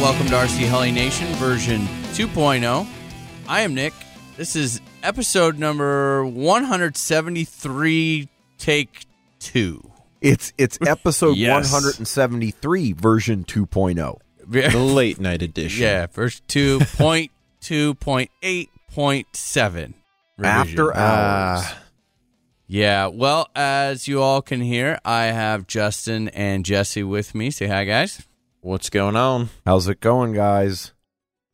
Welcome to RC Heli Nation version 2.0. I am Nick. This is episode number 173, take two. It's it's episode Yes. 173 version oh. 2.0. The late night edition. yeah, first 2.2.8.7. After hours. Ah. Yeah, well, as you all can hear, I have Justin and Jesse with me. Say hi, guys. What's going on? How's it going, guys?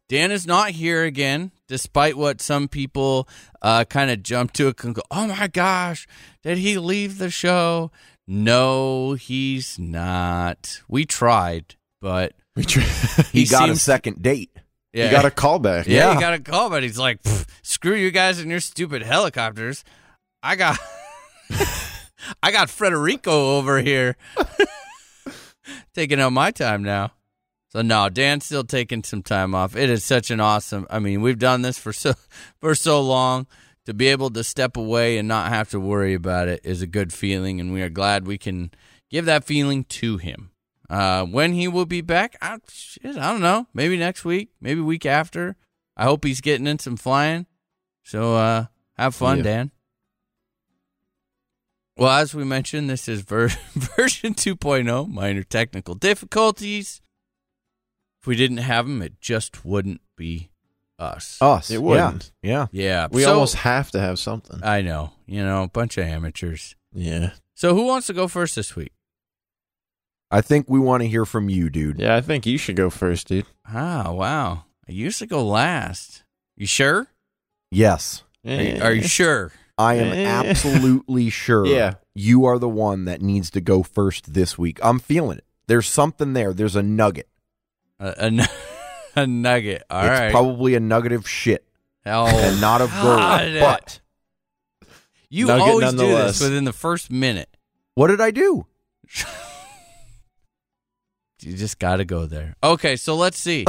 Dan is not here again, despite what some people uh, kind of jump to a conclusion. Oh my gosh, did he leave the show? No, he's not. We tried, but We tr- He, He got a second date. yeah, He got a callback. yeah, yeah. he got a call, but he's like, screw you guys and your stupid helicopters. I got, I got Frederico over here taking out my time now. So no, Dan's still taking some time off. It is such an awesome. I mean, we've done this for so for so long. To be able to step away and not have to worry about it is a good feeling, and we are glad we can give that feeling to him. Uh, when he will be back, I, shit, I don't know. Maybe next week, maybe week after. I hope he's getting in some flying. So uh, have fun, Yeah. Dan. Well, as we mentioned, this is ver- version 2.0, minor technical difficulties. If we didn't have them, it just wouldn't be us. Us. It wouldn't. Yeah. yeah. We so- almost have to have something. I know. You know, a bunch of amateurs. yeah. So who wants to go first this week? I think we want to hear from you, dude. Yeah, I think you should go first, dude. Ah, wow. I used to go last. You sure? Yes. Are you, are you sure? I am Eh. absolutely sure Yeah. you are the one that needs to go first this week. I'm feeling it. There's something there. There's a nugget. A, a, a nugget. All it's right. probably a nugget of shit oh, and not of gold. But you Nugget always do this within the first minute. what did I do? You just got to go there. Okay, so let's see.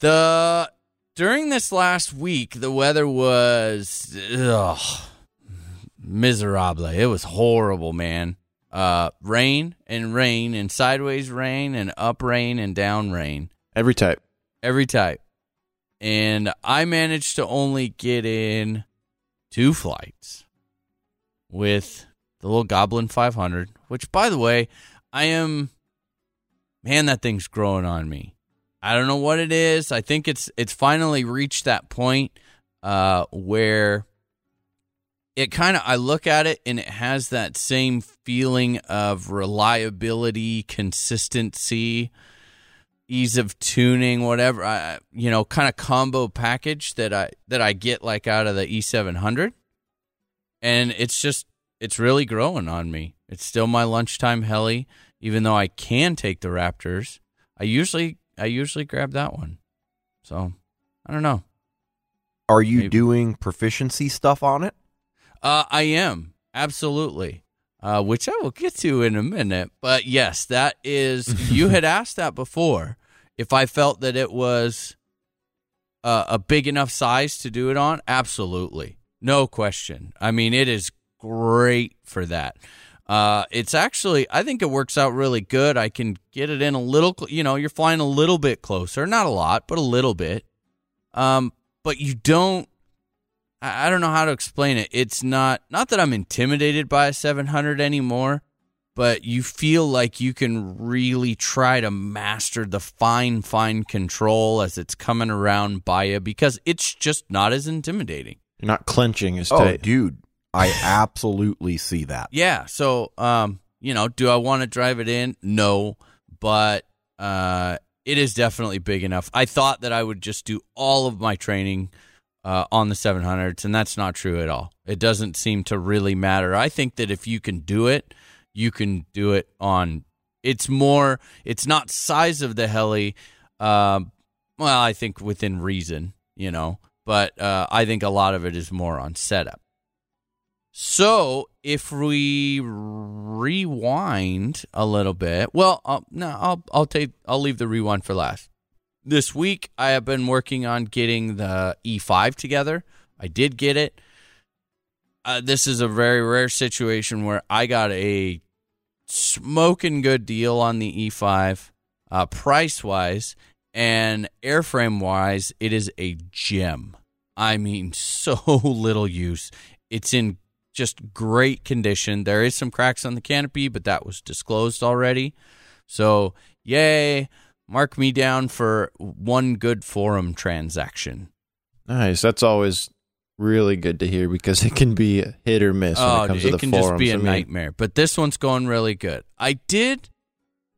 the during this last week, the weather was ugh, miserable. It was horrible, man. Uh, rain and rain and sideways rain and up rain and down rain. Every type. every type. And I managed to only get in two flights with the little Goblin 500, which, by the way, I am, man, that thing's growing on me. I don't know what it is. I think it's it's finally reached that point uh, where it kind of I look at it and it has that same feeling of reliability, consistency, ease of tuning, whatever. I, you know, kind of combo package that I that I get like out of the E700, and it's just it's really growing on me. It's still my lunchtime heli, even though I can take the Raptors. I usually I usually grab that one. So I don't know. Are you Maybe. doing proficiency stuff on it? Uh, I am absolutely, uh, which I will get to in a minute. But yes, that is. you had asked that before if I felt that it was uh, a big enough size to do it on. Absolutely, no question. I mean, it is great for that. Uh, it's actually, I think it works out really good. I can get it in a little, you know, you're flying a little bit closer, not a lot, but a little bit. Um, but you don't I I don't know how to explain it. It's not not that I'm intimidated by a 700 anymore, but you feel like you can really try to master the fine fine control as it's coming around by you because it's just not as intimidating. You're not clenching as Oh, dude, I absolutely see that. Yeah, so um, you know, do I want to drive it in? No, but uh it is definitely big enough. I thought that I would just do all of my training uh, on the 700s, and that's not true at all. It doesn't seem to really matter. I think that if you can do it, you can do it on. It's more. It's not size of the heli. Um, well, I think within reason, you know, but uh, I think a lot of it is more on setup. So if we rewind a little bit, well, uh, no, I'll I'll take I'll leave the rewind for last. This week I have been working on getting the E5 together. I did get it. Uh, this is a very rare situation where I got a smoking good deal on the E5, uh, price wise and airframe wise. It is a gem. I mean, so little use. It's in just great condition. There is some cracks on the canopy, but that was disclosed already. So, yay, mark me down for one good forum transaction. Nice. That's always really good to hear because it can be a hit or miss when oh, it comes it to the forums. It can just be a I mean, nightmare. But this one's going really good. I did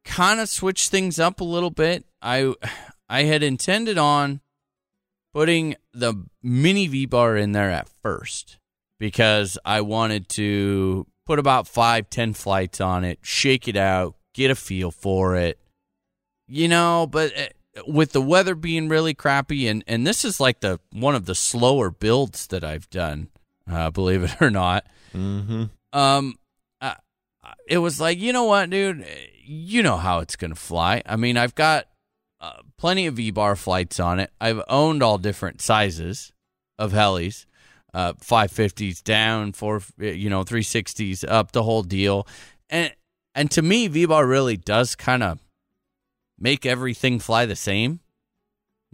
kind of switch things up a little bit. I I had intended on putting the mini V bar in there at first because I wanted to put about five, ten flights on it, shake it out, get a feel for it. You know, but uh, with the weather being really crappy, and and this is like the one of the slower builds that I've done, uh, believe it or not. mhm. Um, uh, it was like, you know what, dude, you know how it's gonna fly. I mean, I've got uh, plenty of V bar flights on it. I've owned all different sizes of helis, uh, 550s down, four, you know, 360s up, the whole deal. And and to me, V bar really does kind of make everything fly the same.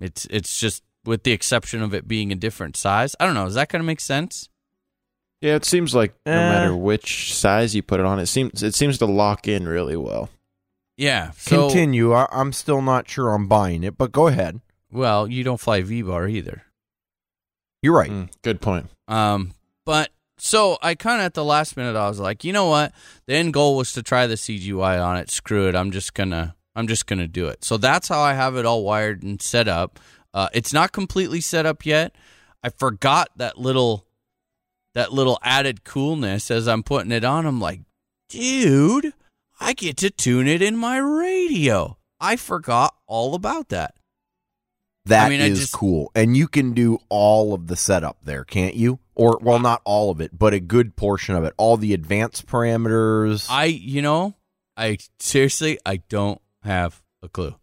It's it's just with the exception of it being a different size. I don't know. Is that gonna make sense? Yeah, it seems like no Eh. matter which size you put it on, it seems it seems to lock in really well. Yeah. So, Continue. I, I'm still not sure I'm buying it, but go ahead. Well, you don't fly V bar either. You're right. Mm, good point. Um, but so I kind of at the last minute I was like, you know what? The end goal was to try the CGY on it. Screw it. I'm just gonna I'm just gonna do it. So that's how I have it all wired and set up. Uh, it's not completely set up yet. I forgot that little that little added coolness as I'm putting it on. I'm like, dude, I get to tune it in my radio. I forgot all about that. That is mean, I just- cool. And you can do all of the setup there, can't you? Or well, not all of it, but a good portion of it. All the advanced parameters. I, you know, I seriously, I don't have a clue.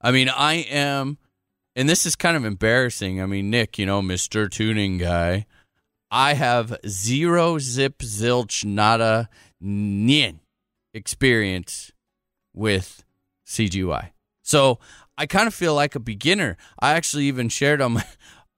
I mean, I am, and this is kind of embarrassing. I mean, Nick, you know, Mr. Tuning Guy, I have zero zip zilch nada nien experience with CGY. So I kind of feel like a beginner. I actually even shared on my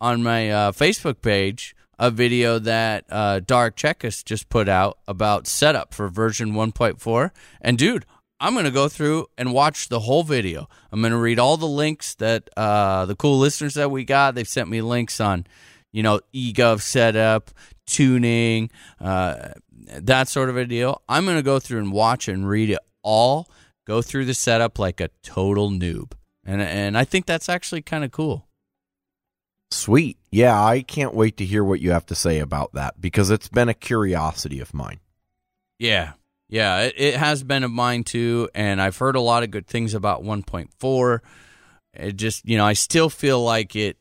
on my uh, Facebook page a video that uh, Dark Checkus just put out about setup for version 1.4. And dude, I'm gonna go through and watch the whole video. I'm gonna read all the links that uh, the cool listeners that we got. They've sent me links on, you know, eGov setup, tuning, uh, that sort of a deal. I'm gonna go through and watch and read it all. Go through the setup like a total noob, and and I think that's actually kind of cool. Sweet. Yeah, I can't wait to hear what you have to say about that because it's been a curiosity of mine. Yeah. Yeah, it, it has been of mine too, and I've heard a lot of good things about 1.4. It just, you know, I still feel like it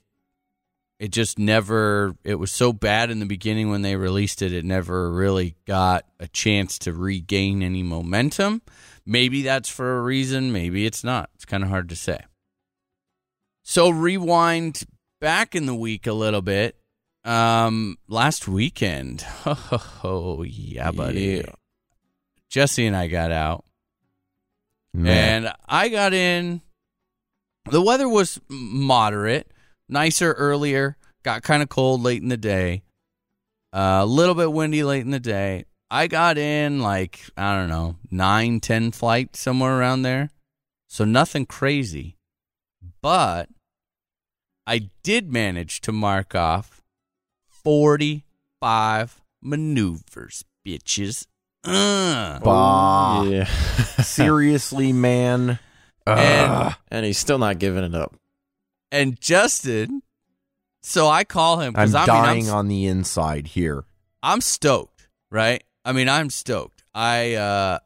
it just never it was so bad in the beginning when they released it, it never really got a chance to regain any momentum. Maybe that's for a reason, maybe it's not. It's kind of hard to say. So rewind back in the week a little bit. Um last weekend. Oh, yeah, buddy. Yeah. Jesse and I got out, Man. and I got in. The weather was moderate, nicer earlier. Got kind of cold late in the day. Uh, a little bit windy late in the day. I got in like I don't know nine, ten flight, somewhere around there, so nothing crazy. But I did manage to mark off forty-five maneuvers, bitches. Uh. Bah. yeah. Seriously, man. and and he's still not giving it up. and Justin. So I call him I'm because I mean, dying I'm, on the inside here. I'm stoked, right? I mean, I'm stoked. I uh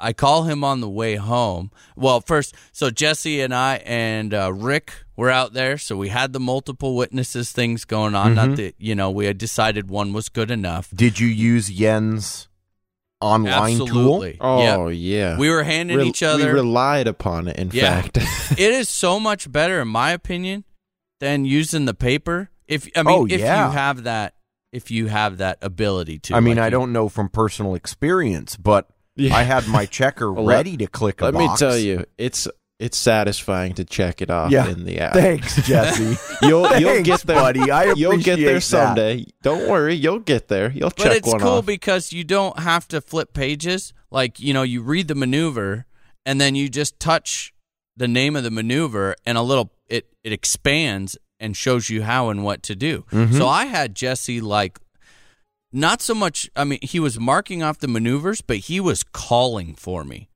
I call him on the way home. Well, first, so Jesse and I and uh, Rick were out there, so we had the multiple witnesses things going on. Mm-hmm. Not that you know we had decided one was good enough. Did you use Yen's online Absolutely. Oh Yeah. yeah, We were handing Rel- each other. We relied upon it. In Yeah. fact, it is so much better, in my opinion, than using the paper. If I mean, Oh, if yeah. you have that, if you have that ability to. I mean, like I you- don't know from personal experience, but Yeah. I had my checker Well, ready to click a let me tell you, it's it's satisfying to check it off Yeah. in the app. Thanks, Jesse. You'll you'll get there, buddy. I you'll get appreciate there that. someday. Don't worry, you'll get there. You'll check. It off. But it's cool off. because you don't have to flip pages. Like you know, you read the maneuver and then you just touch the name of the maneuver, and a little it it expands and shows you how and what to do. Mm-hmm. So I had Jesse like. Not so much. I mean, he was marking off the maneuvers, but he was calling for me.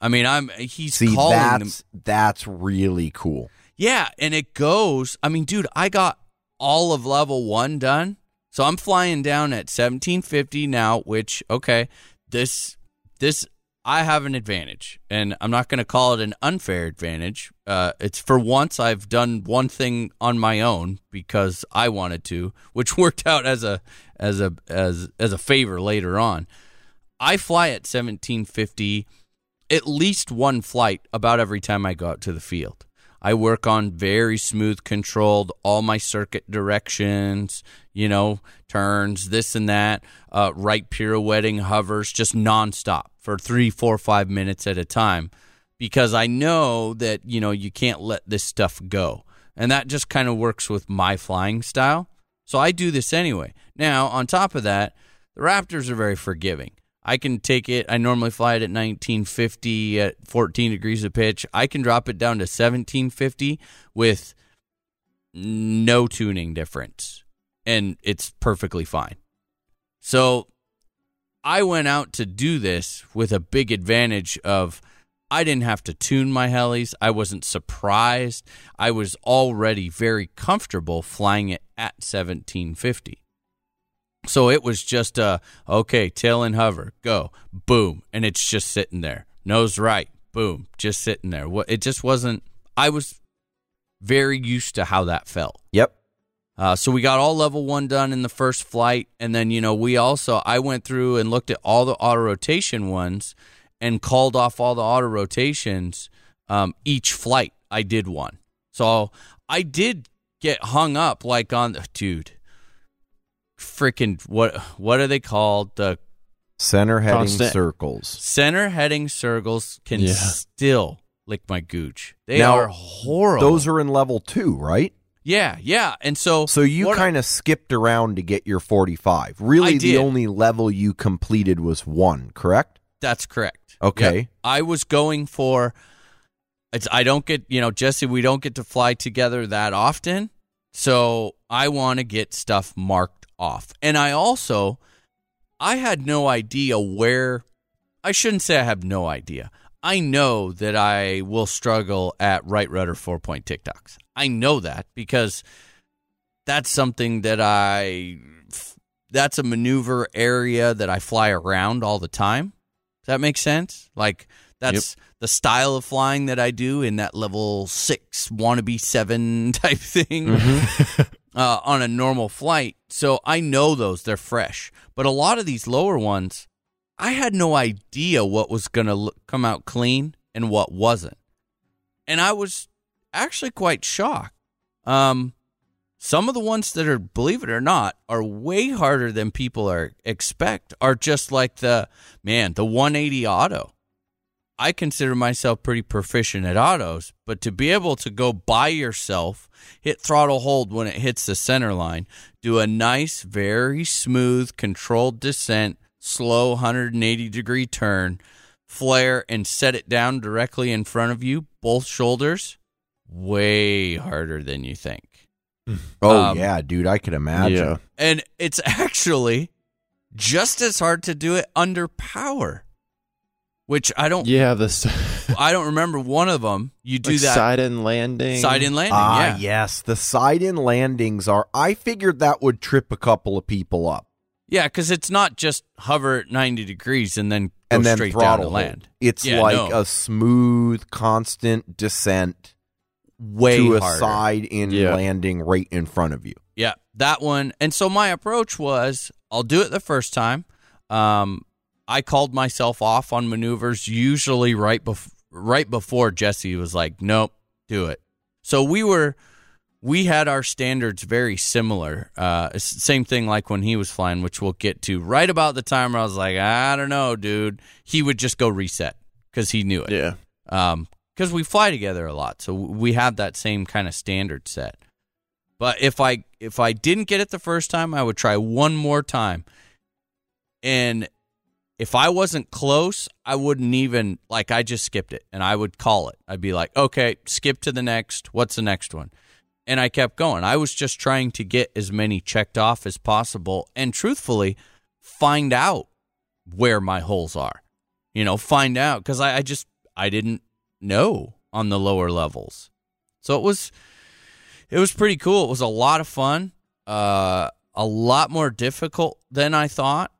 I mean, I'm he's See, calling them. that's that's really cool. Yeah, and it goes. I mean, dude, I got all of level one done. So I'm flying down at 1750 now, which okay, this this I have an advantage, and I'm not going to call it an unfair advantage. Uh, it's for once I've done one thing on my own because I wanted to, which worked out as a as a as as a favor later on. I fly at 1750 at least one flight about every time I go out to the field. I work on very smooth controlled, all my circuit directions, you know, turns, this and that, uh, right pirouetting, hovers, just nonstop for three, four, five minutes at a time because I know that, you know, you can't let this stuff go. And that just kind of works with my flying style. So I do this anyway. Now, on top of that, the Raptors are very forgiving. I can take it. I normally fly it at 1950 at 14 degrees of pitch. I can drop it down to 1750 with no tuning difference, and it's perfectly fine. So I went out to do this with a big advantage of I didn't have to tune my helis. I wasn't surprised. I was already very comfortable flying it at 1750. So it was just a okay, tail and hover, go, boom, and it's just sitting there. Nose right, boom, just sitting there. It just wasn't. I was very used to how that felt. Yep. Uh, so we got all level one done in the first flight, and then you know we also I went through and looked at all the auto rotation ones and called off all the auto rotations. Um, each flight I did one, so I did get hung up like on the dude. Freaking what? What are they called? The Center heading Constant- circles. center heading circles can Yeah. still lick my gooch. They Now, are horrible. Those are in level two, right? yeah, yeah, and so So you kind of skipped around to get your 45. Really, I the only level you completed was one, correct? That's correct. Okay. Yep. I was going for it's I don't get, you know, Jesse, we don't get to fly together that often. So I want to get stuff marked off. And I also I had no idea where I shouldn't say I have no idea. I know that I will struggle at right rudder four point tic-tocs. I know that because that's something that I that's a maneuver area that I fly around all the time. Does that make sense? Like that's the style of flying that I do in that level six wannabe seven type thing uh, on a normal flight. So I know those; they're fresh. But a lot of these lower ones, I had no idea what was going to come out clean and what wasn't, and I was actually quite shocked. Um, some of the ones that are, believe it or not, are way harder than people are expect. Are just like the man, the 180 auto. I consider myself pretty proficient at autos, but to be able to go by yourself, hit throttle hold when it hits the center line, do a nice, very smooth, controlled descent, slow 180 degree turn, flare, and set it down directly in front of you, both shoulders, way harder than you think. Oh Um, yeah, dude, I could imagine. Yeah. And it's actually just as hard to do it under power, which I don't Yeah, this I don't remember one of them. You do Like that side in landing. side in landing. Ah, yeah. yes, the side in landings are. I figured that would trip a couple of people up, Yeah, because it's not just hover at 90 degrees and then go and then straight down throttle to land. It's Yeah, like no. a smooth, constant descent Way to a harder. side in Yeah. landing right in front of you. Yeah, that one. And so my approach was I'll do it the first time. Um, I called myself off on maneuvers usually right bef- right before Jesse was like, "Nope, do it." So we were we had our standards very similar. Uh, same thing like when he was flying, which we'll get to. Right about the time where I was like, "I don't know, dude." He would just go reset because he knew it. Yeah. um because we fly together a lot so we have that same kind of standard set. But if i if i didn't get it the first time i would try one more time. And if i wasn't close i wouldn't even like i just skipped it and i would call it. I'd be like okay skip to the next. What's the next one? And i kept going. I was just trying to get as many checked off as possible and truthfully find out where my holes are. You know find out because I, I just i didn't know on the lower levels so it was it was pretty cool it was a lot of fun uh a lot more difficult than i thought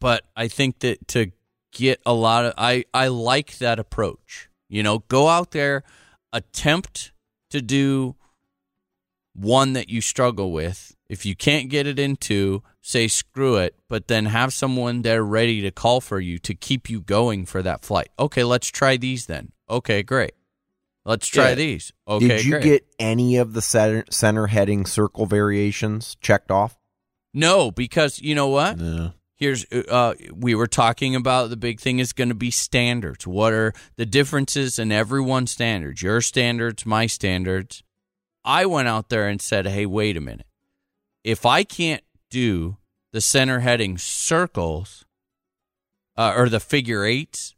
but i think that to get a lot of i i like that approach you know go out there attempt to do one that you struggle with. If you can't get it into, say screw it, but then have someone there ready to call for you to keep you going for that flight. Okay, let's try these then. Okay, great. Let's try Yeah. these. Okay, Did you great. get any of the center, center heading circle variations checked off? No, because you know what? No. Here's uh we were talking about the big thing is going to be standards. What are the differences in everyone's standards? Your standards, my standards. I went out there and said, "Hey, wait a minute. If I can't do the center heading circles uh, or the figure eights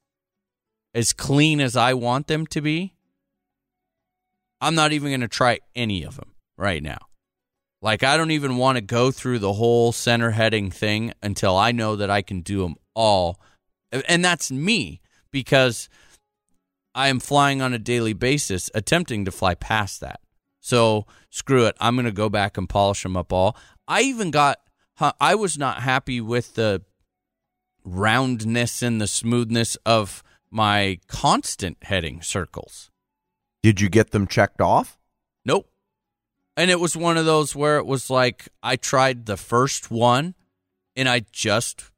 as clean as I want them to be, I'm not even going to try any of them right now. Like, I don't even want to go through the whole center heading thing until I know that I can do them all. And that's me because I am flying on a daily basis, attempting to fly past that. So screw it. I'm going to go back and polish them up all. I even got, I was not happy with the roundness and the smoothness of my constant heading circles. Did you get them checked off? Nope. And it was one of those where it was like I tried the first one and I just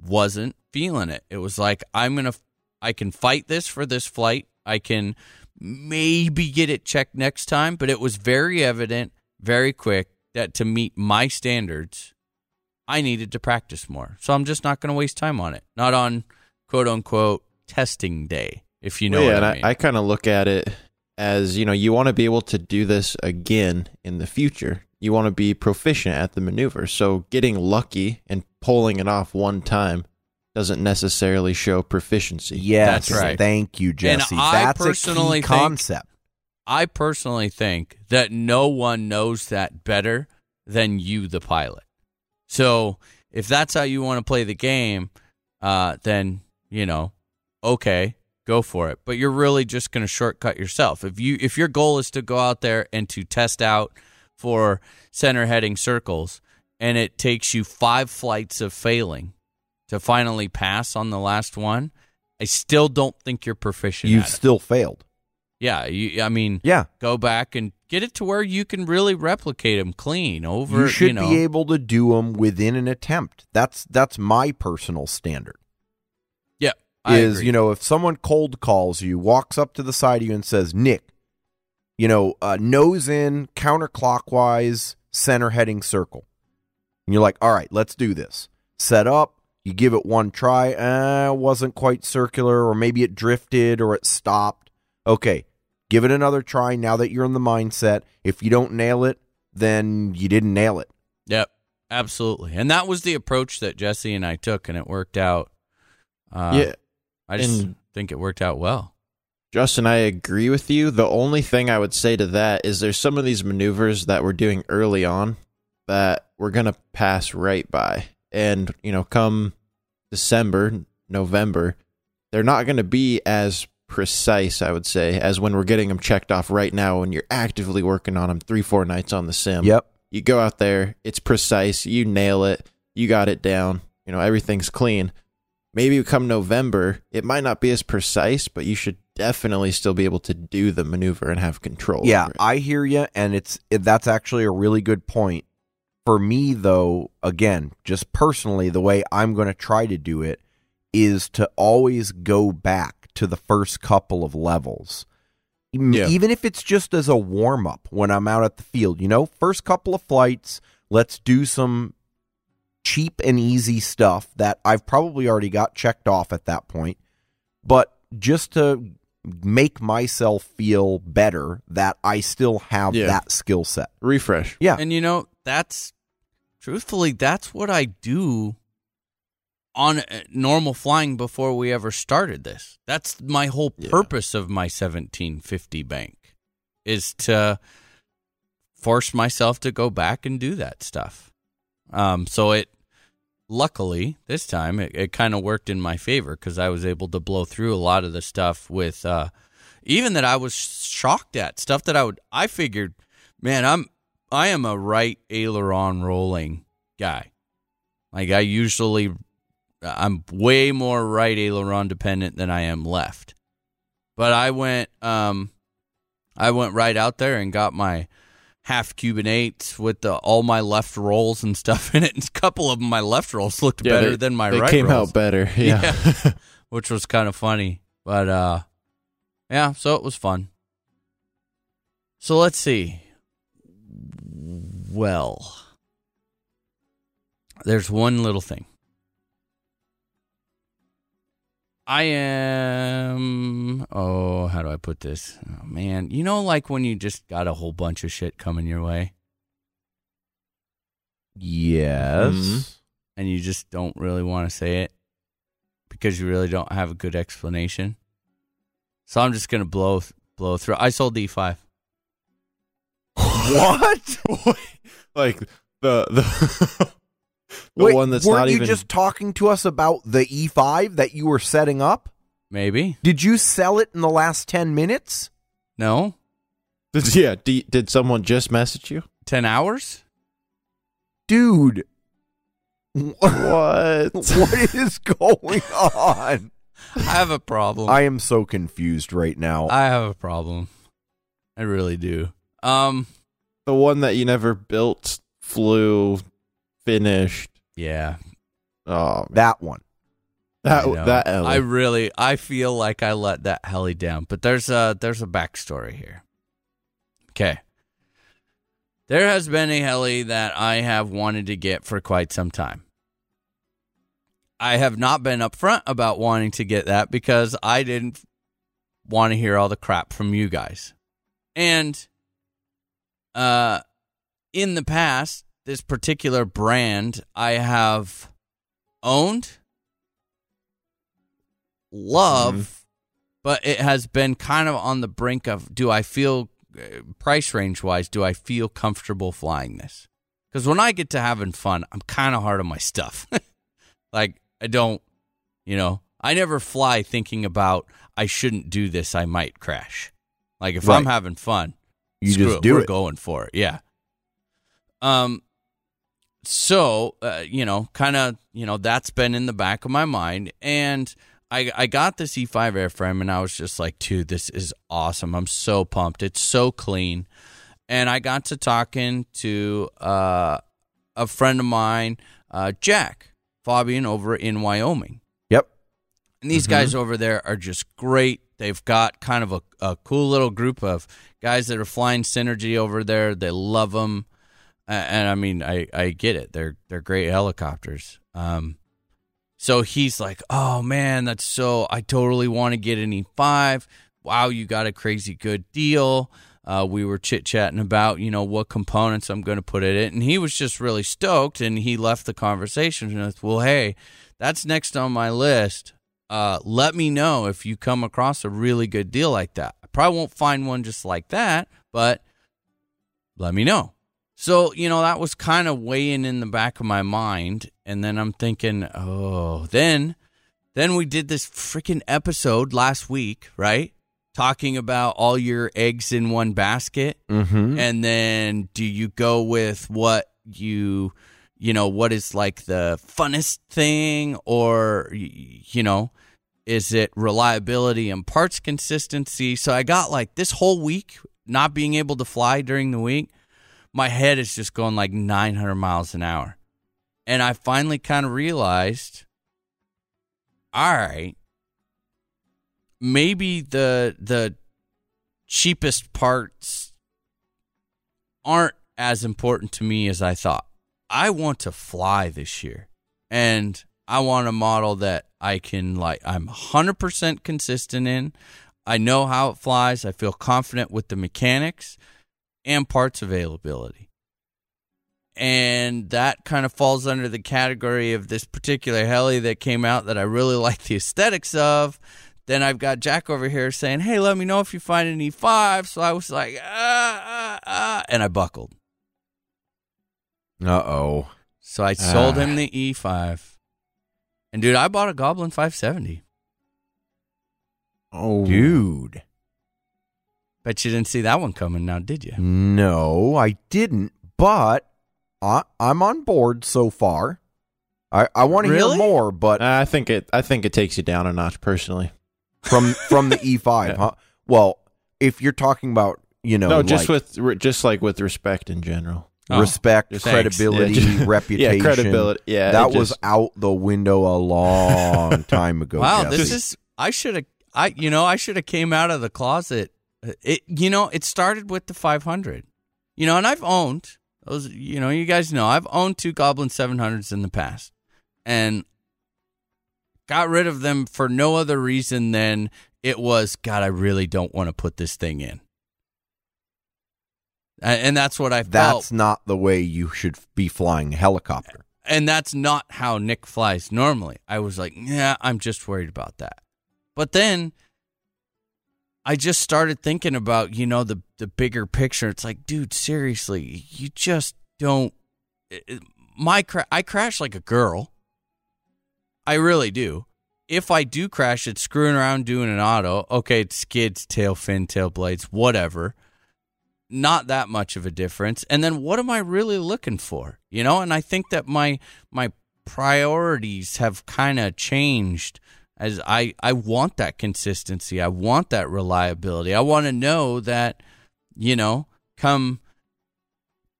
wasn't feeling it. It was like I'm going to I can fight this for this flight. I can maybe get it checked next time, but it was very evident very quick that to meet my standards I needed to practice more. So I'm just not going to waste time on it. Not on quote unquote testing day, if you know yeah, what and I I, mean. I kind of look at it as you know you want to be able to do this again in the future. You want to be proficient at the maneuver. So getting lucky and pulling it off one time doesn't necessarily show proficiency. Yes, That's right. Thank you, Jesse. I That's personally a key think- concept. I personally think that no one knows that better than you, the pilot. So if that's how you want to play the game, uh, then you know, okay, go for it. But you're really just going to shortcut yourself. If you if your goal is to go out there and to test out for center heading circles, and it takes you five flights of failing to finally pass on the last one, I still don't think you're proficient. You've at it. still failed. Yeah, you, I mean, Yeah. go back and get it to where you can really replicate them clean over. You should know, be able to do them within an attempt. That's that's my personal standard. Is you know if someone cold calls you, walks up to the side of you and says, "Nick, you know, uh, nose in, counterclockwise, center heading circle," and you're like, "All right, let's do this." Set up. You give it one try. Uh, wasn't quite circular, or maybe it drifted, or it stopped. Okay, give it another try. Now that you're in the mindset, if you don't nail it, then you didn't nail it. Yep, absolutely. And that was the approach that Jesse and I took, and it worked out. Uh, yeah. I just and- think it worked out well. Justin, I agree with you. The only thing I would say to that is there's some of these maneuvers that we're doing early on that we're going to pass right by. And, you know, come December, November, they're not going to be as precise, I would say, as when we're getting them checked off right now when you're actively working on them three, four nights on the sim. Yep. You go out there, it's precise, you nail it, you got it down, you know, everything's clean. Maybe come November, it might not be as precise, but you should definitely still be able to do the maneuver and have control. Yeah. I hear you, and it's it, that's actually a really good point. For me, though, again, just personally, the way I'm going to try to do it is to always go back to the first couple of levels, Even- Yeah. even if it's just as a warm up when I'm out at the field. You know, first couple of flights, let's do some cheap and easy stuff that I've probably already got checked off at that point, but just to make myself feel better that I still have Yeah. that skill set. refresh. Yeah. And you know, that's truthfully, that's what I do on uh, normal flying before we ever started this. That's my whole Yeah. purpose of my 1750 bank is to force myself to go back and do that stuff. Um, so it luckily this time it, it kind of worked in my favor because I was able to blow through a lot of the stuff with uh, even that I was shocked at stuff that I would I figured, man, I'm I am a right aileron rolling guy. Like I usually I'm way more right aileron dependent than I am left. But I went um I went right out there and got my half Cuban eights with the, all my left rolls and stuff in it. And a couple of them, my left rolls looked Yeah, better they- than my they right came rolls out better. Yeah. which was kind of funny. But uh yeah, so it was fun. So let's see. Well, there's one little thing. I am oh, how do I put this? Oh man, you know like when you just got a whole bunch of shit coming your way Yes. Mhm. and you just don't really want to say it because you really don't have a good explanation. So I'm just gonna blow blow through. I sold the E5. What? like the the, the Wait, one that's weren't not you even just talking to us about the E5 that you were setting up? Maybe Did you sell it in the last 10 minutes? no Did, yeah, did, did someone just message you? ten hours. Dude, what What? what is going on? I have a problem. I am so confused right now. I have a problem. I really do. Um. the one that you never built, flew, finished. Yeah. Oh, that one. that I that heli. I really I feel like I let that heli down, but there's a there's a backstory here. Okay. There has been a heli that I have wanted to get for quite some time. I have not been upfront about wanting to get that because I didn't want to hear all the crap from you guys. And uh in the past, this particular brand I have owned love, but it has been kind of on the brink of do I feel uh, price range wise, do I feel comfortable flying this? Because when I get to having fun, I'm kind of hard on my stuff. like, I don't, you know, I never fly thinking about I shouldn't do this, I might crash. Like, if I'm having fun, You just it, do we're it. going for it. Yeah. Um. So uh, you know, kind of you know that's been in the back of my mind, and I I got this E5 airframe, and I was just like, dude, this is awesome. I'm so pumped. It's so clean, and I got to talking to uh, a friend of mine, uh, Jack Fabian, over in Wyoming. Yep. And these guys over there are just great. They've got kind of a, a cool little group of guys that are flying Synergy over there. They love them, and I mean, I, I get it. They're they're great helicopters. Um, so he's like, "Oh man, that's so. I totally want to get an E5. Wow, you got a crazy good deal." Uh, we were chit chatting about you know what components I'm going to put in it, and he was just really stoked. And he left the conversation with, "Well, hey, that's next on my list. Uh, let me know if you come across a really good deal like that. I probably won't find one just like that, but let me know. So, you know, that was kind of weighing in the back of my mind. And then I'm thinking, oh, then Then we did this freaking episode last week, right? Talking about all your eggs in one basket. Mm-hmm. And then do you go with what you, you know, what is like the funnest thing or, you know, is it reliability and parts consistency? So I got like this whole week not being able to fly during the week. My head is just going like 900 miles an hour. And I finally kind of realized all right, maybe the the cheapest parts aren't as important to me as I thought. I want to fly this year. And I want a model that I can like I'm 100% consistent in. I know how it flies. I feel confident with the mechanics and parts availability. And that kind of falls under the category of this particular heli that came out that I really like the aesthetics of. Then I've got Jack over here saying, "Hey, let me know if you find an E5." So I was like, "Ah, ah, ah," and I buckled. Uh oh. So I sold Ah. him the E5. And dude, I bought a Goblin 570. Oh, Dude. Bet you didn't see that one coming now, did you? No, I didn't, but I, I'm on board so far. I, I want to Really? hear more, but uh, I think it. I think it takes you down a notch personally. from from the E5, Yeah. huh? Well, if you're talking about, you know, no, just like with just like with respect in general. Oh, respect, just thanks. credibility, Yeah, just- reputation. Yeah, credibility. Yeah, that it was out the window a long time ago. wow, Jesse. this is I should have I you know, I should have came out of the closet. It you know, it started with the 500. You know, and I've owned those you know, you guys know I've owned two Goblin 700s in the past. And got rid of them for no other reason than it was god, I really don't want to put this thing in. And that's what I felt. That's not the way you should be flying a helicopter. and that's not how Nick flies normally. I was like, yeah, I'm just worried about that. But then I just started thinking about, you know, the the bigger picture. It's like, dude, seriously, you just don't my cra- I crash like a girl. I really do. If I do crash, it's screwing around doing an auto. Okay, it skids, tail fin, tail blades, whatever not that much of a difference and then what am i really looking for you know and i think that my my priorities have kind of changed as i i want that consistency. I want that reliability. I want to know that you know come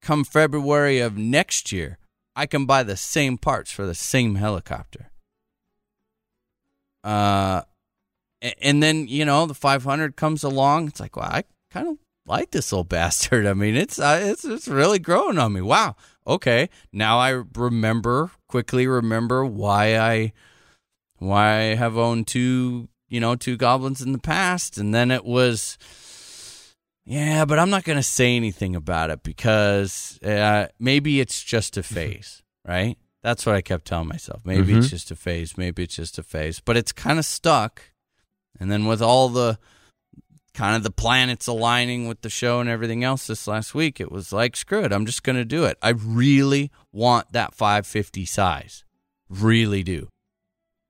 come february of next year i can buy the same parts for the same helicopter. Uh and then you know the 500 comes along it's like well i kind of like this old bastard. I mean it's uh, it's it's really growing on me. Wow. Okay. Now i remember quickly remember why i why i have owned two you know two goblins in the past and then it was yeah but i'm not going to say anything about it because uh, maybe it's just a phase right that's what i kept telling myself maybe it's Mhm. just a phase maybe it's just a phase but it's kind of stuck and then with all the kind of the planets aligning with the show and everything else this last week, it was like, screw it, I'm just going to do it. I really want that 550 size. Really do.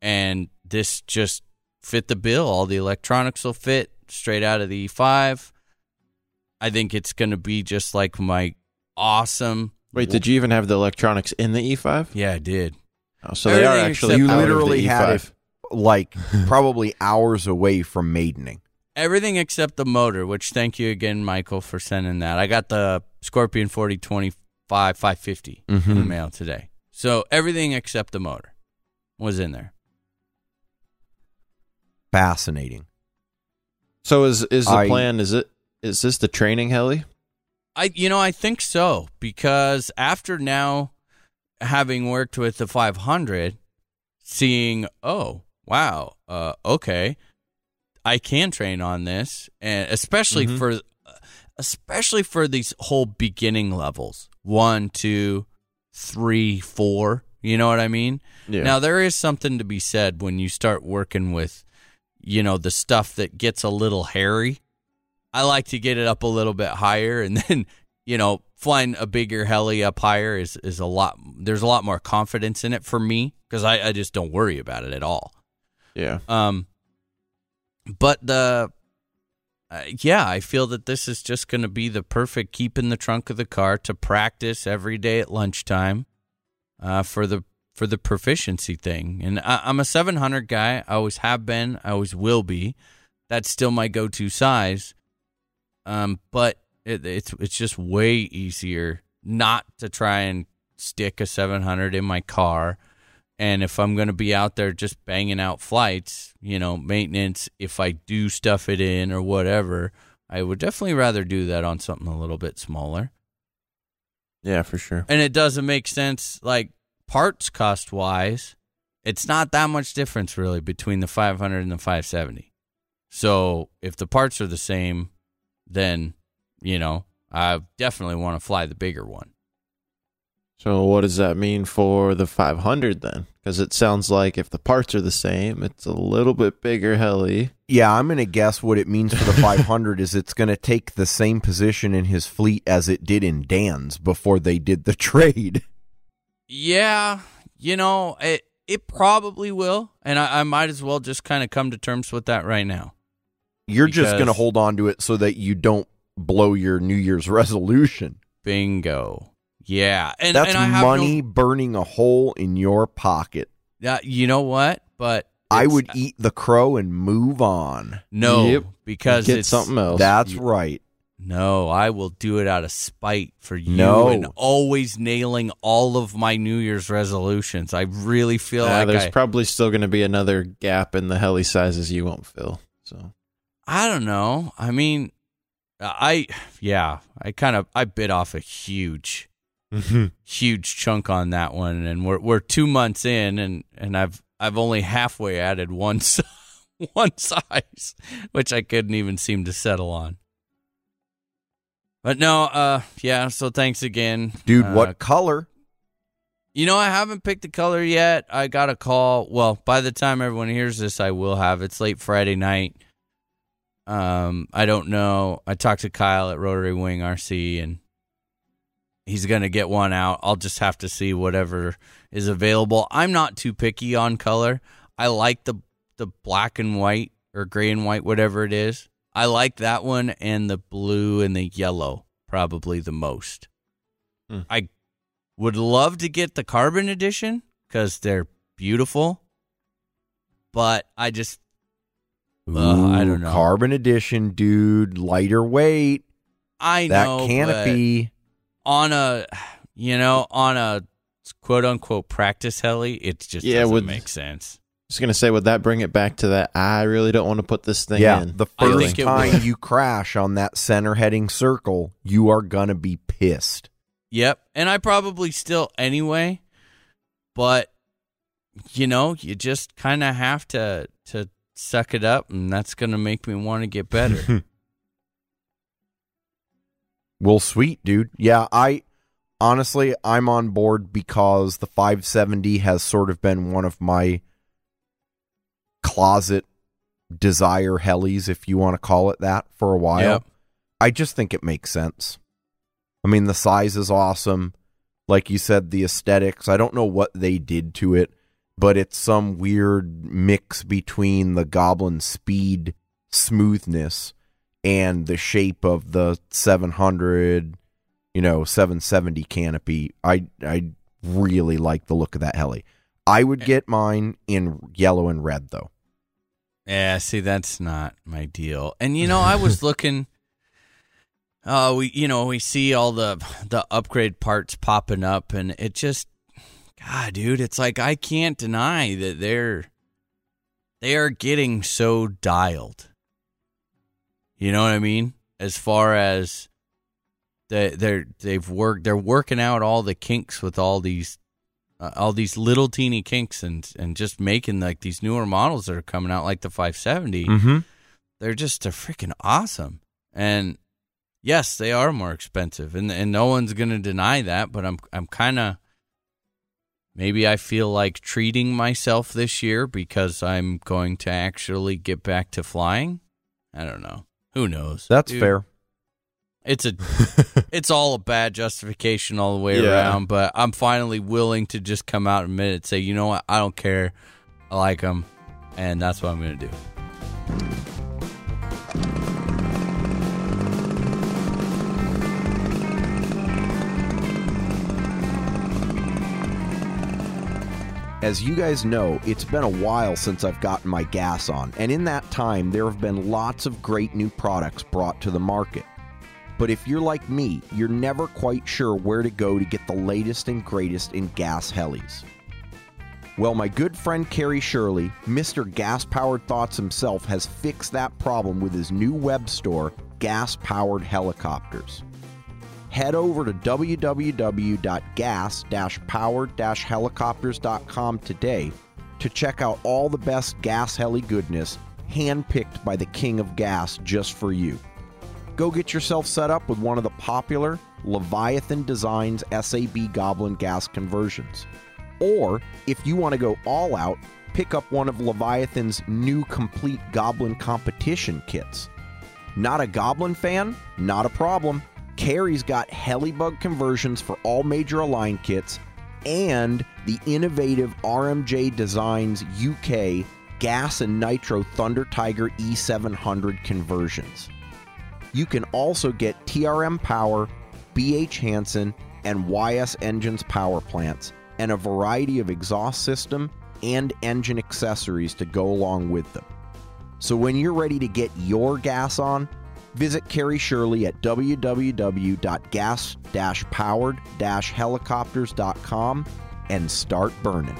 And this just fit the bill. All the electronics will fit straight out of the E5. I think it's going to be just like my awesome. Wait, did you even have the electronics in the E5? Yeah, I did. Oh, so they are actually except- You out of the literally had E5. it like probably hours away from maidening. Everything except the motor, which thank you again, Michael, for sending that. I got the Scorpion 4025 550 in the Mhm. mail today. So everything except the motor was in there. Fascinating. So is is the I- plan? Is it is this the training heli? I you know, I think so because after now having worked with the 500, seeing, oh, wow, uh okay, I can train on this and especially Mhm. for especially for these whole beginning levels. One, two, three, four. You know what I mean? Yeah. Now there is something to be said when you start working with, you know, the stuff that gets a little hairy. I like to get it up a little bit higher, and then you know, flying a bigger heli up higher is is a lot. There's a lot more confidence in it for me because I, I just don't worry about it at all. Yeah. Um, but the uh, yeah, I feel that this is just going to be the perfect keep in the trunk of the car to practice every day at lunchtime, uh, for the for the proficiency thing. And I, I'm a 700 guy. I always have been. I always will be. That's still my go-to size. Um, but it, it's it's just way easier not to try and stick a 700 in my car. And if I'm going to be out there just banging out flights, you know, maintenance, if I do stuff it in or whatever, I would definitely rather do that on something a little bit smaller. Yeah, for sure. And it doesn't make sense, like parts cost wise, it's not that much difference really between the 500 and the 570. So if the parts are the same, then, you know, I definitely want to fly the bigger one. So what does that mean for the 500 then? Because it sounds like if the parts are the same, it's a little bit bigger heli. Yeah, I'm going to guess what it means for the 500 is it's going to take the same position in his fleet as it did in Dan's before they did the trade. Yeah, you know, it it probably will, and I, I might as well just kind of come to terms with that right now. You're just going to hold on to it so that you don't blow your New Year's resolution. Bingo. Yeah, and That's and I have no- money burning a hole in your pocket. Yeah, you know what? But I would uh, eat the crow and move on. no Yep. because Get it's something else. That's you- right. No, I will do it out of spite for you No. and always nailing all of my New Year's resolutions. I really feel like there's I, probably still going to be another gap in the heli sizes you won't fill. So I don't know. I mean, I yeah, I kind of I bit off a huge huge chunk on that one and we're we're 2 months in and and I've I've only halfway added one one size which I couldn't even seem to settle on. But no, uh yeah, so thanks again. Dude, Uh, what color? You know, I haven't picked the color yet. I got a call. Well, by the time everyone hears this, I will have. It's late Friday night. Um, I don't know. I talked to Kyle at Rotary Wing RC, and he's gonna get one out. I'll just have to see whatever is available. I'm not too picky on color. I like the the black and white or gray and white, whatever it is. I like that one and the blue and the yellow probably the most. Hmm. I would love to get the carbon edition because they're beautiful, but I just Uh, I don't know. Carbon edition, dude. Lighter weight. I that know but canopy. on a you know on a quote unquote practice heli. It just Yeah, doesn't with- make sense. Just going to say, would that bring it back to that? I really don't want to put this thing Yeah, in. the first time you crash on that center heading circle, you are gonna be pissed. Yep, and I probably still anyway, but you know, you just kind of have to to suck it up, and that's gonna make me want to get better. Well, sweet, dude. Yeah, I honestly I'm on board because the 570 has sort of been one of my closet desire helis, if you want to call it that, for a while. Yep. I just think it makes sense. I mean, the size is awesome. Like you said, the aesthetics. I don't know what they did to it, but it's some weird mix between the Goblin speed smoothness and the shape of the 700, you know, 770 canopy. I I really like the look of that heli. I would get mine in yellow and red though. Yeah, see, that's not my deal. And you know, I was looking. Uh, we you know we see all the the upgrade parts popping up, and it just, God, dude, it's like I can't deny that they're they are getting so dialed. You know what I mean? As far as they they're they've worked, they're working out all the kinks with all these uh, all these little teeny kinks and and just making like these newer models that are coming out like the 570 Mm-hmm. they're just they're freaking awesome and yes they are more expensive and and no one's going to deny that but i'm i'm kind of maybe i feel like treating myself this year because i'm going to actually get back to flying i don't know who knows That's Dude, fair. It's a it's all a bad justification all the way Yeah. around but i'm finally willing to just come out and admit it say you know what i don't care i like them and that's what I'm going to do. As you guys know, it's been a while since I've gotten my gas on, and in that time, there have been lots of great new products brought to the market. But if you're like me, you're never quite sure where to go to get the latest and greatest in gas helis. Well, my good friend Kerry Shirley, Mr. Gas Powered Thoughts himself, has fixed that problem with his new web store, Gas Powered Helicopters. Head over to www.gas-powered-helicopters.com today to check out all the best gas heli goodness handpicked by the king of gas just for you. Go get yourself set up with one of the popular Leviathan Designs SAB Goblin gas conversions. Or, if you want to go all out, pick up one of Leviathan's new complete Goblin competition kits. Not a Goblin fan? Not a problem. Carrie's got Helibug conversions for all major Align kits and the innovative RMJ Designs UK gas and nitro Thunder Tiger E700 conversions. You can also get TRM Power, BH Hansen, and YS Engines power plants, and a variety of exhaust system and engine accessories to go along with them. So when you're ready to get your gas on, visit Carrie Shirley at www.gas-powered-helicopters.com and start burning.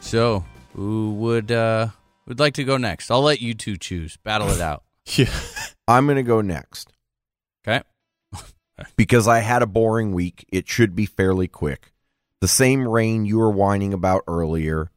So, who would uh would like to go next? I'll let you two choose. Battle it out. Yeah. I'm going to go next. Okay. because I had a boring week. It should be fairly quick. The same rain you were whining about earlier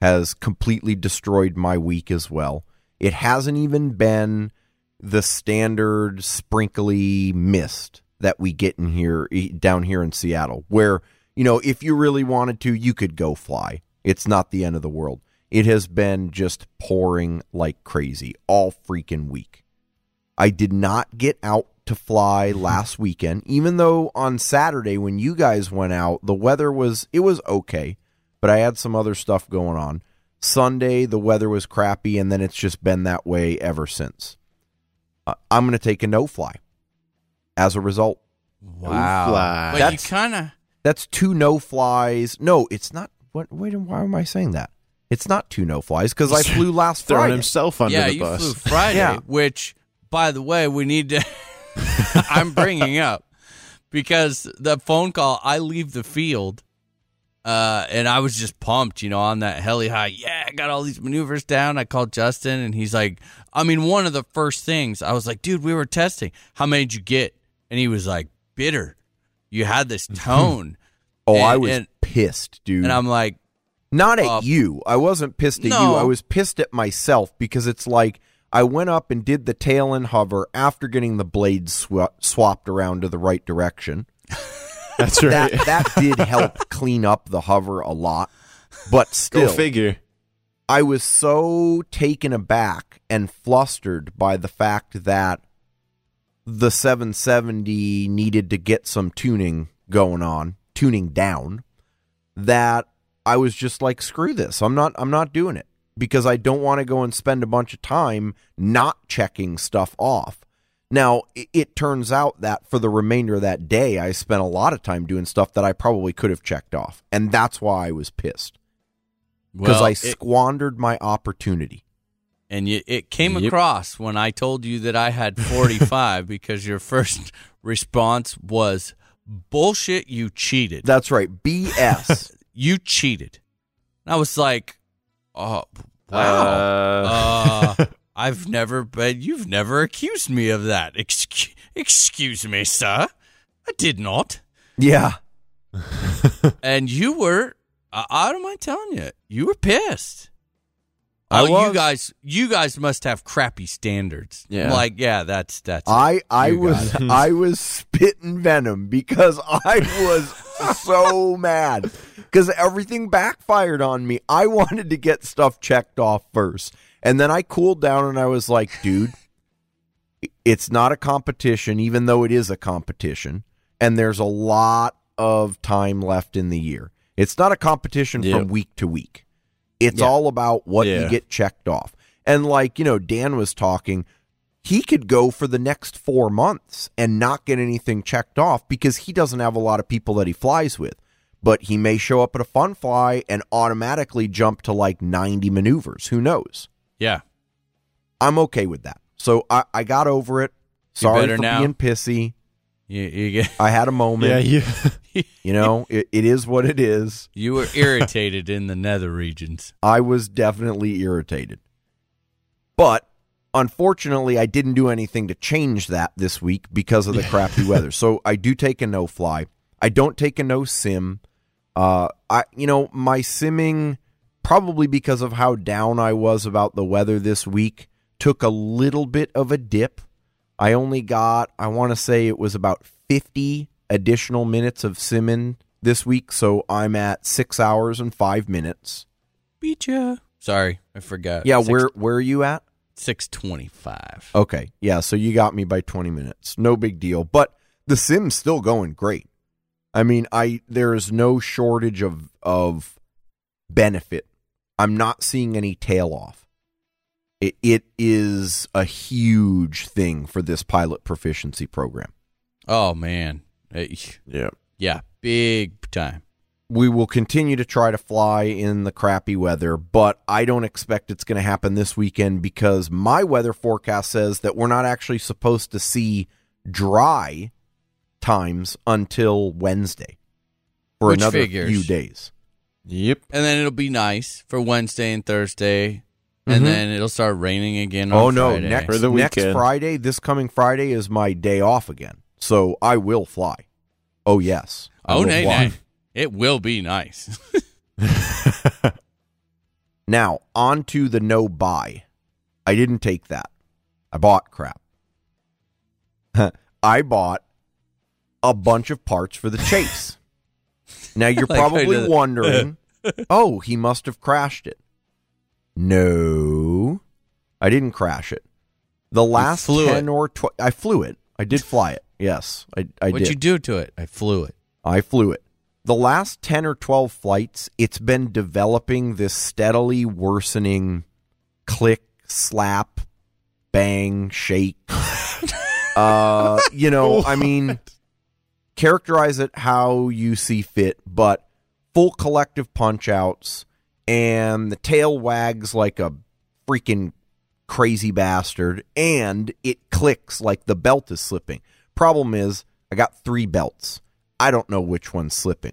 has completely destroyed my week as well. It hasn't even been the standard sprinkly mist that we get in here down here in Seattle where, you know, if you really wanted to, you could go fly. It's not the end of the world. It has been just pouring like crazy all freaking week. I did not get out to fly last weekend, even though on Saturday when you guys went out, the weather was it was okay, but I had some other stuff going on. Sunday the weather was crappy, and then it's just been that way ever since. Uh, I'm going to take a no fly. As a result, Wow. fly. But That's- kind of that's two no flies. No, it's not. What? Wait, why am I saying that? It's not two no flies because I flew last Throwing Friday. himself under yeah, the you bus. flew Friday, Yeah. which, by the way, we need to. I'm bringing up because the phone call. I leave the field, uh, and I was just pumped, you know, on that heli high. Yeah, I got all these maneuvers down. I called Justin, and he's like, I mean, one of the first things I was like, dude, we were testing. How many did you get? And he was like, bitter. You had this tone, oh, I and- was and- pissed, dude. and I'm like, Not at Uh, you. I wasn't pissed at no. you. I was pissed at myself because it's like I went up and did the tail and hover after getting the blades swa- swapped around to the right direction. That's right. That that did help clean up the hover a lot. But Go still, figure. I was so taken aback and flustered by the fact that the 770 needed to get some tuning going on, tuning down, that I was just like, screw this. I'm not I'm not doing it because I don't want to go and spend a bunch of time not checking stuff off. Now, it, it turns out that for the remainder of that day, I spent a lot of time doing stuff that I probably could have checked off. And that's why I was pissed because well, I it- squandered my opportunity. And you, it came Yep. across when I told you that I had 45 because your first response was bullshit. You cheated. That's right. BS. you cheated. And I was like, oh, wow. Uh, Uh, I've never, but you've never accused me of that. Excuse, excuse me, sir. I did not. yeah. And you were, I, I don't mind telling you, you were pissed. I oh, you guys, you guys must have crappy standards. Yeah. like yeah, that's that's. I I was I was spitting venom because I was so mad because everything backfired on me. I wanted to get stuff checked off first, and then I cooled down and I was like, dude, it's not a competition, even though it is a competition, and there's a lot of time left in the year. It's not a competition Yep. from week to week. It's Yeah. all about what Yeah. you get checked off. And like, you know, Dan was talking, he could go for the next four months and not get anything checked off because he doesn't have a lot of people that he flies with. But he may show up at a fun fly and automatically jump to like 90 maneuvers. Who knows? Yeah. I'm okay with that. So I, I got over it. Sorry for now. being pissy. You you get I had a moment. Yeah, you. You know, it, it is what it is. you were irritated in the nether regions. I was definitely irritated. But unfortunately, I didn't do anything to change that this week because of the crappy weather. So I do take a no fly. I don't take a no sim. Uh, I you know my simming probably because of how down I was about the weather this week took a little bit of a dip. I only got I want to say it was about 50 additional minutes of simming this week, so I'm at 6 hours and 5 minutes. Beat ya. Sorry, I forgot. Yeah, Six- where where are you at? six twenty five. Okay. Yeah, so you got me by 20 minutes. No big deal. But the sim's still going great. I mean, I there's no shortage of of benefit. I'm not seeing any tail off. It, it is a huge thing for this pilot proficiency program. Oh man. Yeah. Yeah, big time. We will continue to try to fly in the crappy weather, but I don't expect it's going to happen this weekend because my weather forecast says that we're not actually supposed to see dry times until Wednesday for Which another figures. few days. Yep. And then it'll be nice for Wednesday and Thursday. And then it'll start raining again on Oh no, Friday. next For the next. Friday, this coming Friday is my day off again. So I will fly. Oh yes. I Oh, will nay, fly. nay. It will be nice. Now, on to the no buy. I didn't take that. I bought crap. I bought a bunch of parts for the chase. now, you're Like probably wondering, oh, he must have crashed it. No, I didn't crash it. The last flew 10 it. or 12, I flew it. I did fly it. Yes, I, I What'd did. you do to it? I flew it. I flew it. The last 10 or 12 flights, it's been developing this steadily worsening click, slap, bang, shake. uh, you know, I mean, characterize it how you see fit, but full collective punch outs and the tail wags like a freaking crazy bastard and it clicks like the belt is slipping. Problem is, I got three belts. I don't know which one's slipping.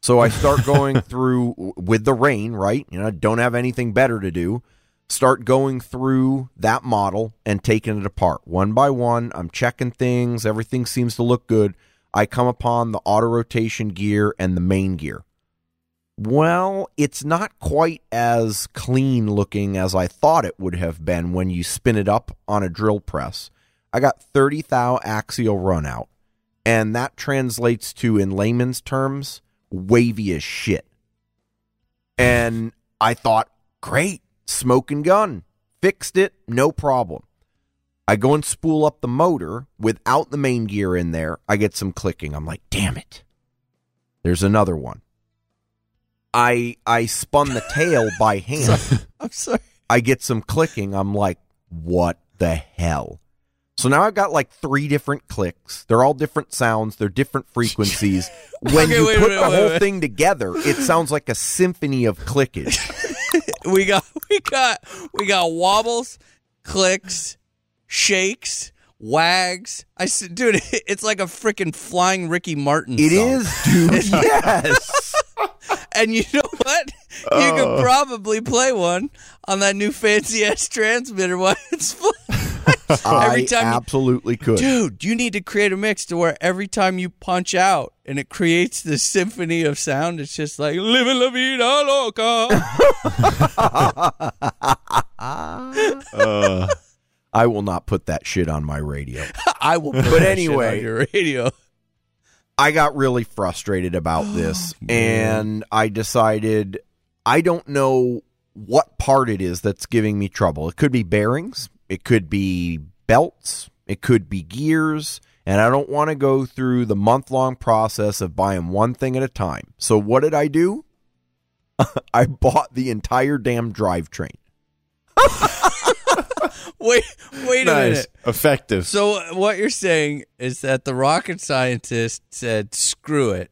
So I start going through with the rain, right? You know, I don't have anything better to do. Start going through that model and taking it apart one by one. I'm checking things. Everything seems to look good. I come upon the auto rotation gear and the main gear. Well, it's not quite as clean looking as I thought it would have been when you spin it up on a drill press. I got 30 thou axial run out, and that translates to, in layman's terms, wavy as shit. And I thought, great, smoke and gun. Fixed it, no problem. I go and spool up the motor without the main gear in there. I get some clicking. I'm like, damn it. There's another one. I I spun the tail by hand. I'm sorry. I get some clicking. I'm like, what the hell? So now I've got like three different clicks. They're all different sounds. They're different frequencies. When Okay, you wait, put wait, the wait, whole wait. thing together, it sounds like a symphony of clickage. We got we got we got wobbles, clicks, shakes, wags. I dude, it's like a freaking flying Ricky Martin. It is, dude. yes. And you know what? You Oh. could probably play one on that new fancy ass transmitter while it's flying. Every I time you- absolutely could. Dude, you need to create a mix to where every time you punch out and it creates this symphony of sound, it's just like living la vida loca. Uh, I will not put that shit on my radio. I will put But anyway. on your radio. I got really frustrated about this and I decided I don't know what part it is that's giving me trouble. It could be bearings, it could be belts, it could be gears, and I don't want to go through the month long process of buying one thing at a time. So, what did I do? I bought the entire damn drivetrain. Wait, wait a nice, minute. effective. So what you're saying is that the rocket scientist said, "Screw it.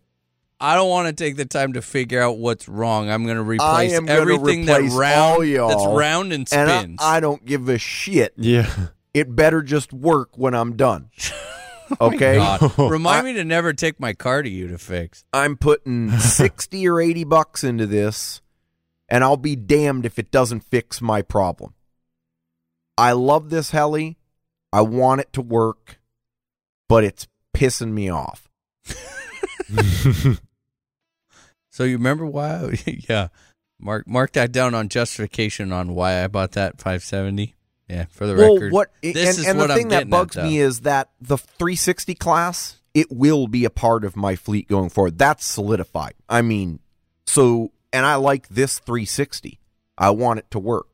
I don't want to take the time to figure out what's wrong. I'm going to replace everything replace that round that's round and And I, spins." I don't give a shit. yeah, It better just work when I'm done. Oh okay? Oh. Remind me to never take my car to you to fix. I'm putting 60 or 80 bucks into this, and I'll be damned if it doesn't fix my problem. I love this heli. I want it to work, but it's pissing me off. So you remember why? yeah, mark mark that down on justification on why I bought that 570. Yeah, for the well, record. what this and, is and what the I'm thing that getting at, bugs me is that the 360 class it will be a part of my fleet going forward. That's solidified. I mean, so and I like this 360. I want it to work.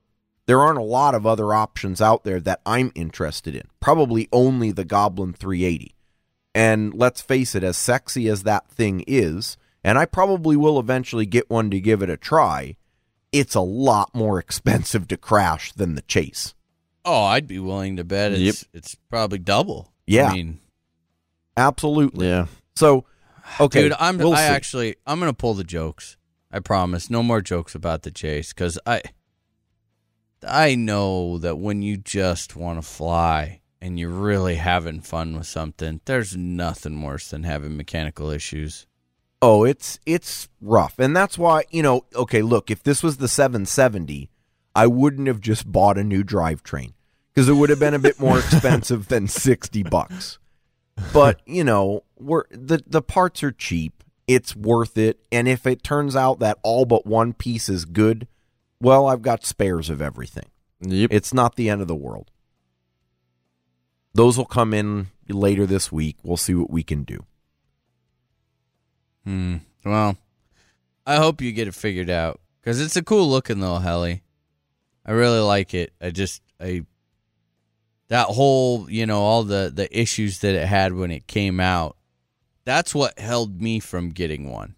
There aren't a lot of other options out there that I'm interested in. Probably only the Goblin 380. And let's face it, as sexy as that thing is, and I probably will eventually get one to give it a try, it's a lot more expensive to crash than the Chase. Oh, I'd be willing to bet it's it's probably double. Yeah. I mean, Absolutely. yeah. So, okay, dude, I'm we'll I see. actually I'm gonna pull the jokes. I promise. No more jokes about the chase because I I know that when you just want to fly and you're really having fun with something, there's nothing worse than having mechanical issues. oh, it's it's rough, and that's why you know. Okay, look, if this was the 770, I wouldn't have just bought a new drivetrain because it would have been a bit more expensive than 60 bucks. But you know, we're the the parts are cheap. It's worth it, and if it turns out that all but one piece is good, well, I've got spares of everything. Yep. It's not the end of the world. Those will come in later this week. We'll see what we can do. Hmm. Well, I hope you get it figured out because it's a cool looking little heli. I really like it. I just I that whole you know all the the issues that it had when it came out. That's what held me from getting one.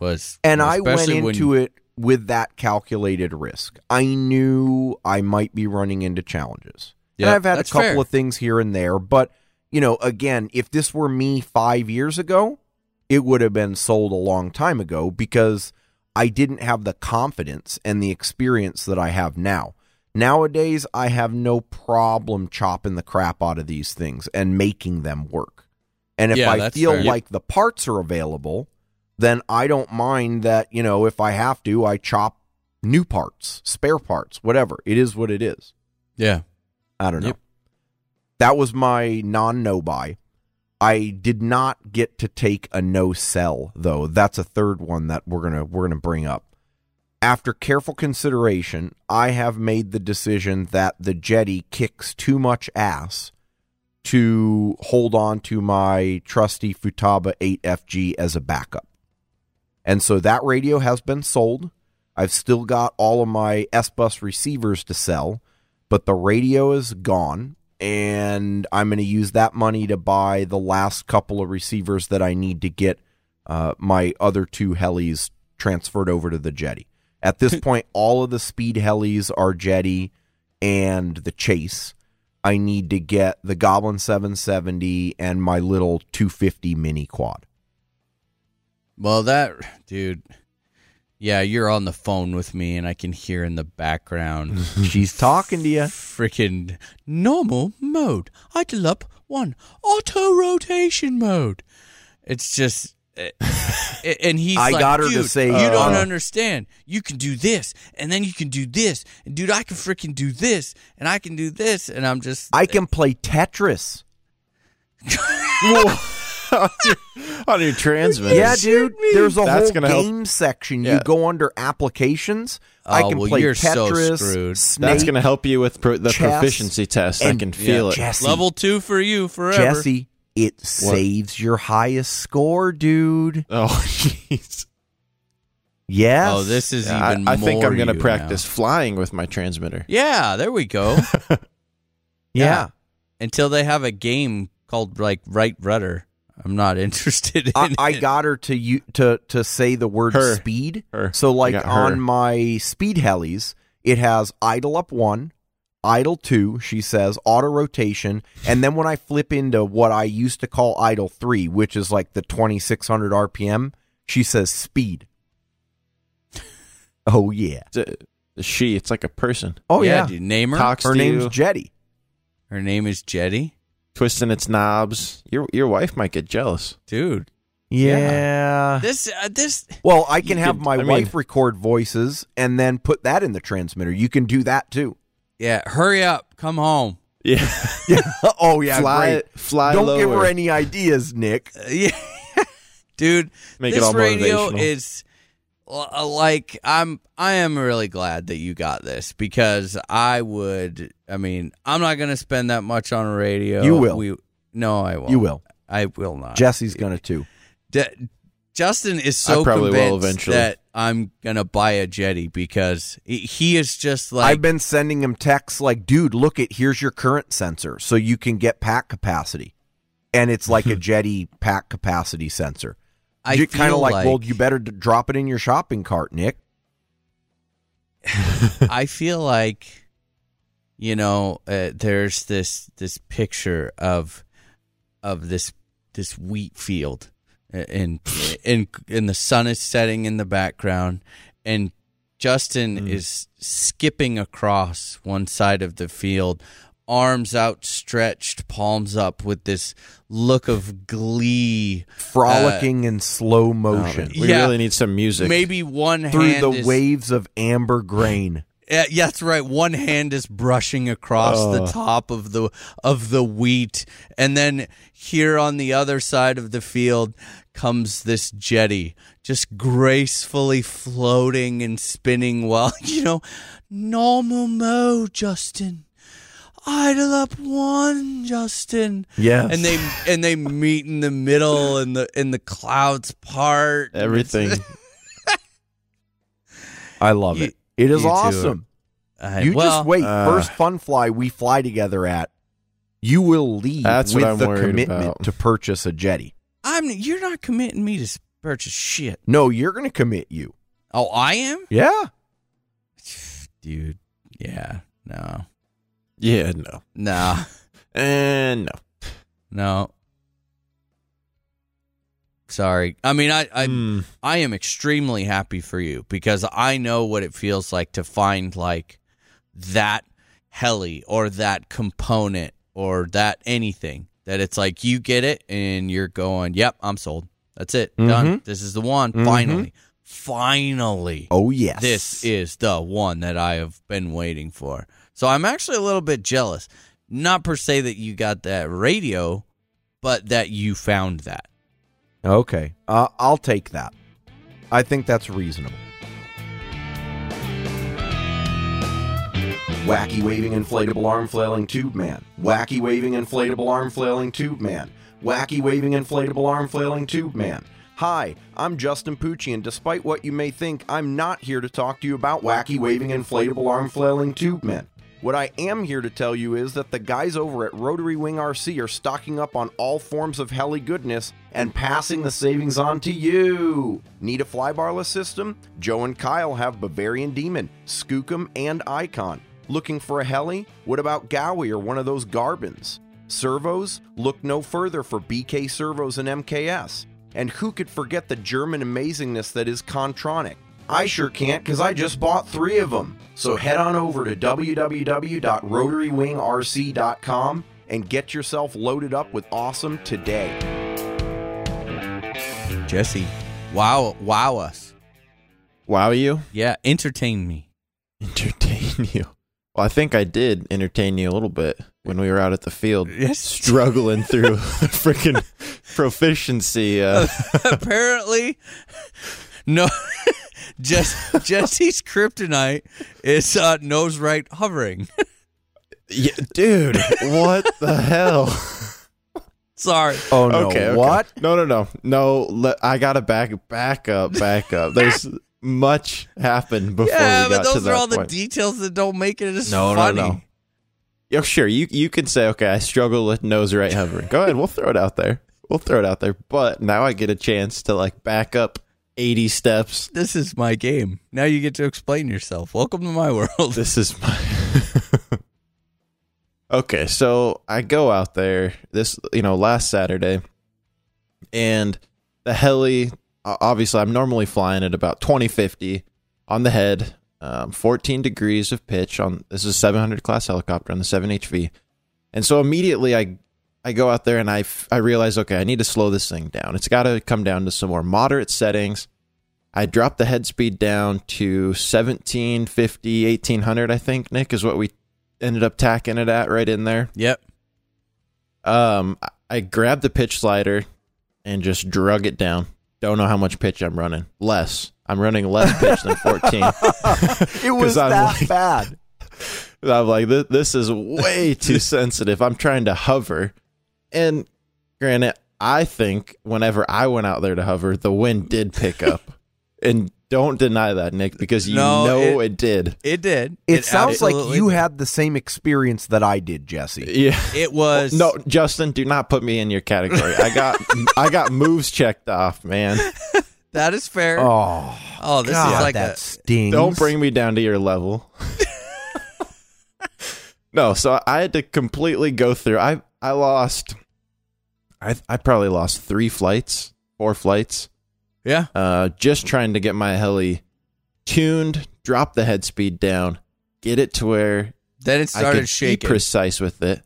Was And I went especially when- into it with that calculated risk. I knew I might be running into challenges. and I've had a couple fair. of things here and there, but you know, again, if this were me 5 years ago, it would have been sold a long time ago because I didn't have the confidence and the experience that I have now. Nowadays, I have no problem chopping the crap out of these things and making them work. And if Yeah, I feel fair. like the parts are available, then I don't mind that, you know, if I have to, I chop new parts, spare parts, whatever. It is what it is. yeah. I don't know. Yep. That was my non no buy. I did not get to take a no sell though. That's a third one that we're going to we're going to bring up. After careful consideration, I have made the decision that the Jeti kicks too much ass to hold on to my trusty Futaba 8FG as a backup. And so that radio has been sold. I've still got all of my S Bus receivers to sell, but the radio is gone. And I'm going to use that money to buy the last couple of receivers that I need to get uh, my other two helis transferred over to the Jeti. At this point, all of the speed helis are Jeti and the Chase. I need to get the Goblin 770 and my little 250 mini quad. Well, that dude. Yeah, you're on the phone with me, and I can hear in the background. She's talking to you. freaking normal mode. I dial up one auto rotation mode. It's just, eh, eh, and he's I like, got her to say, you don't uh, understand. You can do this, and then you can do this, and dude, I can freaking do this, and I can do this, and I'm just, I can play Tetris. on your transmitter. Yeah, dude. There's a That's whole gonna help. game section. Yeah. You go under applications. I Oh, can well, play you're so Tetris. screwed. Snake, That's going to help you with pro- the chess, proficiency test. I can feel Yeah. it. Jesse, level two for you forever. Jesse, it saves your highest score, dude. Oh, jeez. Yes. Oh, this is Yeah, even I, I think I'm going to practice now. flying with my transmitter. Yeah, there we go. Yeah. Until they have a game called like Right Rudder. I'm not interested in I, I got her to you to to say the word Her. speed. Her. So like on my speed helis, it has idle up one, idle two. She says auto rotation, and then when I flip into what I used to call idle three, which is like the 2600 RPM, she says speed. Oh yeah. It's a, she. It's like a person. Oh yeah. dude, name her. Talks Her name's you, Jeti. Her name is Jeti. Twisting its knobs. Your your wife might get jealous. Dude, Yeah. this uh, this Well, I can You have could- my I mean- wife record voices and then put that in the transmitter. You can do that too. yeah. Hurry up, come home. Yeah. oh yeah, fly great. fly Don't lower. give her any ideas, Nick. Uh, yeah, dude. Make this it all radio motivational. is Uh, like I'm. I am really glad that you got this because I would. I mean, I'm not gonna spend that much on a radio. You will. We, no, I won't. You will. I will not. Jesse's gonna too. D- Justin is so I probably will eventually. that I'm gonna buy a Jeti because he, he is just like I've been sending him texts like, "Dude, look at here's your current sensor, so you can get pack capacity." And it's like a Jeti pack capacity sensor. I you kind of feel like, well, you better drop it in your shopping cart, Nick. I feel like you know uh, there's this this picture of of this this wheat field uh, and and and the sun is setting in the background and Justin is skipping across one side of the field arms outstretched palms up with this look of glee uh, Frolicking in slow Oh, motion we Yeah. really need some music. maybe one hand through hand the is, waves of amber grain. Yeah, yeah, that's right. One hand is brushing across the Oh. top of the of the wheat, and then here on the other side of the field comes this Jeti, just gracefully floating and spinning while you know, normal mode, Justin. Idle up one, Justin. yeah And they and they meet in the middle, and the in the clouds part. Everything. I love You- it. It is you two are- awesome. I- You well, just wait. uh, First fun fly we fly together at, you will leave That's with what I'm the worried commitment about. to purchase a Jeti. I'm. You're not committing me to purchase shit. No, you're going to commit you. Oh, I am, Yeah. dude. Yeah, no, yeah, no. no, And no. no. Sorry. I mean, I, I, Mm. I am extremely happy for you because I know what it feels like to find like that heli or that component or that anything that it's like you get it and you're going, "Yep, I'm sold. That's it. Done. This is the one. Mhm. Finally, finally." Oh, yes. this is the one that I have been waiting for. So I'm actually a little bit jealous. Not per se that you got that radio, but that you found that. Okay. Uh, I'll take that. I think that's reasonable. Wacky waving inflatable arm flailing tube man. Wacky waving inflatable arm flailing tube man. Wacky waving inflatable arm flailing tube man. Hi, I'm Justin Pucci, and despite what you may think, I'm not here to talk to you about wacky waving inflatable arm flailing tube men. What I am here to tell you is that the guys over at Rotary Wing RC are stocking up on all forms of heli goodness and passing the savings on to you. Need a flybarless system? Joe and Kyle have Bavarian Demon, Skookum, and Icon. Looking for a heli? What about Gaui or one of those Garbins? Servos? Look no further for BK Servos and MKS. And who could forget the German amazingness that is Kontronik? I sure can't because I just bought three of them. So head on over to www.rotarywingrc.com and get yourself loaded up with awesome today. Jesse, wow, wow us. Wow you? Yeah, entertain me. Entertain you. Well, I think I did entertain you a little bit when we were out at the field. Yes. Struggling through freaking proficiency. Uh, Apparently, no. Just Jesse's kryptonite is uh, nose right hovering. yeah, dude, what the hell? Sorry. Oh no! okay, okay. What? No, no, no, no. Let, I gotta back, back up, back up. There's much happened before yeah, we got but to those that are all point. the details that don't make it as No, no, funny. no. Yeah, sure. You you can say, okay, I struggle with nose right hovering. Go ahead, we'll throw it out there. we'll throw it out there. But now I get a chance to like back up 80 steps. This is my game. Now you get to explain yourself. Welcome to my world. This is my. okay, so I go out there this, you know, last Saturday, and the heli. Obviously, I'm normally flying at about 2050 on the head, um, 14 degrees of pitch on. This is a 700 class helicopter on the 7HV, and so immediately I I go out there and I, f- I realize, okay, I need to slow this thing down. It's got to come down to some more moderate settings. I dropped the head speed down to 1750, 1800, I think, Nick, is what we ended up tacking it at right in there. Yep. Um, I- I grabbed the pitch slider and just drug it down. Don't know how much pitch I'm running. Less. I'm running less pitch than 14. It was I'm that like- bad. I'm like, this, this is way too sensitive. I'm trying to hover. And granted, I think whenever I went out there to hover, the wind did pick up. and don't deny that, Nick, because you No, know it- it, did. It did. It, sounds like you did. had the same experience that I did, Jesse. Yeah. It was No, Justin, do not put me in your category. I got I got moves checked off, man. That is fair. Oh, Oh, this God, is like that a stings. Don't bring me down to your level. no, so I had to completely go through. I I lost. I I probably lost three flights, four flights. yeah. Uh, just trying to get my heli tuned, drop the head speed down, get it to where Then it started shaking. be precise with it.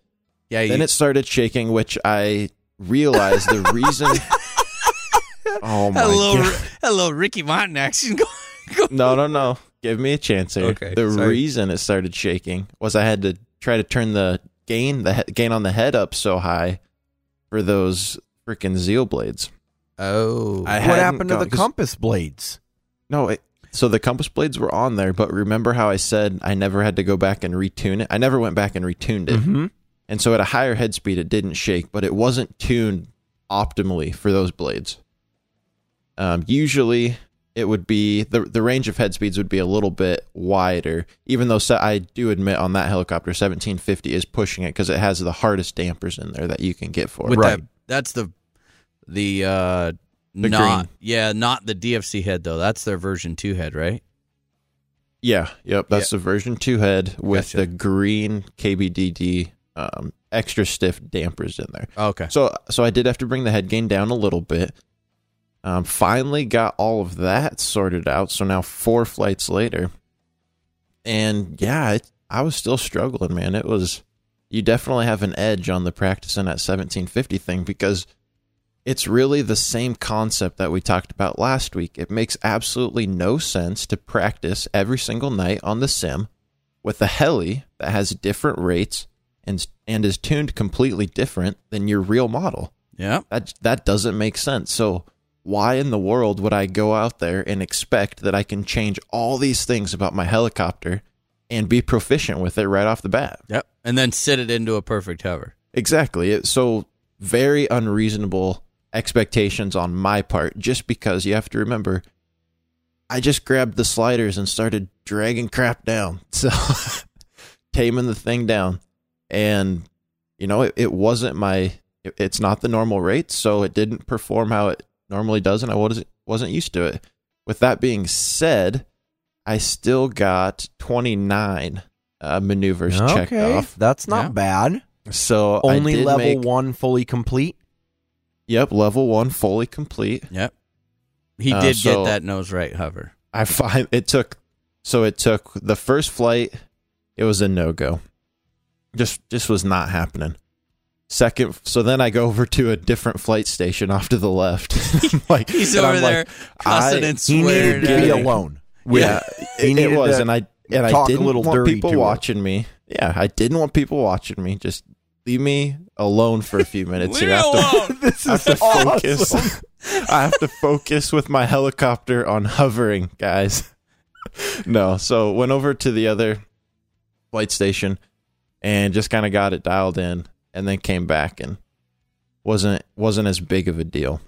yeah, you, Then it started shaking, which I realized the reason. oh my little, god! little Ricky Martin action going. No, no, no. Give me a chance here. Okay, The sorry. reason it started shaking was I had to try to turn the gain, the he- gain on the head up so high for those freaking zeal blades. Oh, I what hadn't happened to gone- the 'cause- compass blades? No, it, so the compass blades were on there, but remember how I said I never had to go back and retune it? I never went back and retuned it. Mm-hmm. And so at a higher head speed, it didn't shake, but it wasn't tuned optimally for those blades. Um, usually, it would be the the range of head speeds would be a little bit wider. Even though se- I do admit on that helicopter, 1750 is pushing it because it has the hardest dampers in there that you can get for with it. that, that's the the uh The not green. yeah, not the DFC head though. That's their version two head, right? Yeah, yep. That's the version two head with Gotcha. the green KBDD um, extra stiff dampers in there. Okay. So so I did have to bring the head gain down a little bit. Um, finally got all of that sorted out. So now four flights later, and yeah, it, I was still struggling, man. It was you definitely have an edge on the practicing at 1750 thing because it's really the same concept that we talked about last week. It makes absolutely no sense to practice every single night on the sim with a heli that has different rates and and is tuned completely different than your real model. Yeah. That that doesn't make sense. So why in the world would I go out there and expect that I can change all these things about my helicopter and be proficient with it right off the bat? Yep. And then sit it into a perfect hover. Exactly. So very unreasonable expectations on my part just because you have to remember I just grabbed the sliders and started dragging crap down. So taming the thing down and you know it, it wasn't my it- it's not the normal rate so it didn't perform how it normally does and I wasn't wasn't used to it. With that being said, I still got 29 uh, maneuvers checked Okay, off. that's not Yeah. bad. So I Only did level make- one fully complete. Yep, level one fully complete. Yep. He Uh, did so- get that nose right hover. I find it took so it took the first flight. It was a no go. Just just was not happening. Second, so then I go over to a different flight station off to the left. Like He's and over I'm there like, I- and He needed to be it. alone. Yeah, He it, it was, and I and I didn't little want people to her. watching me. Yeah, I didn't want people watching me. Just leave me alone for a few minutes. Leave here. I me have to- alone. this I have to focus. I have to focus with my helicopter on hovering, guys. no, so went over to the other flight station and just kind of got it dialed in, and then came back and wasn't wasn't as big of a deal.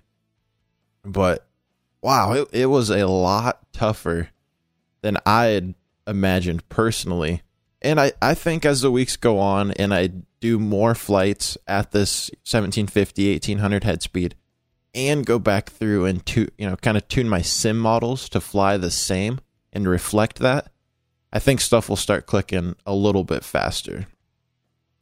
But wow, it, it was a lot tougher than I had imagined personally And I, I think as the weeks go on and I do more flights at this 1750, 1800 head speed and go back through and to, you know, kind of tune my sim models to fly the same and reflect that, I think stuff will start clicking a little bit faster.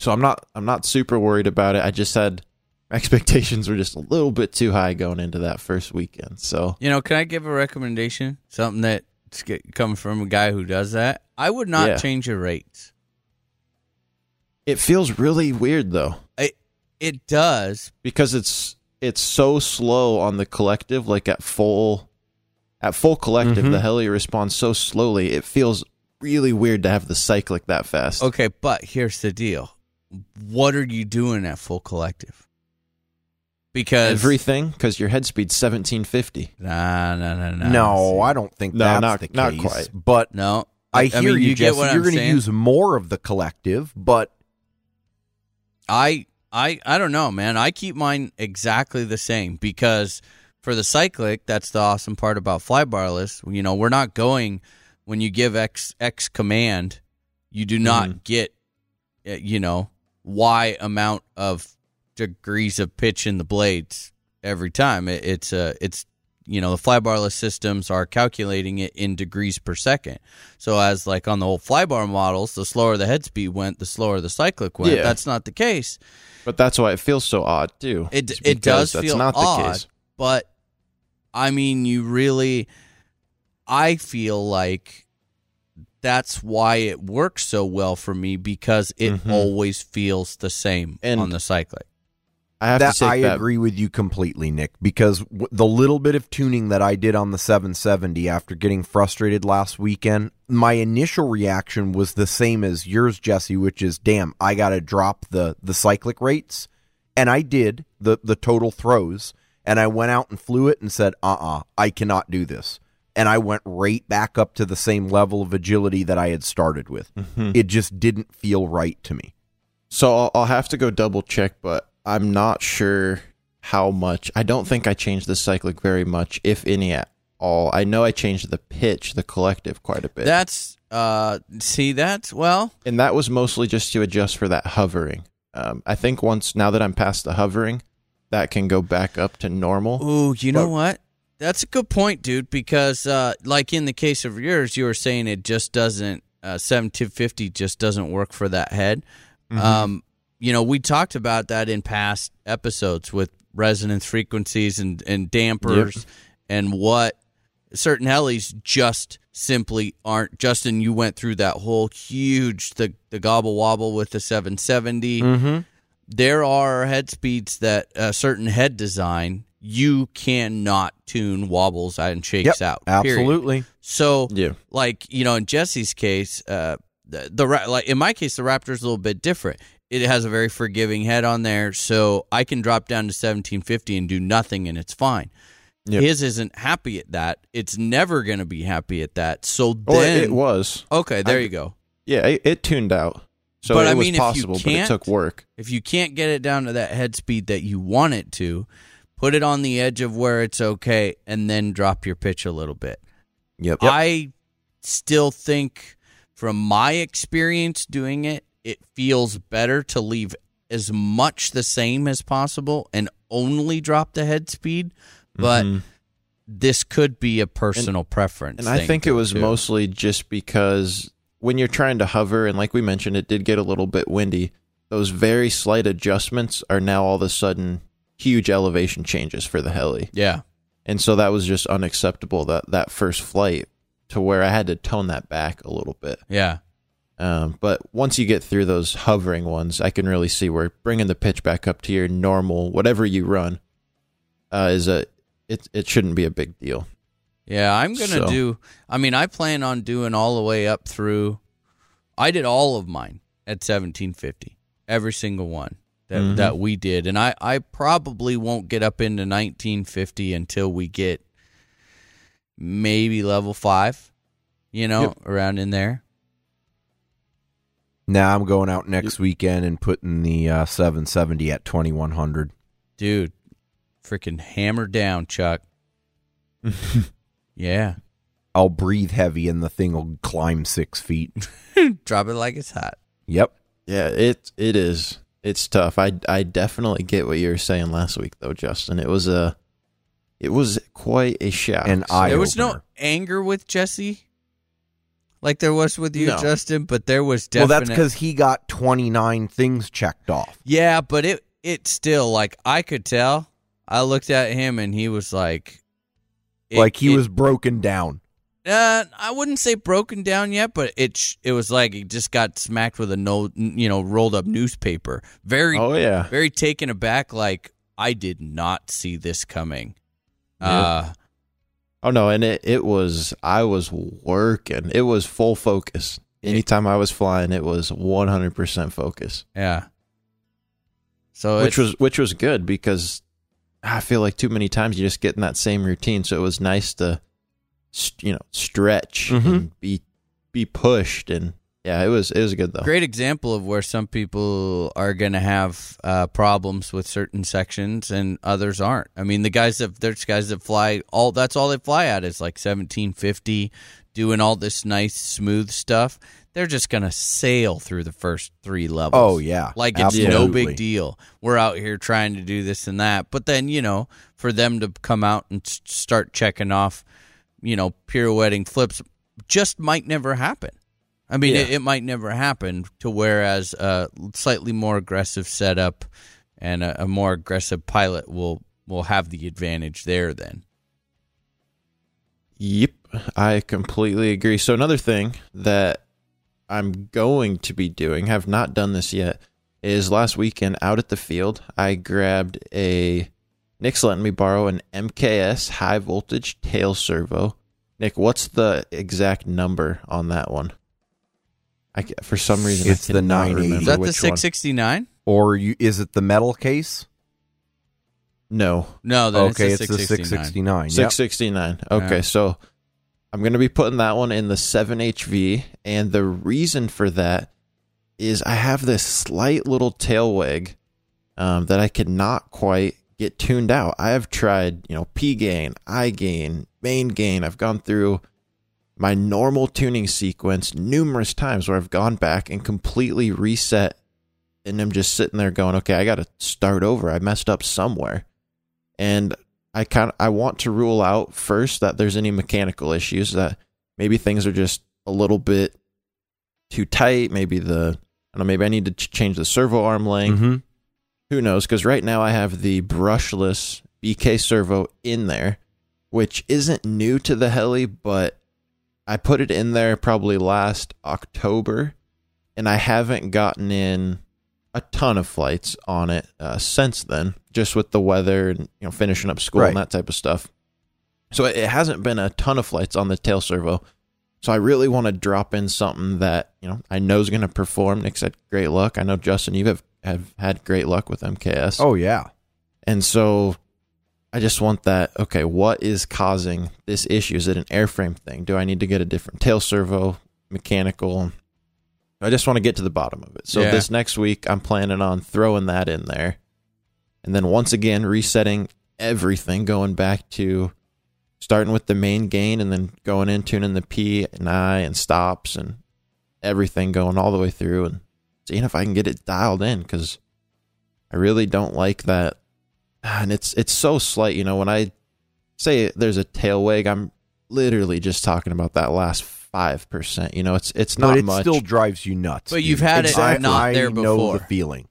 So I'm not I'm not super worried about it. I just had expectations were just a little bit too high going into that first weekend. So You know, can I give a recommendation? Something that's get- coming from a guy who does that. I would not Yeah. change your rates. it feels really weird though. It it does. because it's it's so slow on the collective like at full at full collective Mhm. the heli responds so slowly it feels really weird to have the cyclic that fast Okay, but here's the deal. What are you doing at full collective? Because everything because your head speed's 1750 nah, nah, nah, nah. No, I don't think No, that's not- the case. not quite. But no. I, hear mean, you, you get Jesse. what You're going to use more of the collective, but I I I don't know, man. I keep mine exactly the same because for the cyclic, that's the awesome part about flybarless. You know, we're not going when you give X X command, you do not Mm-hmm. get uh, you know Y amount of degrees of pitch in the blades every time. It, it's uh, it's you know the flybarless systems are calculating it in degrees per second. So as like on the old flybar models, the slower the head speed went, the slower the cyclic went. Yeah. That's not the case. but that's why it feels so odd too It it does that's feel not odd, the case but I mean, you really, I feel like that's why it works so well for me because it Mhm. always feels the same And- on the cyclic. i have that to take I that agree with you completely, Nick. Because w- the little bit of tuning that I did on the 770 after getting frustrated last weekend, my initial reaction was the same as yours, Jesse, which is, "Damn, I got to drop the the cyclic rates," and I did the the total throws, and I went out and flew it and said, "Uh, uh I cannot do this." And I went right back up to the same level of agility that I had started with. Mhm. It just didn't feel right to me. so I'll, I'll have to go double check but i'm not sure how much i don't think i changed the cyclic very much if any at all i know i changed the pitch the collective quite a bit That's uh, see, that's well, and that was mostly just to adjust for that hovering. Um, I think once now that I'm past the hovering, that can go back up to normal. Ooh, you know what? That's a good point, dude. Because, uh, like in the case of yours, you were saying it just doesn't. Uh, Seven two fifty just doesn't work for that head. Um, you know, we talked about that in past episodes with resonance frequencies and and dampers and what certain helis just simply aren't. Justin, you went through that whole huge the the gobble wobble with the seven seventy Mm-hmm. there are head speeds that a certain head design you cannot tune wobbles and shakes Yep, out. period. absolutely. So, Yeah. like you know, in Jesse's case, uh, the, the like in my case, the Raptor's a little bit different. It has a very forgiving head on there, so I can drop down to 1750 and do nothing, and it's fine. Yep. His isn't happy at that. It's never going to be happy at that. So Well, then, it was. okay, there I- you go. Yeah, it, it tuned out. So But it I was mean, if you possible, but it can't- took work. If you can't get it down to that head speed that you want it to, put it on the edge of where it's okay and then drop your pitch a little bit. Yep. I still think from my experience doing it, it feels better to leave as much the same as possible and only drop the head speed, but Mhm. this could be a personal preference. And I think it was too. mostly just because when you're trying to hover, and like we mentioned, it did get a little bit windy. Those very slight adjustments are now all of a sudden huge elevation changes for the heli. Yeah. And so that was just unacceptable that that first flight to where I had to tone that back a little bit. Yeah. Um, but once you get through those hovering ones, I can really see where bringing the pitch back up to your normal, whatever you run, uh, is a it. It shouldn't be a big deal. Yeah, I'm gonna So- do. I mean, I plan on doing all the way up through. I did all of mine at 1750, every single one that Mhm. that we did, and I I probably won't get up into 1950 until we get maybe level five, you know, Yep. around in there. Now I'm going out next weekend and putting the uh, 770 at 2100. Dude, freaking hammer down, Chuck. yeah, I'll breathe heavy and the thing will climb six feet. Drop it like it's hot. Yep. Yeah, it it is. It's tough. I I definitely get what you were saying last week though, Justin. It was a it was quite a shock. An eye there was no anger with Jesse, like there was with you, No. Justin. But there was definitely Well, that's because he got 29 things checked off. yeah, but it it still like I could tell. I looked at him and he was like, it- like he it- was broken down. Uh, I wouldn't say broken down yet, but it sh- it was like he just got smacked with a no, you know, rolled up newspaper. Very, oh yeah. very taken aback. Like I did not see this coming. Yep. Uh, Oh no, and it it was I was working. It was full focus. Anytime I was flying, it was 100% focus. yeah. So which was which was good because I feel like too many times you just get in that same routine. So it was nice to, you know, stretch Mhm. and be be pushed, and yeah, it was it was good though. great example of where some people are going to have uh, problems with certain sections and others aren't. I mean, the guys that there's guys that fly all that's all they fly at is like 1750, doing all this nice smooth stuff. They're just going to sail through the first three levels. Oh, yeah. like it's no big deal. We're out here trying to do this and that, but then you know, for them to come out and start checking off, you know, pirouetting flips, just might never happen. I mean, Yeah. it, it might never happen to whereas a slightly more aggressive setup and a, a more aggressive pilot will will have the advantage there. Then, Yep, I completely agree. So another thing that I'm going to be doing, have not done this yet, is last weekend out at the field, I grabbed a Nick's letting me borrow an MKS high voltage tail servo. Nick, what's the exact number on that one? I for some reason It's I the cannot 980. is that the six sixty nine? Or you, is it the metal case? No, No, then okay, it's it's the the 669. 669. Yep. 669. Okay, Yeah. so I'm going to be putting that one in the 7HV. And the reason for that is I have this slight little tail wag um, that I could not quite get tuned out. I have tried, you know, P gain, I gain, main gain. I've gone through my normal tuning sequence numerous times where I've gone back and completely reset. And I'm just sitting there going, okay, I got to start over. I messed up somewhere. And I kind of I want to rule out first that there's any mechanical issues that maybe things are just a little bit too tight. Maybe the I don't know. Maybe I need to ch- change the servo arm length. Mhm. Who knows? Because right now I have the brushless BK servo in there, which isn't new to the heli, but I put it in there probably last October, and I haven't gotten in a ton of flights on it uh, since then, just with the weather and you know finishing up school and that type of stuff. So it hasn't been a ton of flights on the tail servo. So I really want to drop in something that you know I know is going to perform. Nick said great luck. I know Justin, you have have had great luck with MKS. Oh, yeah. And so I just want that. Okay, what is causing this issue? Is it an airframe thing? Do I need to get a different tail servo, mechanical? I just want to get to the bottom of it. So Yeah. this next week, I'm planning on throwing that in there. And then once again, resetting everything, going back to starting with the main gain and then going in, tuning the P and I and stops and everything going all the way through and seeing if I can get it dialed in because I really don't like that. And it's it's so slight, you know. When I say there's a tail wag, I'm literally just talking about that last five percent. You know, it's it's not but it much. still drives you nuts. But you've dude. had it I- not I there know before. the feeling.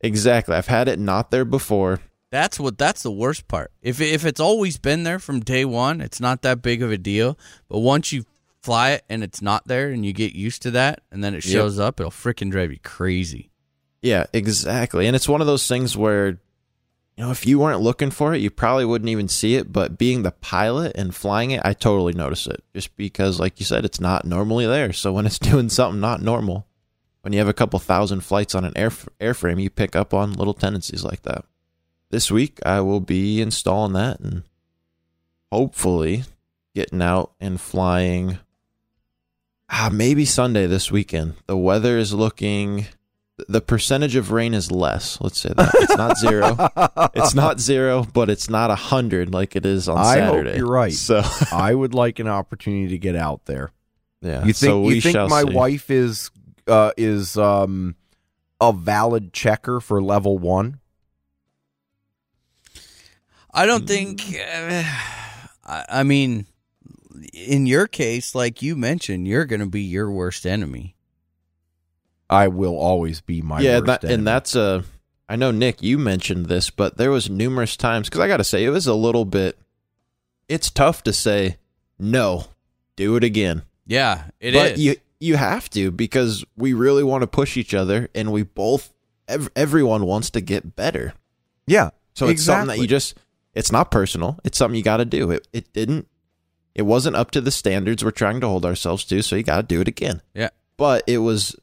exactly. I've had it not there before. That's what that's the worst part. If if it's always been there from day one, it's not that big of a deal. But once you fly it and it's not there, and you get used to that, and then it Yep. shows up, it'll freaking drive you crazy. Yeah, exactly. And it's one of those things where, you know, if you weren't looking for it, you probably wouldn't even see it. But being the pilot and flying it, I totally notice it just because, like you said, it's not normally there. So when it's doing something not normal, when you have a couple thousand flights on an air, airframe, you pick up on little tendencies like that. This week, I will be installing that and hopefully getting out and flying. Ah, maybe Sunday this weekend. The weather is looking the percentage of rain is less. Let's say that it's not zero. it's not zero, but it's not a hundred like it is on I hope Saturday. you're right. So I would like an opportunity to get out there. yeah, You think so we you think shall my see. wife is uh, is um, a valid checker for level one? I don't think. Uh, I, I mean, in your case, like you mentioned, you're going to be your worst enemy. I will always be my yeah, worst that, enemy. and that's a. I know Nick, you mentioned this, but there was numerous times because I got to say it was a little bit. It's tough to say no, do it again. Yeah, it is. but you you have to because we really want to push each other, and we both ev- everyone wants to get better. yeah. So it's something that you just it's not personal. It's something you got to do. It it didn't it wasn't up to the standards we're trying to hold ourselves to, so you got to do it again. Yeah. But it was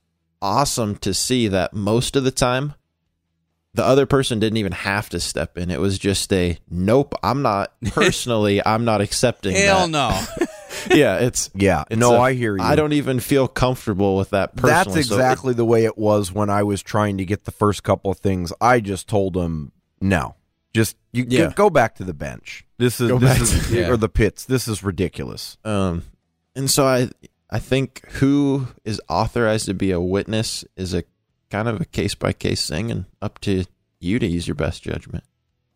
awesome to see that most of the time the other person didn't even have to step in. It was just a nope, I'm not personally I'm not accepting Hell that. no. Yeah, it's Yeah. it's no, a- I hear you. I don't even feel comfortable with that personally. That's so it- exactly the way it was when I was trying to get the first couple of things. I just told him no. Just you Yeah. go, go back to the bench. This is Go this back is to- Yeah. or the pits. This is ridiculous. Um, and so I, I think who is authorized to be a witness is a kind of a case by case thing, and up to you to use your best judgment.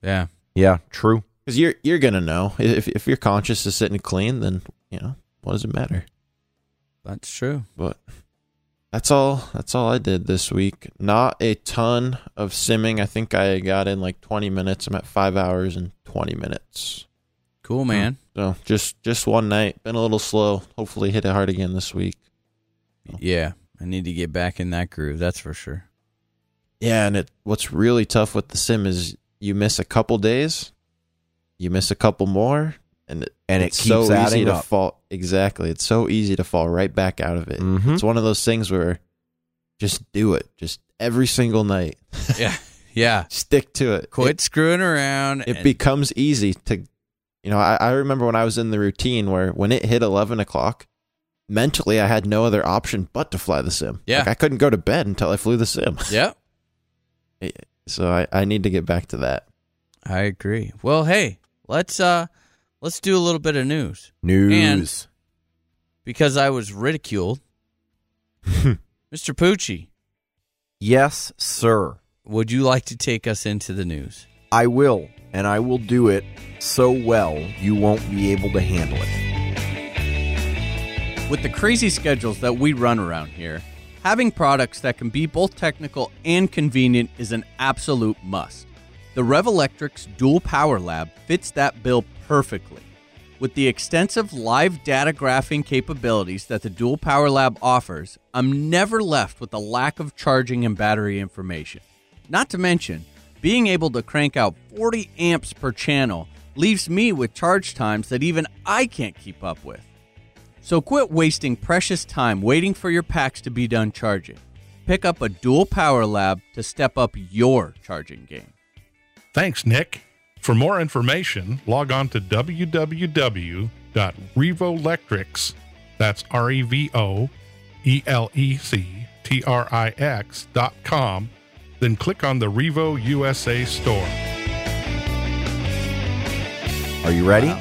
yeah. Yeah, true. Because you're you're gonna know if if your conscience is sitting clean, then you know what does it matter. That's true. But that's all. That's all I did this week. Not a ton of simming. I think I got in like 20 minutes. I'm at five hours and 20 minutes. Cool, man. So just just one night. Been a little slow. Hopefully hit it hard again this week. Yeah. I need to get back in that groove. That's for sure. Yeah, and it what's really tough with the sim is you miss a couple days, you miss a couple more, and it, And it it's keeps so easy to up. fall. Exactly, it's so easy to fall right back out of it. Mhm. It's one of those things where just do it, just every single night, Yeah. Yeah. stick to it. Quit screwing around. It, it and- becomes easy to, you know. I, I remember when I was in the routine where when it hit eleven o'clock. Mentally, I had no other option but to fly the sim. Yeah. Like, I couldn't go to bed until I flew the sim. yeah. So I, I need to get back to that. I agree. Well, hey, let's uh let's do a little bit of news News. because I was ridiculed. Mr. Pucci, yes, sir. Would you like to take us into the news? I will, and I will do it so well you won't be able to handle it. With the crazy schedules that we run around here, having products that can be both technical and convenient is an absolute must. The Revolectrix Dual Power Lab fits that bill perfectly. With the extensive live data graphing capabilities that the Dual Power Lab offers, I'm never left with a lack of charging and battery information. Not to mention, being able to crank out 40 amps per channel leaves me with charge times that even I can't keep up with. So quit wasting precious time waiting for your packs to be done charging. Pick up a dual power lab to step up your charging game. Thanks, Nick. For more information, log on to www.revolectrix, that's R E V O E L E C T R I X dot com, then click on the Revo USA store. Are you ready?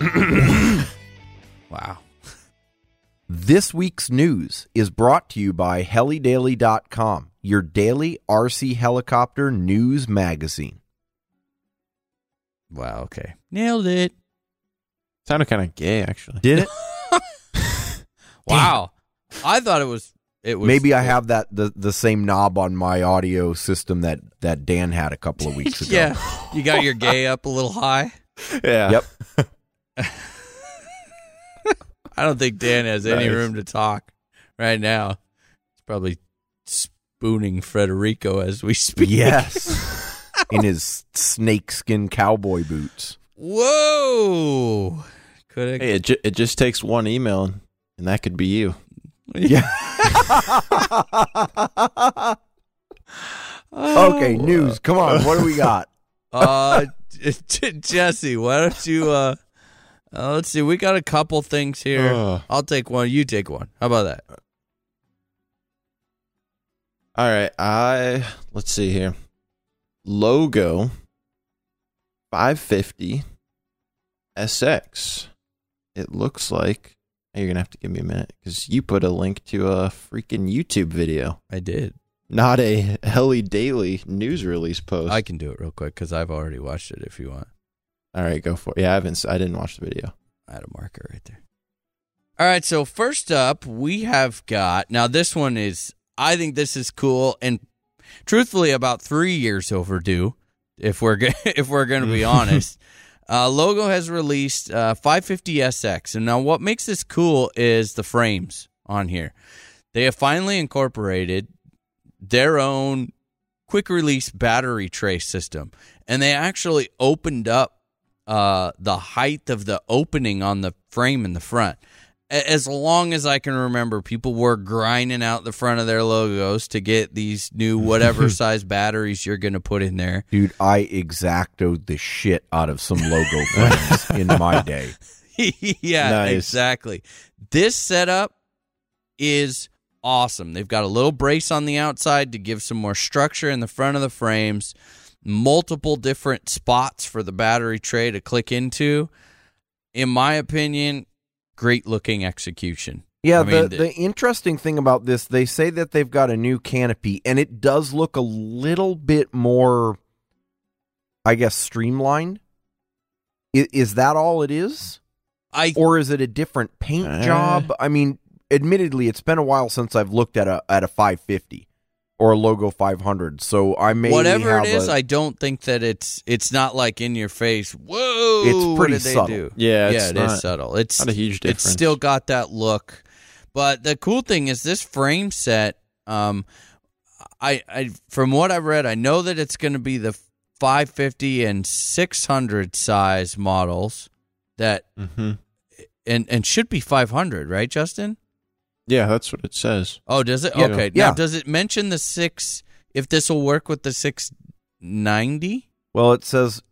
Wow. This week's news is brought to you by helidaily.com, your daily RC helicopter news magazine. Wow, okay. Nailed it. Sounded kind of gay, actually. Did it? Wow. I thought it was it was Maybe I have that the, the same knob on my audio system that, that Dan had a couple of weeks ago. Yeah. You got your gay up a little high? Yeah. Yep. I don't think Dan has any Nice. room to talk right now. He's probably spooning Frederico as we speak. Yes. In his snakeskin cowboy boots. Whoa. Could have Hey, it, ju- it just takes one email, and, and that could be you. Yeah. okay, news. Come on. What do we got? uh Jesse, why don't you uh, uh let's see, we got a couple things here. Ugh. I'll take one, you take one. How about that? All right, I let's see here. Logo 550 SX. It looks like you're gonna have to give me a minute because you put a link to a freaking YouTube video, I did. not a Heli Daily news release post. I can do it real quick because I've already watched it. If you want, All right, go for it. Yeah, I haven't. I didn't watch the video. I had a marker right there. All right. So first up, we have got now. This one is. I think this is cool and truthfully about three years overdue. If we're go- if we're going to be honest. Uh, Logo has released uh, 550SX, and now what makes this cool is the frames on here. They have finally incorporated their own quick release battery tray system, and they actually opened up uh, the height of the opening on the frame in the front. As long as I can remember, people were grinding out the front of their logos to get these new whatever size batteries you're going to put in there. Dude, I exactoed the shit out of some logo frames in my day. yeah, Nice. exactly. This setup is awesome. They've got a little brace on the outside to give some more structure in the front of the frames, multiple different spots for the battery tray to click into. In my opinion, great looking execution. Yeah, I mean, the, the interesting thing about this, they say that they've got a new canopy, and it does look a little bit more, I guess, streamlined. Is, is that all it is? I or is it a different paint Uh. job? I mean, admittedly, it's been a while since I've looked at a at a 550 or a logo 500, so I may whatever have it is, a- I don't think that it's it's not like in your face. Whoa, It's what pretty did they subtle. do? Yeah, yeah, it's it is not- subtle. It's Not a huge difference. It's still got that look. But the cool thing is this frame set. Um, I, I from what I've read, I know that it's going to be the 550 and 600 size models that hmm and and should be 500, right, Justin? Yeah, that's what it says. Oh, does it? Yeah. okay. Yeah. Now, does it mention the six? If this will work with the 690? Well, it says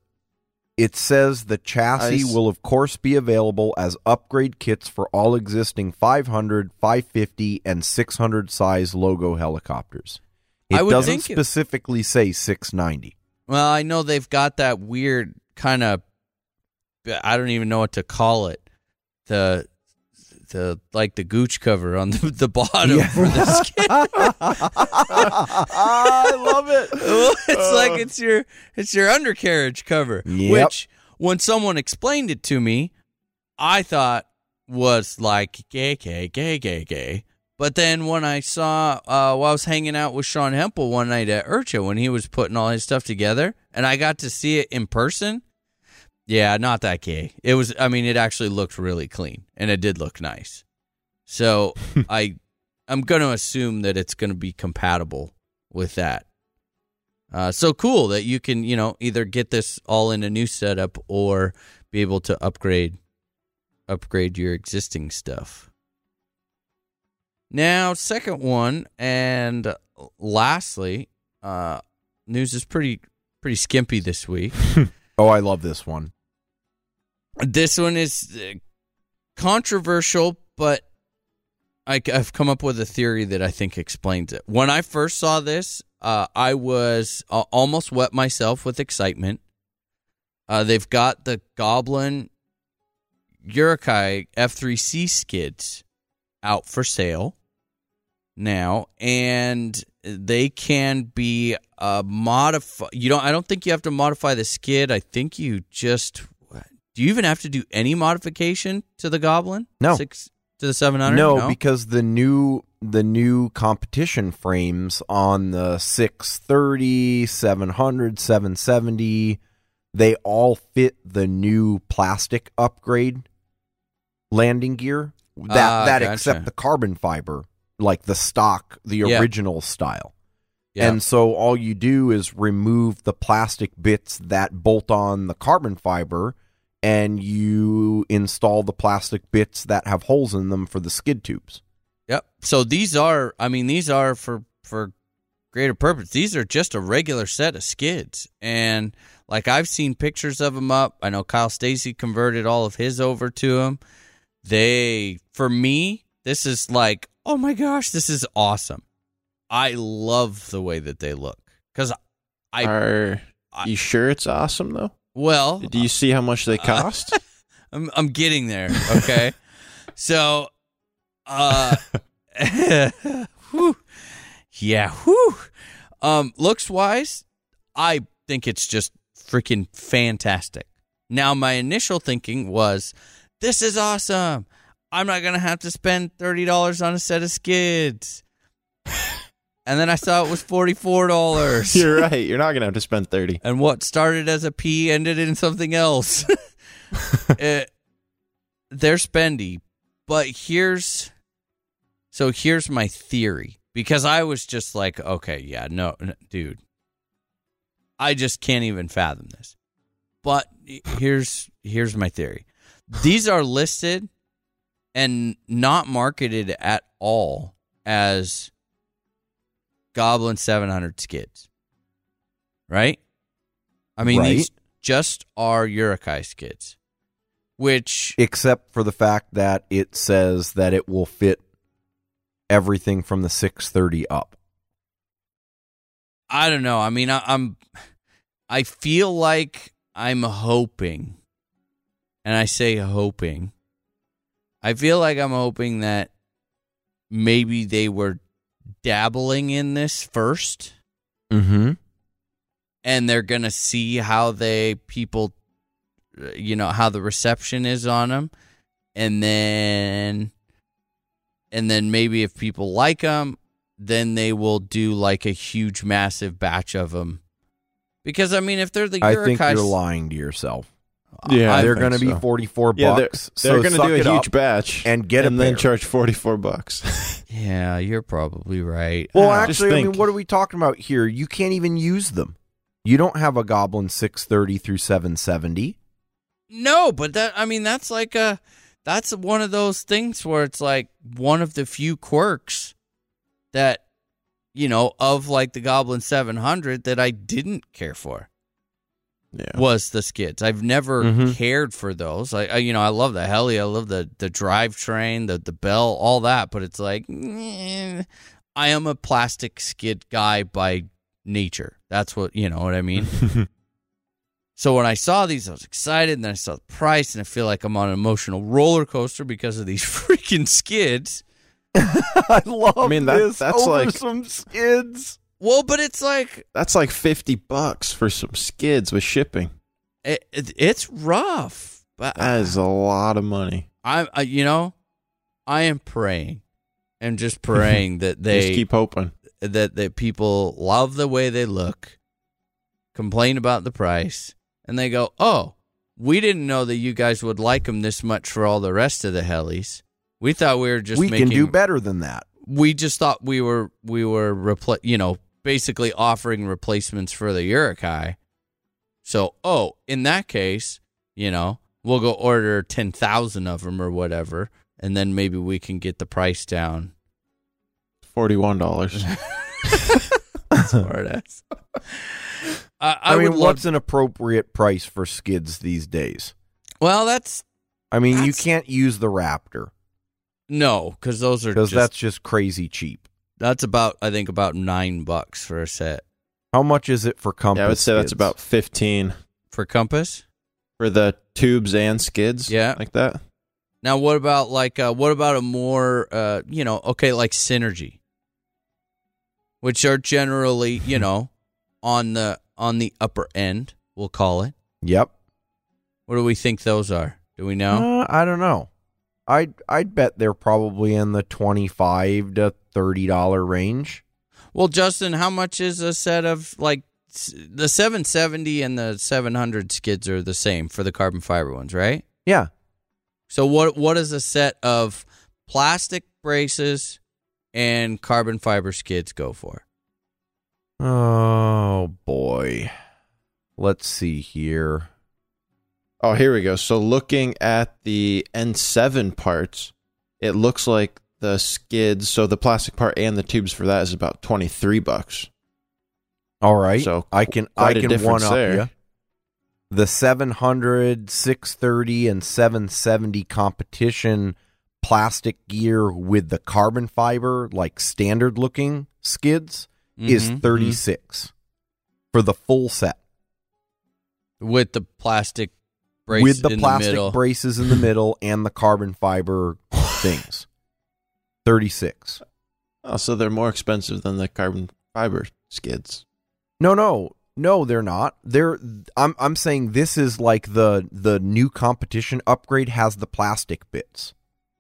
it says the chassis will of course be available as upgrade kits for all existing 500, 550 and 600 size logo helicopters. It I would doesn't think it- specifically say 690. Well, I know they've got that weird kind of I don't even know what to call it. The the like the gooch cover on the, the bottom Yeah. for the skin. I love it. it's like it's your it's your undercarriage cover, Yep. which when someone explained it to me, I thought was like gay, gay, gay, gay, gay. But then when I saw uh, while I was hanging out with Sean Hempel one night at IRCHA when he was putting all his stuff together, and I got to see it in person. Yeah, not that gay. It was. I mean, it actually looked really clean, and it did look nice. So I, I'm going to assume that it's going to be compatible with that. Uh, so cool that you can, you know, either get this all in a new setup or be able to upgrade, upgrade your existing stuff. Now, second one, and lastly, uh, news is pretty pretty skimpy this week. Oh, I love this one. This one is uh, controversial, but I, have come up with a theory that I think explains it. When I first saw this, uh, I was uh, almost wet myself with excitement. Uh, they've got the Goblin Urukay F3C skids out for sale now, and they can be uh, modify. You don't. I don't think you have to modify the skid. I think you just. Do you even have to do any modification to the Goblin? No. Six to the seven hundred. No, because the new the new competition frames on the 630, 700, 770, they all fit the new plastic upgrade landing gear. That Ah, that gotcha. except the carbon fiber, like the stock, the Yeah. original style. Yeah. And so all you do is remove the plastic bits that bolt on the carbon fiber and you install the plastic bits that have holes in them for the skid tubes. Yep. So these are, I mean, these are for for greater purpose. These are just a regular set of skids, and like I've seen pictures of them up. I know Kyle Stacy converted all of his over to them. They, for me, this is like, oh my gosh, this is awesome. I love the way that they look because I Are I- you sure it's awesome though? Well Do you see how much they Uh, cost? I'm I'm getting there. Okay, so uh, whew, yeah, whew. Um, looks wise, I think it's just freaking fantastic. Now, my initial thinking was, this is awesome. I'm not gonna have to spend thirty dollars on a set of skids. And then I saw it was forty four dollars. You're right. You're not gonna have to spend thirty. and what started as a P ended in something else. Uh, they're spendy, but here's so here's my theory because I was just like, okay, yeah, no, n- dude, I just can't even fathom this. But here's here's my theory: these are listed and not marketed at all as Goblin 700 skids, right? I mean, Right. these just are Urukay skids, which except for the fact that it says that it will fit everything from the 630 up. I don't know. I mean, I, I'm, I feel like I'm hoping, and I say hoping, I feel like I'm hoping that maybe they were dabbling in this first Mm-hmm. and they're going to see how they people uh, you know how the reception is on them and then and then maybe if people like them then they will do like a huge massive batch of them because i mean if they're the I think you're lying to yourself. Yeah, I they're going to be so. 44 Yeah, they're, bucks. they're so gonna do a huge batch and get them and a then pair. charge forty four bucks. yeah you're probably right Well, Ah. Actually, I mean, what are we talking about here? You can't even use them. You don't have a Goblin 630 through 770. No, but that I mean that's like a that's one of those things where it's like one of the few quirks that you know of like the Goblin 700 that I didn't care for yeah. was the skids. I've never Mhm. cared for those. I, I you know I love the heli, I love the the drivetrain, the the bell, all that, but it's like eh, I am a plastic skid guy by nature. That's what you know what I mean. So when I saw these, I was excited, and then I saw the price, and I feel like I'm on an emotional roller coaster because of these freaking skids. I love I mean, that- this that's over like- some skids. Well, but it's like That's like fifty bucks for some skids with shipping. it, it, it's rough, but That is a lot of money. I, I, you know, I am praying, and just praying that they Just keep hoping. that that people love the way they look, complain about the price, and they go, "Oh, we didn't know that you guys would like them this much for all the rest of the helis. We thought we were just we making can do better than that. we just thought we were we were repla- you know basically offering replacements for the Urukay. So, oh, in that case, you know, we'll go order 10,000 of them or whatever and then maybe we can get the price down. Forty one dollars. Smart ass. I, I, I, mean, would love what's an appropriate price for skids these days? Well, that's I mean, you can't use the Raptor no, cuz those are because just, that's just crazy cheap. That's about I think about 9 bucks for a set. How much is it for compass? yeah, I would say that's skids? about fifteen For compass? for the tubes and skids. Yeah. like that. Now, what about like uh, what about a more uh, you know okay like synergy, which are generally you know on the on the upper end, we'll call it. Yep. What do we think those are? Do we know? Uh, I don't know. I'd I'd bet they're probably in the twenty five to thirty dollar range. Well, Justin, how much is a set of like the 770 and the 700 skids are the same for the carbon fiber ones, right? Yeah. So what what is a set of plastic braces and carbon fiber skids go for? Oh boy. Let's see here. Oh, here we go. So looking at the N7 parts, it looks like the skids, so the plastic part and the tubes for that is about 23 bucks. All right. So I can I can one up there. you. The 700, 630 and 770 competition plastic gear with the carbon fiber, like standard looking skids, is Mhm, 36 for the full set. with the plastic brace with the plastic the braces in the middle and the carbon fiber things. 36. Oh, so they're more expensive than the carbon fiber skids. No, no. No, they're not. They're I'm I'm saying this is like the the new competition upgrade has the plastic bits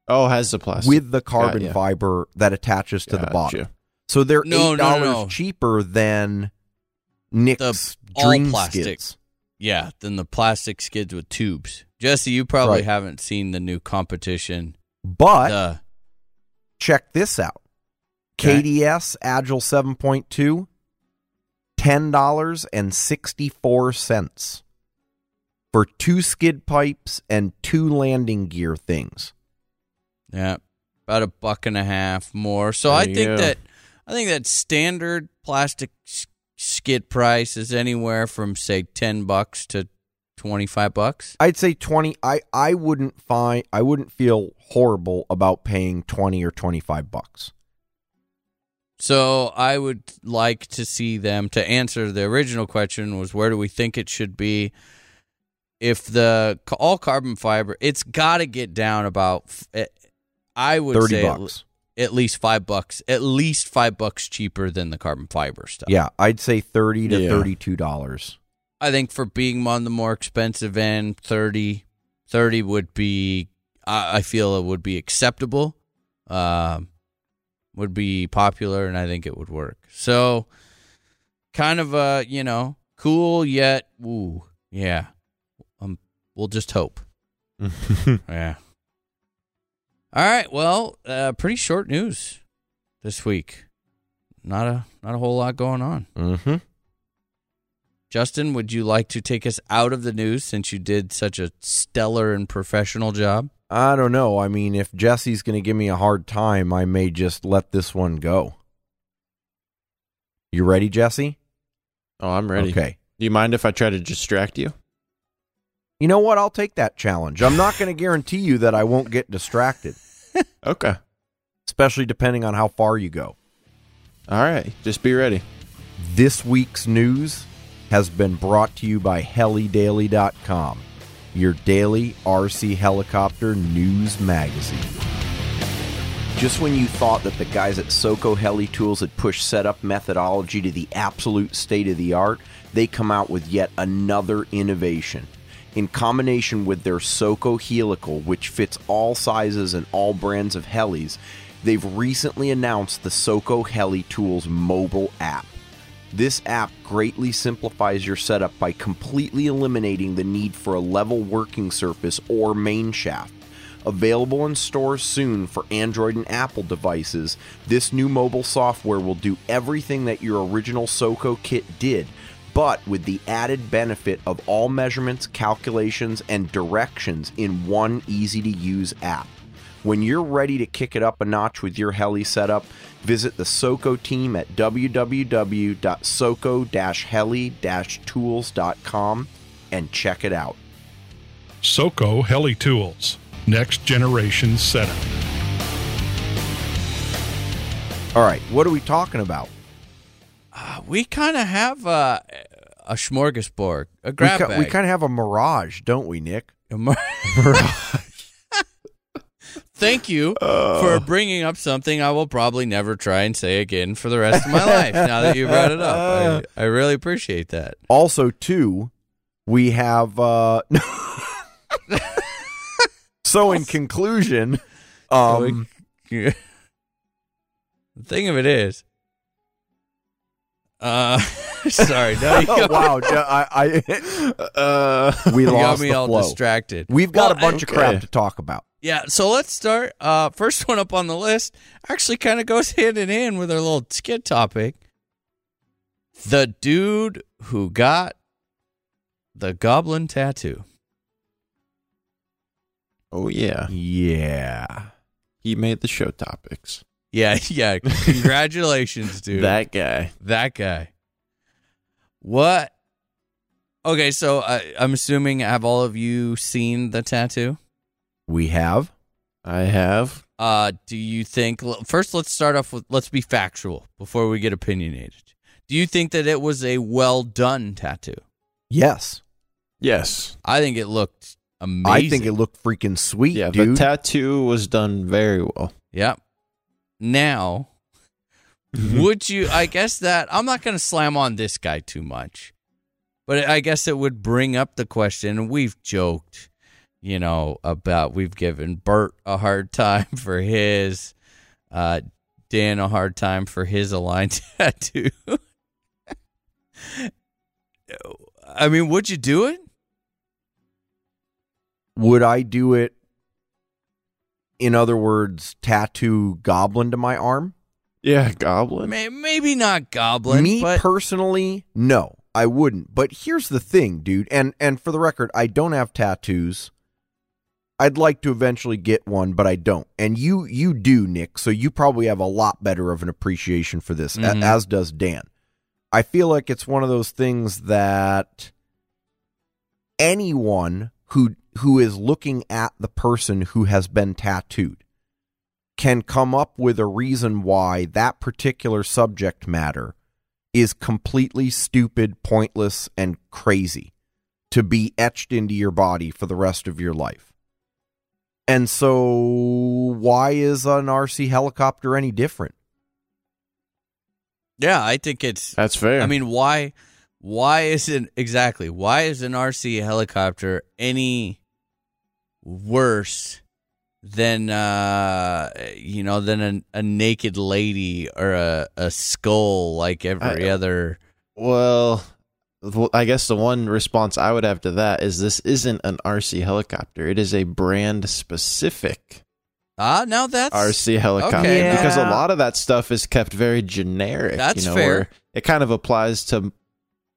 Oh, has the plastic with the carbon Got ya. fiber that attaches to the Gotcha. bottom. So they're No, eight no, dollars no. cheaper than Nick's all Dream plastic. skids. Yeah, than the plastic skids with tubes. Jesse, you probably Right. haven't seen the new competition. But The check this out. Okay. KDS Agile 7.2 $10.64 for two skid pipes and two landing gear things. yeah, about a buck and a half more. So There I think go. that I think that standard plastic skid price is anywhere from say 10 bucks to 25 bucks. I'd say 20 I I wouldn't find I wouldn't feel horrible about paying 20 or 25 bucks. So I would like to see them to answer the original question was where do we think it should be? If the all carbon fiber, it's got to get down about. eh, I would 30 say at, bucks. at least five bucks, at least five bucks cheaper than the carbon fiber stuff. Yeah, I'd say 30 to Yeah. 32 dollars. I think for being on the more expensive end, 30, 30 would be. I, I feel it would be acceptable. Um, would be popular, and I think it would work. So, kind of a you know cool yet ooh yeah. Um, we'll just hope. Yeah. All right. Well, uh, pretty short news this week. Not a not a whole lot going on. Mhm. Justin, would you like to take us out of the news since you did such a stellar and professional job? I don't know. I mean, if Jesse's going to give me a hard time, I may just let this one go. You ready, Jesse? Oh, I'm ready. Okay. Do you mind if I try to distract you? You know what? I'll take that challenge. I'm not going to guarantee you that I won't get distracted, Okay. especially depending on how far you go. All right. Just be ready. This week's news has been brought to you by helidaily.com, your daily RC helicopter news magazine. Just when you thought that the guys at Soco Heli Tools had pushed setup methodology to the absolute state of the art, they come out with yet another innovation. In combination with their Soco Helical, which fits all sizes and all brands of helis, they've recently announced the Soco Heli Tools mobile app. This app greatly simplifies your setup by completely eliminating the need for a level working surface or main shaft. Available in stores soon for Android and Apple devices, this new mobile software will do everything that your original SOCO kit did, but with the added benefit of all measurements, calculations, and directions in one easy to use app. When you're ready to kick it up a notch with your heli setup, visit the SOCO team at www.soco-heli-tools.com and check it out. Soco Heli Tools, next generation setup. All right, what are we talking about? Uh, we kind of have uh, a smorgasbord, a We, grab ki- bag. we kind of have a mirage, don't we, Nick? A mir- Thank you for bringing up something I will probably never try and say again for the rest of my life. Now that you brought it up, I, I really appreciate that. Also, too, we have. Uh, so, in conclusion, um, the thing of it is, uh, sorry, no, oh, wow, I, I uh, we you got me the all flow. distracted. We've got Well, a bunch of crap to talk about. Yeah, so let's start. Uh, first one up on the list actually kind of goes hand in hand with our little skit topic. The dude who got the goblin tattoo. Oh, yeah. Yeah. He made the show topics. Yeah, yeah. Congratulations, dude. That guy. that guy. What? Okay, so uh, I'm assuming have all of you seen the tattoo? We have. I have. Uh, do you think first? Let's start off with let's be factual before we get opinionated. Do you think that it was a well done tattoo? Yes. Yes. I think it looked amazing. I think it looked freaking sweet, Yeah, dude. the tattoo was done very well. Yep. Now, would you? I guess that I'm not going to slam on this guy too much, but I guess it would bring up the question. And we've joked, you know, about we've given Bert a hard time for his, uh, Dan a hard time for his aligned tattoo. I mean, would you do it? Would I do it? In other words, tattoo goblin to my arm? Yeah, Goblin. May- Maybe not Goblin. Me but personally, no, I wouldn't. But here's the thing, dude, and and for the record, I don't have tattoos. I'd like to eventually get one, but I don't. And you you do, Nick, so you probably have a lot better of an appreciation for this, Mhm. as does Dan. I feel like it's one of those things that anyone who who is looking at the person who has been tattooed can come up with a reason why that particular subject matter is completely stupid, pointless, and crazy to be etched into your body for the rest of your life. And so, why is an RC helicopter any different? yeah, I think it's That's fair. I mean, why? Why isn't exactly? Why is an RC helicopter any worse than uh you know than a, a naked lady or a, a skull like every I- other? well, well, I guess the one response I would have to that is this isn't an RC helicopter. It is a brand specific Ah, now that's RC helicopter Okay. because a lot of that stuff is kept very generic. That's you know, fair. It kind of applies to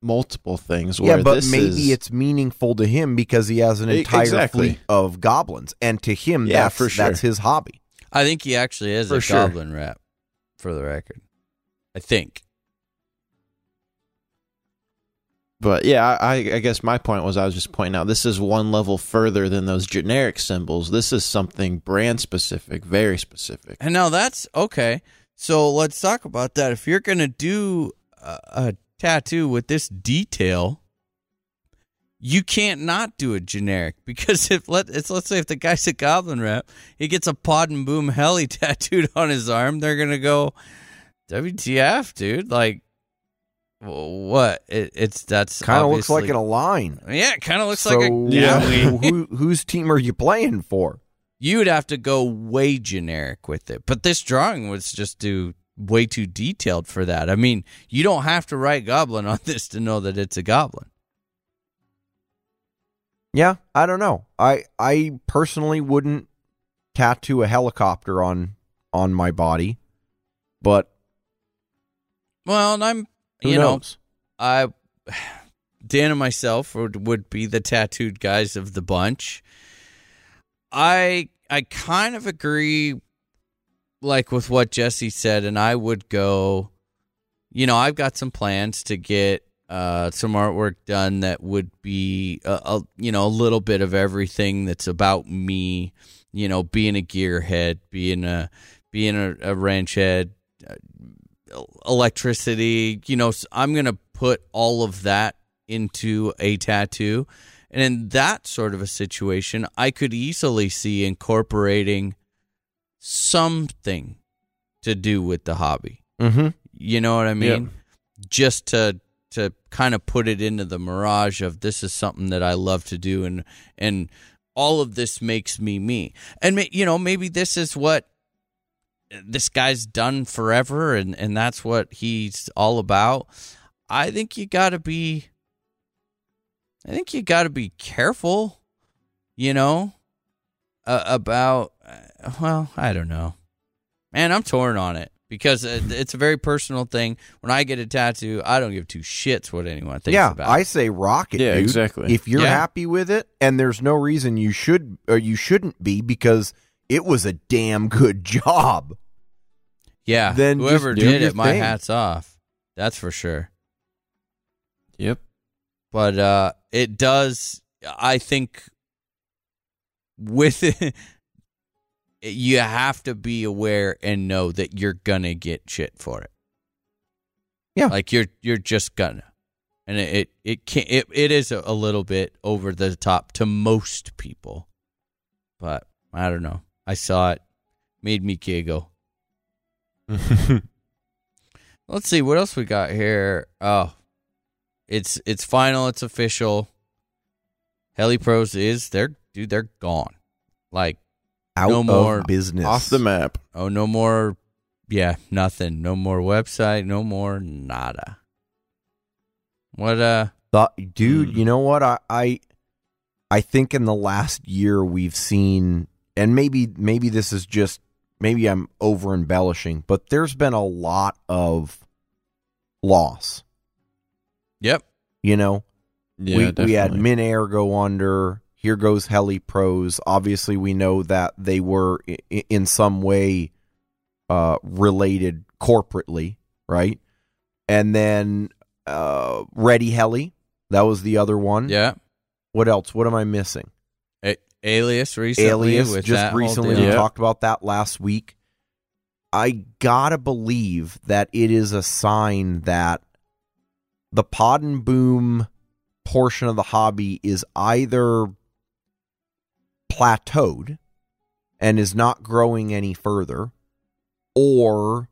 multiple things. Yeah, but this maybe is- it's meaningful to him because he has an entire exactly. fleet of goblins, and to him, Yeah, that's for sure. that's his hobby. I think he actually is For a sure. goblin rap, for the record. I think. But yeah, I, I guess my point was I was just pointing out this is one level further than those generic symbols. This is something brand specific, very specific. And now that's okay. So let's talk about that. If you're gonna do a, a tattoo with this detail, you can't not do a generic because if let it's let's say if the guy's a goblin rep, he gets a pod and boom heli tattooed on his arm, they're gonna go, WTF, dude? Like, what? It, it's that's Kind of looks like obviously- an line. yeah, it kind of looks so, like a Yeah. who, whose team are you playing for? you would have to go way generic with it. But this drawing was just do way too detailed for that. I mean, you don't have to write goblin on this to know that it's a goblin. Yeah, I don't know. I I personally wouldn't tattoo a helicopter on on my body, but Well, and I'm who you know. I Dan and myself would would be the tattooed guys of the bunch. I I kind of agree like with what Jesse said and I would go you know, I've got some plans to get uh, some artwork done that would be a, a you know a little bit of everything that's about me. You know, being a gearhead, being a being a, a wrench head, uh, electricity. You know, I'm gonna put all of that into a tattoo, and in that sort of a situation, I could easily see incorporating something to do with the hobby. Mm-hmm. You know what I mean? Just to to kind of put it into the mirage of this is something that I love to do and and all of this makes me me. And you know, maybe this is what this guy's done forever and and that's what he's all about. I think you got to be I think you got to be careful, you know, uh, about uh, well, I don't know. Man, I'm torn on it because it's a very personal thing. When I get a tattoo, I don't give two shits what anyone thinks Yeah, about. I say rock it, Yeah, dude. exactly. If you're Yeah. happy with it, and there's no reason you should or you shouldn't be because it was a damn good job. Yeah. then whoever did it, my thing. hat's off. That's for sure. Yep. But uh it does. I think with it, you have to be aware and know that you're gonna get shit for it. Yeah. like you're you're just gonna, and it it, it can it, it is a little bit over the top to most people, but I don't know. I saw it, made me giggle. Let's see what else we got here. Oh, it's it's final. It's official. Heli Pros is they're dude. They're gone. Like Out No more business. Off the map. oh no more. Yeah, nothing. No more website. No more nada. What uh? Th- dude, Mm. you know what? I, I I think in the last year we've seen and maybe maybe this is just maybe I'm over embellishing, but there's been a lot of loss. Yep. You know, Yeah, we we had. Minair go under. Here goes Heli Pros. Obviously, we know that they were i- in some way uh, related corporately, right? And then uh, Ready Heli. That was the other one. Yeah. What else? What am I missing? A- Alias recently. Alias with just that recently. We Yeah. talked about that last week. I gotta believe that it is a sign that the pod and boom portion of the hobby is either plateaued and is not growing any further, or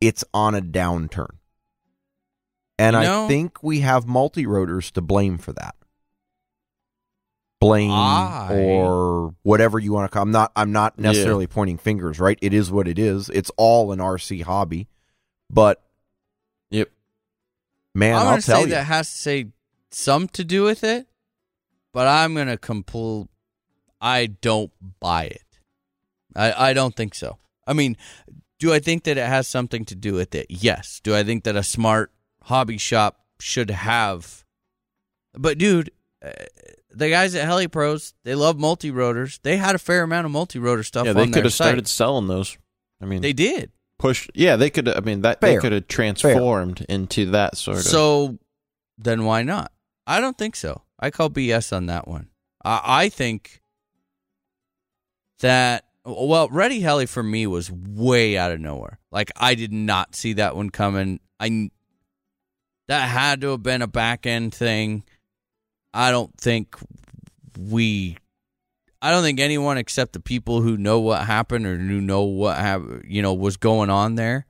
it's on a downturn. And You I think we have multi rotors to blame for that. Blame I- or whatever you want to call. I'm not. I'm not Yeah. necessarily pointing fingers. Right? It is what it is. It's all an RC hobby. But Yep. man, I'm I'll tell say you. that has to say some to do with it, but I'm gonna complete. I don't buy it. I I don't think so. I mean, do I think that it has something to do with it? Yes. Do I think that a smart hobby shop should have? But dude, uh, the guys at Heli Pros, they love multi rotors. They had a fair amount of multi rotor stuff Yeah, on they their could have site. started selling those. I mean, They did. push. Yeah, they could. I mean, that Fair. they could have transformed into that sort of. So then why not? I don't think so. I call BS on that one. I, I think that well, Ready Heli for me was way out of nowhere. Like I did not see that one coming. I that had to have been a back end thing. I don't think we I don't think anyone except the people who know what happened or who know what hap- you know was going on there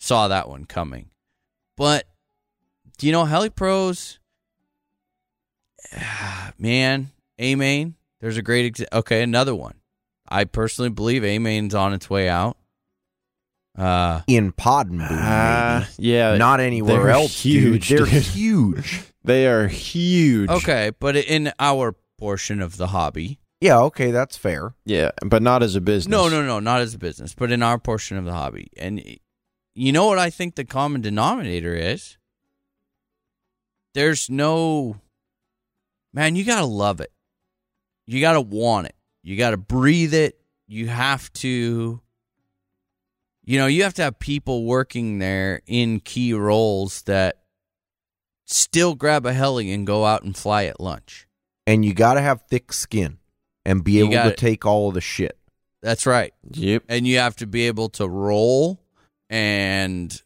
saw that one coming. But do you know Heli Pros? Man, A Main. There's a great exa- okay, another one. I personally believe A Main's on its way out. Uh, in pod and boom, Ah, maybe. yeah, not anywhere they're else. huge, dude. They're huge. they are huge. okay, but in our portion of the hobby, Yeah. Okay, that's fair. Yeah, but not as a business. no, no, no, not as a business, but in our portion of the hobby, and you know what I think the common denominator is? There's no man. You gotta love it. You gotta want it. You gotta breathe it. You have to. You know, you have to have people working there in key roles that still grab a heli and go out and fly at lunch. And you got to have thick skin and be able to gotta- take all of the shit. That's right. Yep. and you have to be able to roll and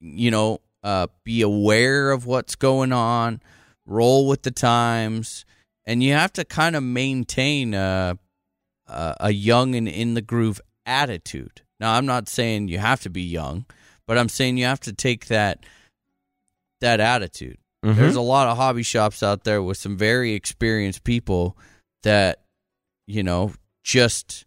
you know uh, be aware of what's going on roll with the times and you have to kind of maintain a, a, a young and in the groove attitude now i'm not saying you have to be young but i'm saying you have to take that that attitude Mm-hmm. there's a lot of hobby shops out there with some very experienced people that you know just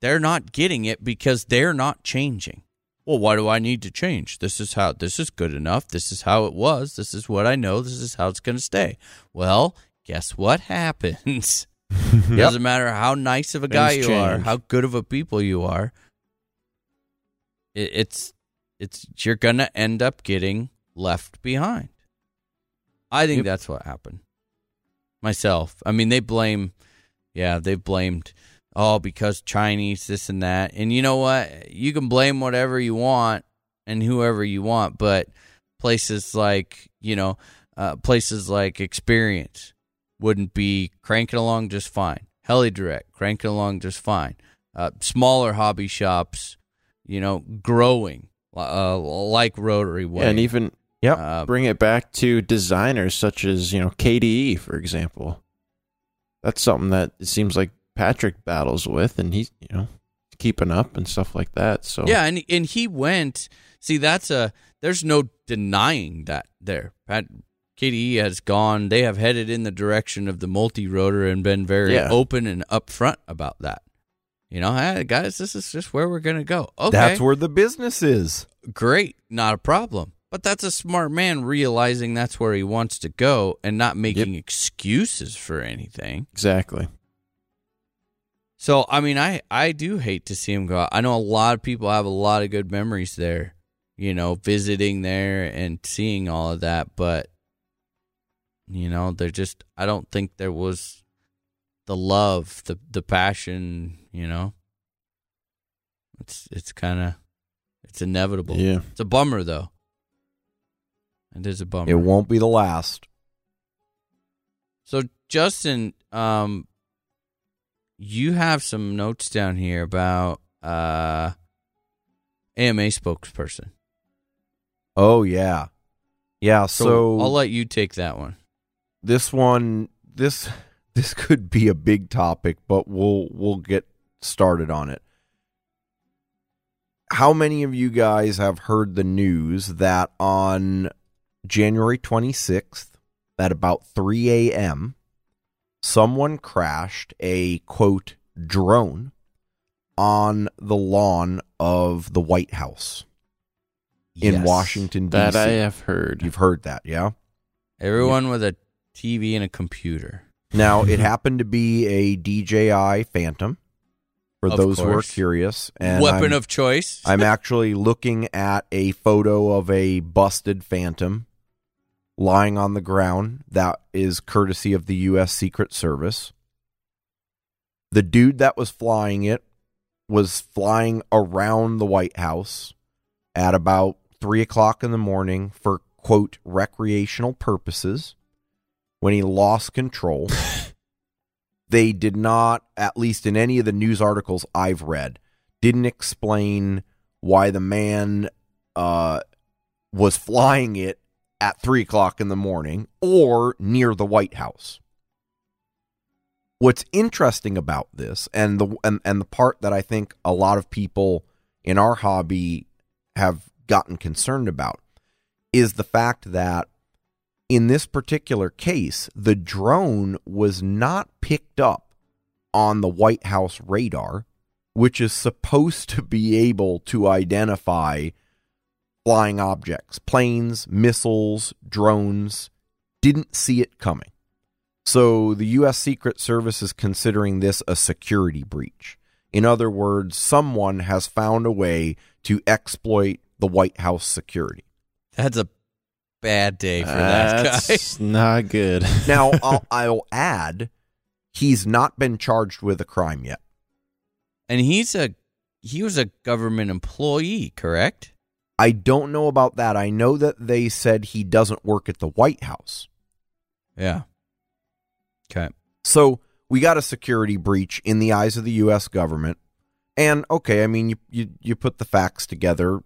they're not getting it because they're not changing. Well why do i need to change? This is how this is good enough. This is how it was. This is what i know. This is how it's going to stay. Well guess what happens? Doesn't matter how nice of a guy Things you are how good of a people you are it, it's it's you're gonna end up getting left behind i think Yep. that's what happened. Myself. I mean they blame yeah they've blamed oh because chinese this and that. And you know what? You can blame whatever you want and whoever you want but places like you know uh, places like experience wouldn't be cranking along just fine. Heli direct cranking along just fine. Uh, smaller hobby shops, you know, growing uh, like Rotary Way. Yeah, and even Yep. Uh, bring it back to designers such as you know KDE, for example. That's something that it seems like Patrick battles with, and he's you know keeping up and stuff like that. So Yeah, and and he went. See, that's a. There's no denying that there. Pat, KDE has gone. They have headed in the direction of the multi-rotor and been very Yeah. open and upfront about that. You know, hey, guys, this is just where we're gonna go. Okay, That's where the business is. great, not a problem. But that's a smart man realizing that's where he wants to go and not making excuses for anything. exactly. So I mean, I I do hate to see him go. I know a lot of people have a lot of good memories there, you know, visiting there and seeing all of that. But you know, they're just. I don't think there was the love, the the passion. You know, it's it's kind of it's inevitable. Yeah. It's a bummer though. It is a bummer. It won't be the last. So Justin, um, you have some notes down here about uh, AMA spokesperson. Oh yeah, yeah. So, So, I'll let you take that one. this one, this this could be a big topic, but we'll we'll get started on it. How many of you guys have heard the news that on January 26th at about 3 a.m., someone crashed a quote drone on the lawn of the White House in Yes. Washington, D.C.? That I have heard. You've heard that, yeah? Everyone with a TV and a computer. Now, it happened to be a DJI Phantom for Of those who are curious. And Weapon I'm, of choice. I'm actually looking at a photo of a busted Phantom lying on the ground. That is courtesy of the U.S. Secret Service. The dude that was flying it was flying around the White House at about three o'clock in the morning for quote recreational purposes when he lost control. they did not, at least in any of the news articles I've read, didn't explain why the man uh, was flying it at three o'clock in the morning or near the White House. What's interesting about this, and the and, and the part that I think a lot of people in our hobby have gotten concerned about, is the fact that in this particular case, the drone was not picked up on the White House radar, which is supposed to be able to identify flying objects, planes, missiles, drones, didn't see it coming. So the U.S. Secret Service is considering this a security breach. In other words, someone has found a way to exploit the White House security. That's a bad day for that guy. That's not good. Now, I'll, I'll add, he's not been charged with a crime yet. And he's a he was a government employee, correct? I don't know about that. I know that they said he doesn't work at the White House. Yeah. Okay. So we got a security breach in the eyes of the U.S. government. And okay, I mean, you, you, you put the facts together.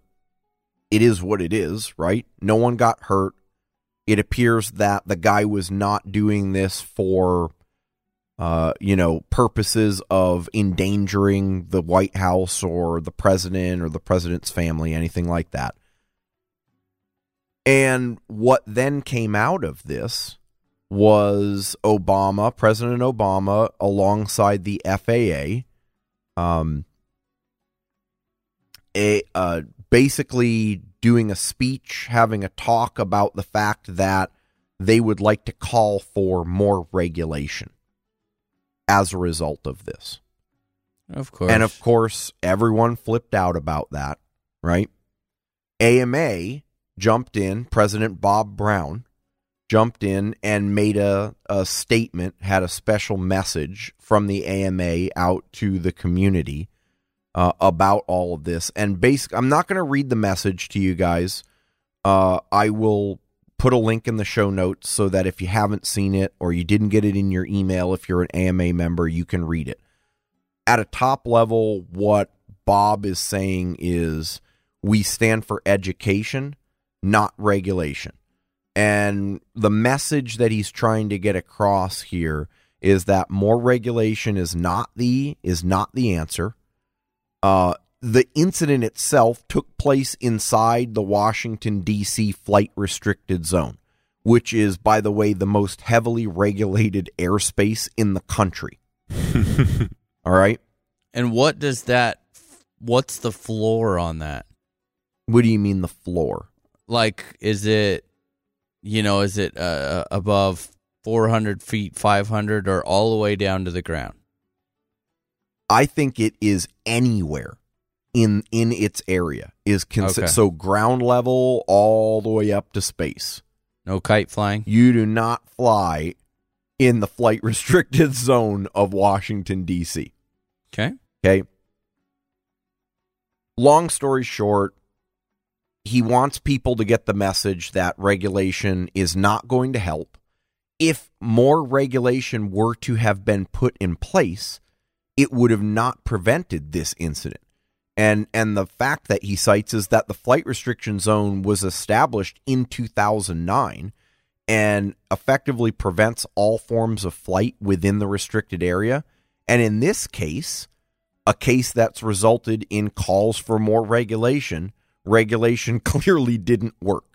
It is what it is, right? No one got hurt. It appears that the guy was not doing this for, uh, you know, purposes of endangering the White House or the president or the president's family, anything like that. And what then came out of this was Obama, President Obama, alongside the FAA, um, a, uh, basically doing a speech, having a talk about the fact that they would like to call for more regulation as a result of this. Of course. And of course, everyone flipped out about that, right? AMA jumped in, President Bob Brown jumped in and made a, a statement, had a special message from the AMA out to the community uh, about all of this. And basically, I'm not going to read the message to you guys. Uh, I will put a link in the show notes so that if you haven't seen it or you didn't get it in your email, if you're an AMA member, you can read it. at a top level, what Bob is saying is we stand for education, not regulation. And the message that he's trying to get across here is that more regulation is not the is not the answer. Uh, the incident itself took place inside the Washington D.C. flight restricted zone, which is, by the way, the most heavily regulated airspace in the country. All right. And what does that? What's the floor on that? What do you mean the floor? Like, is it, you know, is it uh, above 400 feet, 500, or all the way down to the ground? I think it is anywhere in in its area is consi- Okay. so ground level all the way up to space. No kite flying. You do not fly in the flight restricted zone of Washington D.C. Okay. Okay. Long story short, he wants people to get the message that regulation is not going to help. If more regulation were to have been put in place, it would have not prevented this incident. And and the fact that he cites is that the flight restriction zone was established in 2009 and effectively prevents all forms of flight within the restricted area. And in this case, a case that's resulted in calls for more regulation, regulation clearly didn't work.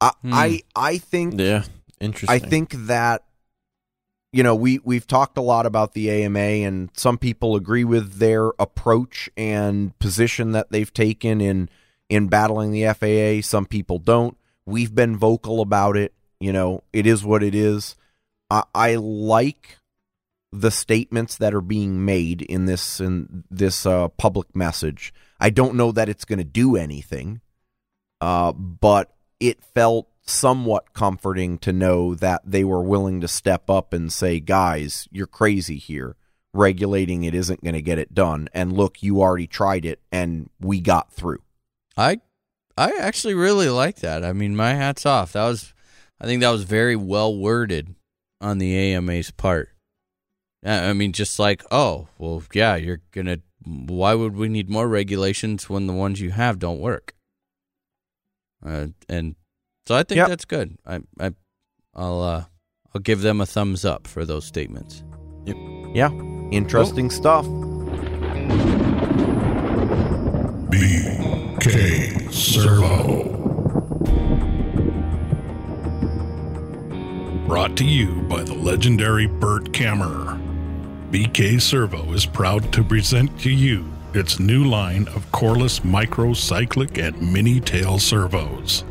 I Hmm. I, I think Yeah, interesting. I think that you know we we've talked a lot about the AMA and some people agree with their approach and position that they've taken in in battling the FAA. Some people don't. We've been vocal about it. You know, it is what it is. I, I like the statements that are being made in this in this uh, public message. I don't know that it's going to do anything, uh, but it felt somewhat comforting to know that they were willing to step up and say, "Guys, you're crazy here. Regulating it isn't going to get it done." And look, you already tried it, and we got through. I I actually really like that. I mean, my hats off. That was I think that was very well worded on the AMA's part. I mean, just like, oh, well, yeah, you're gonna. Why would we need more regulations when the ones you have don't work? Uh, and so I think Yep. that's good. I, I, I'll, uh, I'll give them a thumbs up for those statements. Yep. Yeah, interesting stuff. BK Servo. Brought to you by the legendary Burt Kammerer. BK Servo is proud to present to you its new line of coreless microcyclic and mini tail servos.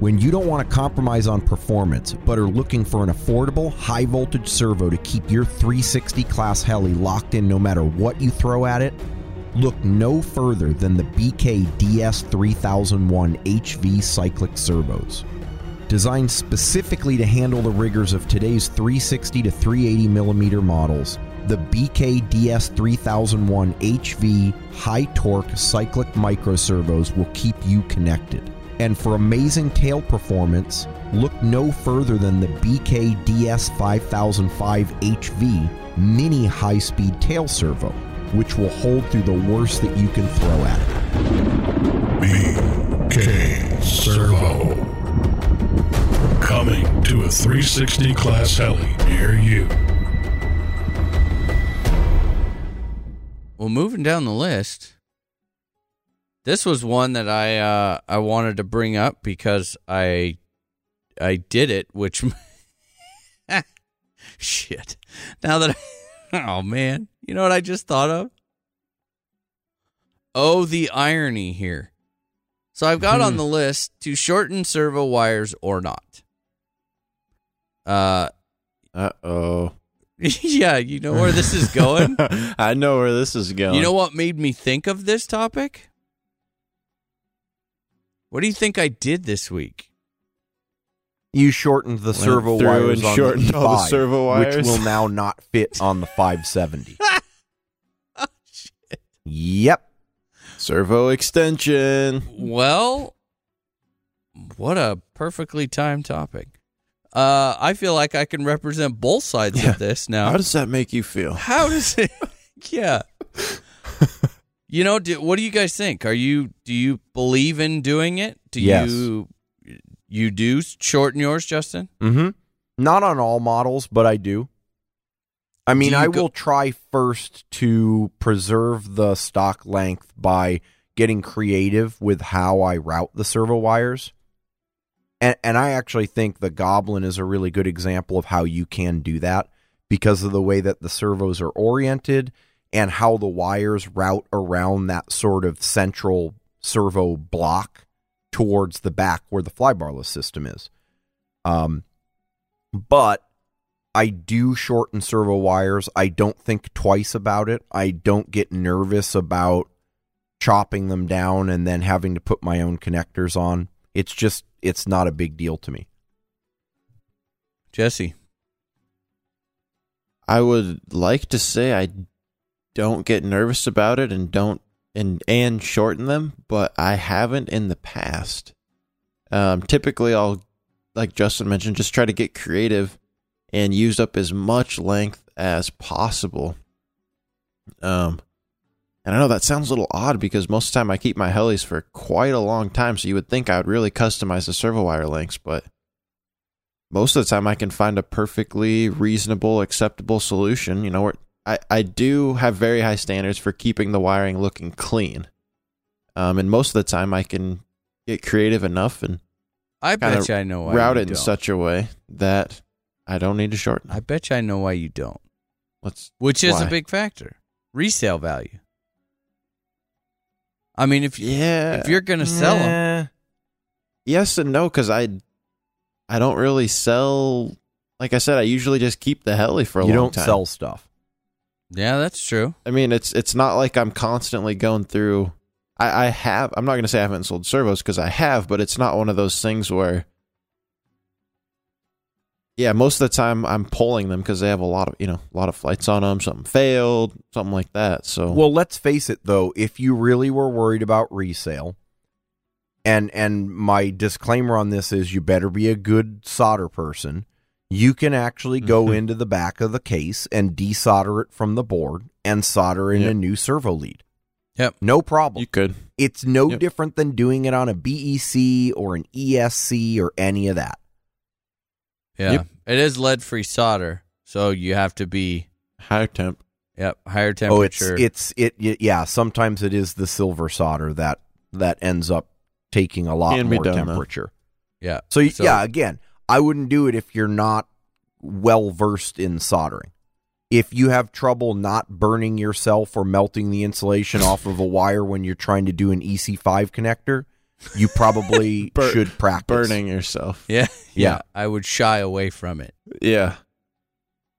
When you don't want to compromise on performance, but are looking for an affordable, high voltage servo to keep your 360 class heli locked in no matter what you throw at it, look no further than the BK DS3001 HV cyclic servos. Designed specifically to handle the rigors of today's 360 to 380 millimeter models, the BK DS3001 HV high torque cyclic microservos will keep you connected. And for amazing tail performance, look no further than the BK DS5005 HV mini high speed tail servo, which will hold through the worst that you can throw at it. BK Servo. Coming to a 360 class heli near you. Well, moving down the list, this was one that I uh, I wanted to bring up because I I did it, which shit. Now that I, oh man, you know what I just thought of? Oh, the irony here. So I've got on the list to shorten servo wires or not. Uh, Uh oh. yeah, you know where this is going. I know where this is going. You know what made me think of this topic? What do you think I did this week? You shortened the Went servo through wires and on shortened the all the E5, which will now not fit on the 570. Oh, shit. yep. Servo extension. Well, what a perfectly timed topic. Uh, I feel like I can represent both sides Yeah. of this now. How does that make you feel? How does it? yeah. You know, do, what do you guys think? Are you do you believe in doing it? Do Yes. you you do shorten yours, Justin? Mm-hmm. Not on all models, but I do. I mean, Do I go- will try first to preserve the stock length by getting creative with how I route the servo wires. And, and I actually think the Goblin is a really good example of how you can do that because of the way that the servos are oriented and how the wires route around that sort of central servo block towards the back where the flybarless system is. Um, but I do shorten servo wires. I don't think twice about it. I don't get nervous about chopping them down and then having to put my own connectors on. It's just it's not a big deal to me. Jesse. I would like to say I don't get nervous about it and don't and and shorten them, but I haven't in the past. Um, typically, I'll like Justin mentioned, just try to get creative and use up as much length as possible. Um, and I know that sounds a little odd because most of the time I keep my helis for quite a long time, so you would think I would really customize the servo wire lengths, but most of the time I can find a perfectly reasonable, acceptable solution. You know, where I, I do have very high standards for keeping the wiring looking clean. Um, and most of the time I can get creative enough and I bet you I know why route you it in don't. such a way that I don't need to shorten. I bet you I know why you don't. Let's Which is a big factor. Resale value. I mean, if yeah. if you're gonna sell them, Eh, yes and no because I I don't really sell. Like I said, I usually just keep the heli for a you long don't sell stuff. Yeah, that's true. I mean, it's it's not like I'm constantly going through. I, I have. I'm not going to say I haven't sold servos because I have, but it's not one of those things where. Yeah, most of the time I'm pulling them because they have a lot of you know a lot of flights on them. Something failed, something like that. So Well, let's face it though, if you really were worried about resale, and and my disclaimer on this is you better be a good solder person. You can actually go Mhm. into the back of the case and desolder it from the board and solder in Yep. a new servo lead. Yep. No problem. you could. it's no Yep. different than doing it on a BEC or an ESC or any of that. Yeah, Yep. it is lead free solder, so you have to be High temp. yep higher temperature. Oh, it's it's it, yeah, sometimes it is the silver solder that that ends up taking a lot Can more done, though. temperature. yeah. So, y So- yeah, again, I wouldn't do it if you're not well versed in soldering. If you have trouble not burning yourself or melting the insulation off of a wire when you're trying to do an EC5 connector, you probably Bur- should practice. Burning yourself. yeah, yeah, Yeah. I would shy away from it. Yeah.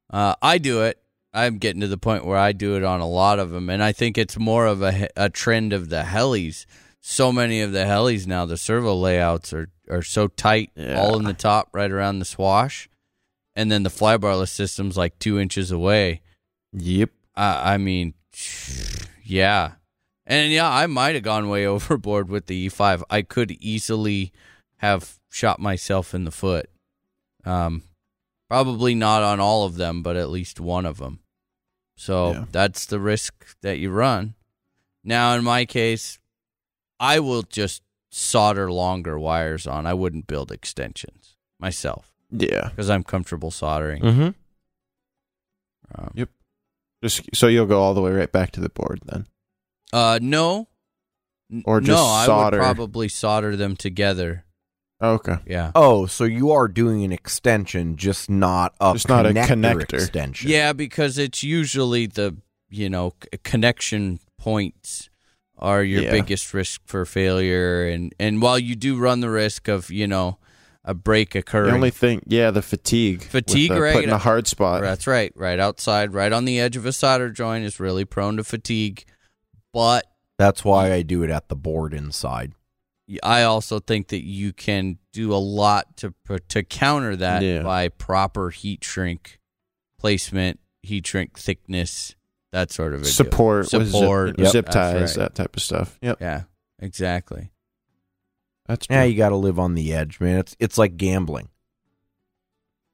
Uh, I do it. I'm getting to the point where I do it on a lot of them, and I think it's more of a, a trend of the helis. So many of the helis now, the servo layouts are, are so tight, Yeah. all in the top, right around the swash, and then the flybarless system's like two inches away. Yep. I I mean, yeah, and yeah, I might have gone way overboard with the E5. I could easily have shot myself in the foot. Um, probably not on all of them, but at least one of them. So Yeah. that's the risk that you run. Now, in my case, I will just solder longer wires on. I wouldn't build extensions myself Yeah. because I'm comfortable soldering. Mm-hmm. Um, Just so you'll go all the way right back to the board then. Uh, no. N- Or no, just I solder. would probably solder them together. Okay. Yeah. Oh, so you are doing an extension, just not a Just not a connector connector. extension. Yeah, because it's usually the, you know, c- connection points are your Yeah. biggest risk for failure and and while you do run the risk of, you know, a break occurring. The only thing, yeah, the fatigue. Fatigue, the right? Putting a hard spot. That's right. Right outside, right on the edge of a solder joint is really prone to fatigue. But That's why I do it at the board inside. I also think that you can do a lot to to counter that Yeah. by proper heat shrink placement, heat shrink thickness, that sort of a deal. Support, support, zip, zip ties, right. that type of stuff. Yep. Yeah, exactly. That's true. Yeah, you got to live on the edge, man. It's it's like gambling.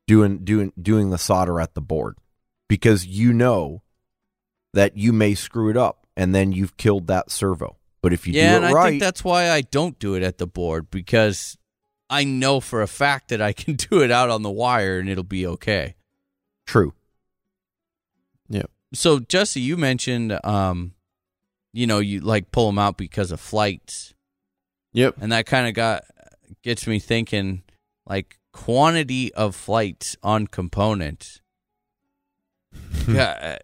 doing doing doing the solder at the board because you know that you may screw it up and then you've killed that servo. But if you yeah, do and it I right, think that's why I don't do it at the board because I know for a fact that I can do it out on the wire and it'll be okay. true. So Jesse, you mentioned, um, you know, you like pull them out because of flights, Yep. and that kind of got gets me thinking, like quantity of flights on components. yeah,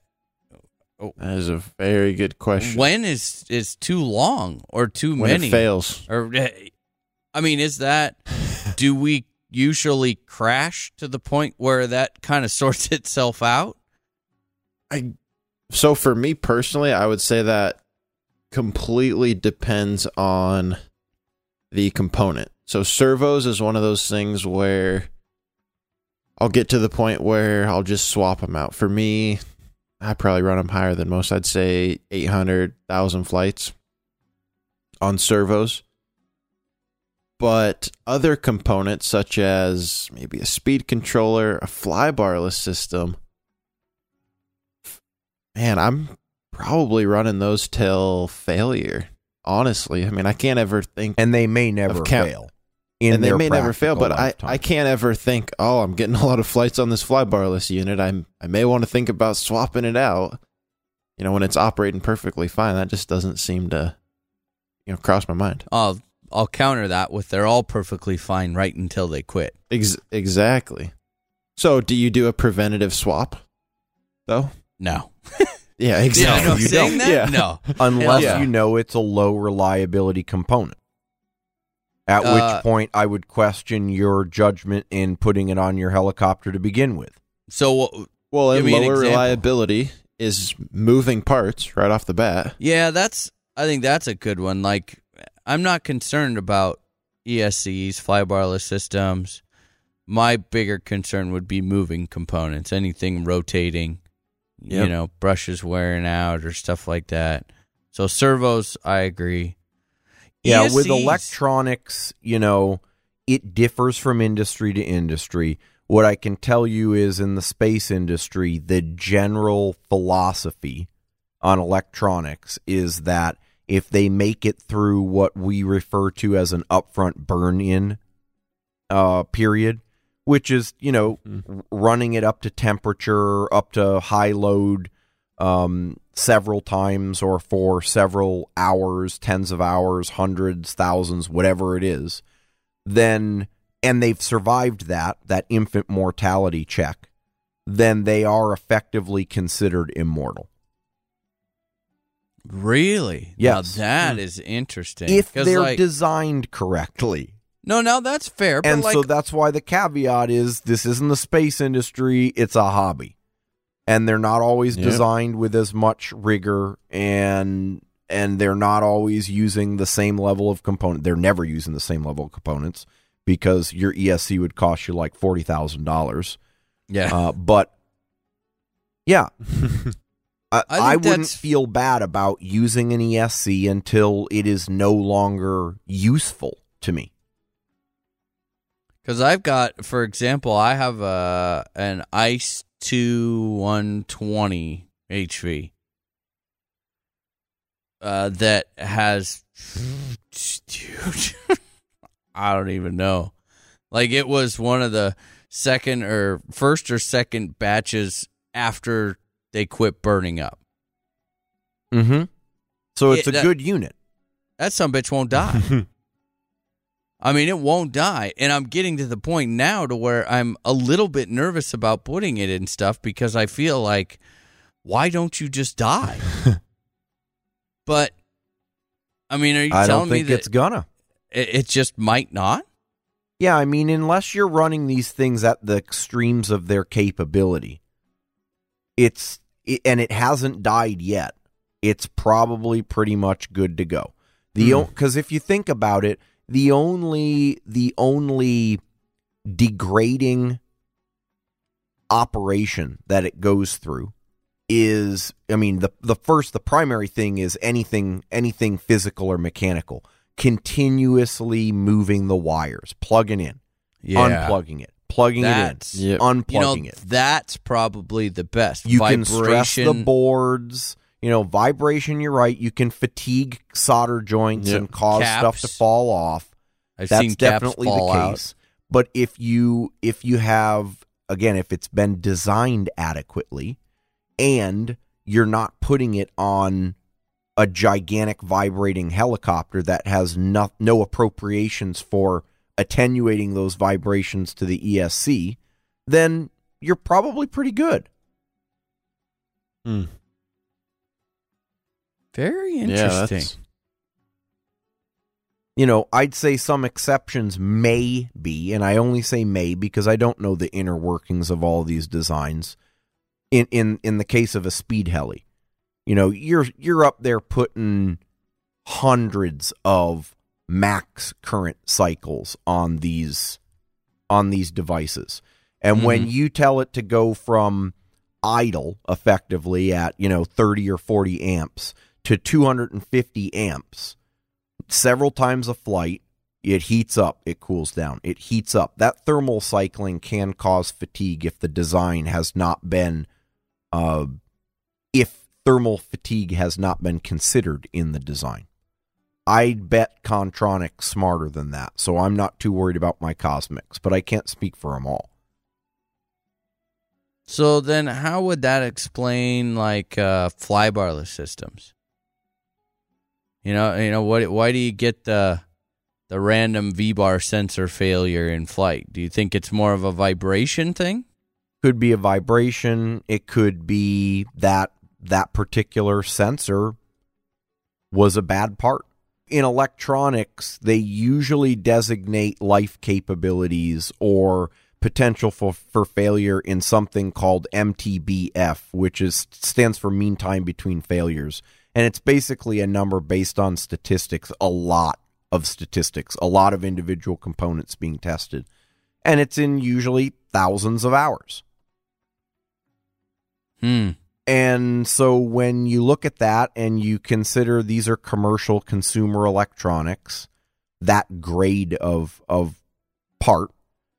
Oh. That is a very good uh, question. when is is too long or too When many? it fails. Or, uh, I mean, is that? do we usually crash to the point where that kind of sorts itself out? I so for me personally, I would say that completely depends on the component. So servos is one of those things where I'll get to the point where I'll just swap them out. For me, I probably run them higher than most. I'd say 800,000 flights on servos. But other components such as maybe a speed controller, a flybarless system, man, I'm probably running those till failure. Honestly, I mean, I can't ever think, And they may never count- fail. In and they may never fail. But I, lifetime. I can't ever think, oh, I'm getting a lot of flights on this flybarless unit. I'm, I may want to think about swapping it out. You know, when it's operating perfectly fine, that just doesn't seem to, you know, cross my mind. I'll I'll counter that with they're all perfectly fine right until they quit. Ex- exactly. So, do you do a preventative swap, though? No. Yeah, Yeah, exactly. no, you saying don't. that? Yeah. No. unless Yeah. you know it's a low reliability component. At Uh, which point, I would question your judgment in putting it on your helicopter to begin with. So uh, Well, Give and me an lower example. reliability is moving parts right off the bat. yeah, that's I think that's a good one. Like I'm not concerned about ESCs, flybarless systems. My bigger concern would be moving components, anything rotating, you know, brushes wearing out or stuff like that. So servos, I agree. Yeah, with electronics, you know, it differs from industry to industry. What I can tell you is in the space industry, the general philosophy on electronics is that if they make it through what we refer to as an upfront burn in uh, period, which is, you know, r- running it up to temperature, up to high load, um, several times or for several hours, tens of hours, hundreds, thousands, whatever it is, then and they've survived that that infant mortality check, then they are effectively considered immortal. Really? Yes. Now that is interesting. If they're like, designed correctly. No, now that's fair. But And like, so that's why the caveat is this isn't the space industry, it's a hobby. And they're not always Yep. designed with as much rigor and and they're not always using the same level of component. They're never using the same level of components because your ESC would cost you like forty thousand dollars. yeah, Uh, but yeah, I, I I, wouldn't that's- feel bad about using an ESC until it is no longer useful to me. Because I've got, for example, I have a an Ice Two 120 HV uh, that has, dude, I don't even know. Like it was one of the second or first or second batches after they quit burning up. Mm-hmm. So it's Yeah, a that- good unit. That some bitch won't die. I mean, it won't die. And I'm getting to the point now to where I'm a little bit nervous about putting it in stuff because I feel like, why don't you just die? but, I mean, are you I telling don't think me that it's gonna. it, it just might not? Yeah, I mean, unless you're running these things at the extremes of their capability, it's it, and it hasn't died yet. It's probably pretty much good to go. The Hmm. because if you think about it, the only the only degrading operation that it goes through is I mean the the first the primary thing is anything anything physical or mechanical continuously moving the wires plugging in unplugging it plugging That's- it in, Yep. unplugging you know, it. that's probably the best. You Vibration, can stress the boards. You know, vibration. You're right. You can fatigue solder joints Yep. and cause stuff to fall off. I've That's seen caps definitely fall the out. case. But if you if you have again, if it's been designed adequately, and you're not putting it on a gigantic vibrating helicopter that has no, no appropriations for attenuating those vibrations to the ESC, then you're probably pretty good. Hmm. Very interesting. that's you know, I'd say some exceptions may be, and I only say may because I don't know the inner workings of all these designs. In in in the case of a speed heli, you know, you're you're up there putting hundreds of max current cycles on these on these devices. And when mm-hmm. you tell it to go from idle effectively at, you know, 30 or 40 amps to 250 amps, several times a flight, it heats up, it cools down, it heats up. That thermal cycling can cause fatigue if the design has not been, uh, if thermal fatigue has not been considered in the design. I'd bet Kontronik's smarter than that, so I'm not too worried about my Kosmiks, but I can't speak for them all. So then, how would that explain like uh, flybarless systems? You know, you know what? Why do you get the the random V bar sensor failure in flight? Do you think it's more of a vibration thing? Could be a vibration. It could be that that particular sensor was a bad part. In electronics, they usually designate life capabilities or potential for, for failure in something called MTBF, which is stands for mean time between failures. And it's basically a number based on statistics, a lot of statistics, a lot of individual components being tested. And it's in usually thousands of hours. Hmm. And so when you look at that and you consider these are commercial consumer electronics, that grade of of part,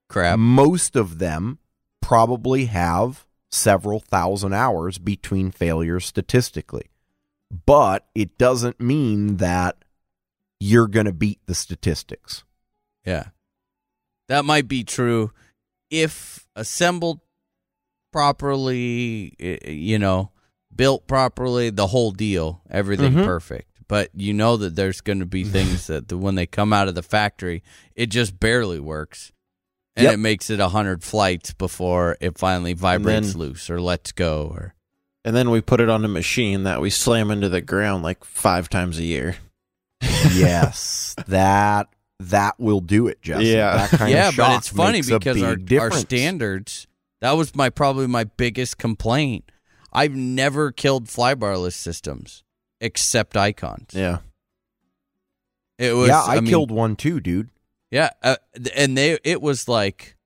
Crap. most of them probably have several thousand hours between failures statistically. But it doesn't mean that you're going to beat the statistics. Yeah. That might be true if assembled properly, you know, built properly, the whole deal, everything Mhm. perfect. But you know that there's going to be things that the, when they come out of the factory, it just barely works. And Yep. it makes it a 100 flights before it finally vibrates then- loose or lets go or and then we put it on a machine that we slam into the ground like five times a year. yes, that that will do it, Jesse. Yeah. that kind yeah, of but it's funny because big our, our standards. That was my probably my biggest complaint. I've never killed flybarless systems except icons. Yeah. It was. yeah, I, mean, killed one too, dude. Yeah, uh, and they it was like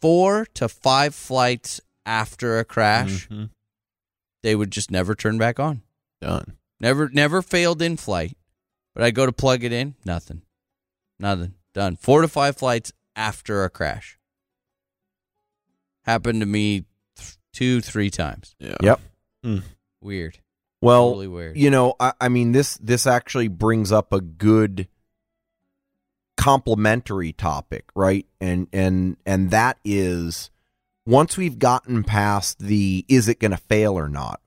four to five flights after a crash. Mhm. They would just never turn back on. Done. Never, never failed in flight. But I go to plug it in, nothing, nothing. Done. Four to five flights after a crash. Happened to me th- two, three times. Yeah. Yep. Hmm. Weird. Well, Totally weird. you know, I, I mean this this actually brings up a good complementary topic, right? And and and that is once we've gotten past the is it going to fail or not.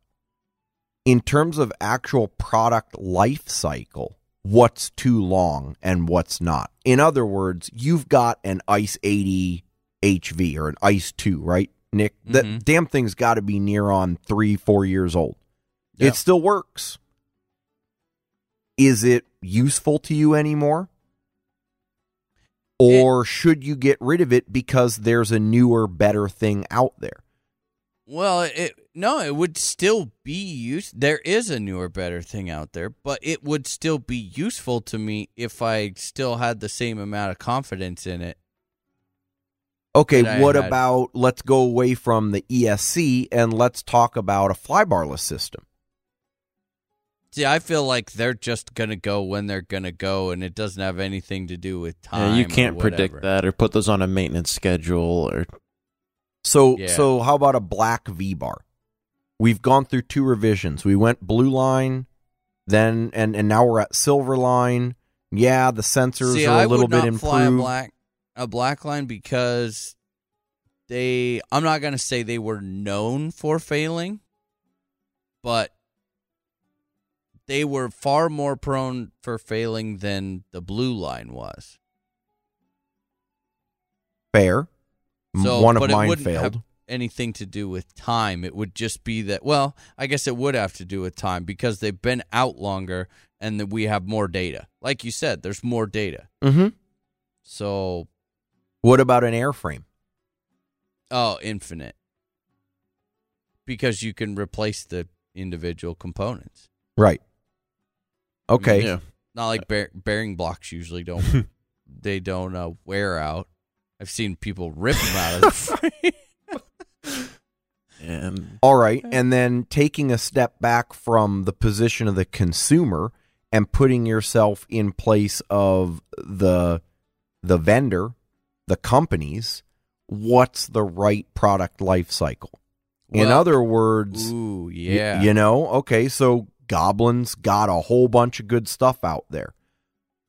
In terms of actual product life cycle, what's too long and what's not. In other words, you've got an ICE 80 HV or an ICE 2, right? Nick, Mhm. that damn thing's got to be near on 3 4 years old. Yeah. It still works. Is it useful to you anymore? Or should you get rid of it because there's a newer, better thing out there? Well, it no, it would still be use. There is a newer, better thing out there, but it would still be useful to me if I still had the same amount of confidence in it. Okay, what had. about let's go away from the ESC and let's talk about a flybarless system. See, I feel like they're just gonna go when they're gonna go, and it doesn't have anything to do with time. Yeah, you can't predict that or put those on a maintenance schedule or So Yeah. so how about a black V bar? We've gone through two revisions. We went blue line, then and and now we're at silver line. Yeah, the sensors See, are I a little would bit not fly a black a black line because they. I'm not gonna say they were known for failing, but they were far more prone for failing than the blue line was. Fair. So, One of but it mine wouldn't failed. have anything to do with time. It would just be that. Well, I guess it would have to do with time because they've been out longer and that we have more data. Like you said, there's more data. mm-hmm. So, What about an airframe? oh, infinite. Because you can replace the individual components. Right. Okay. Yeah. Not like bear- bearing blocks usually don't. they don't uh, wear out. I've seen people rip them out of the frame. And All right. And then taking a step back from the position of the consumer and putting yourself in place of the the vendor, the companies, what's the right product life cycle? in other words, Ooh, y- yeah. you know, okay, so Goblin's got a whole bunch of good stuff out there.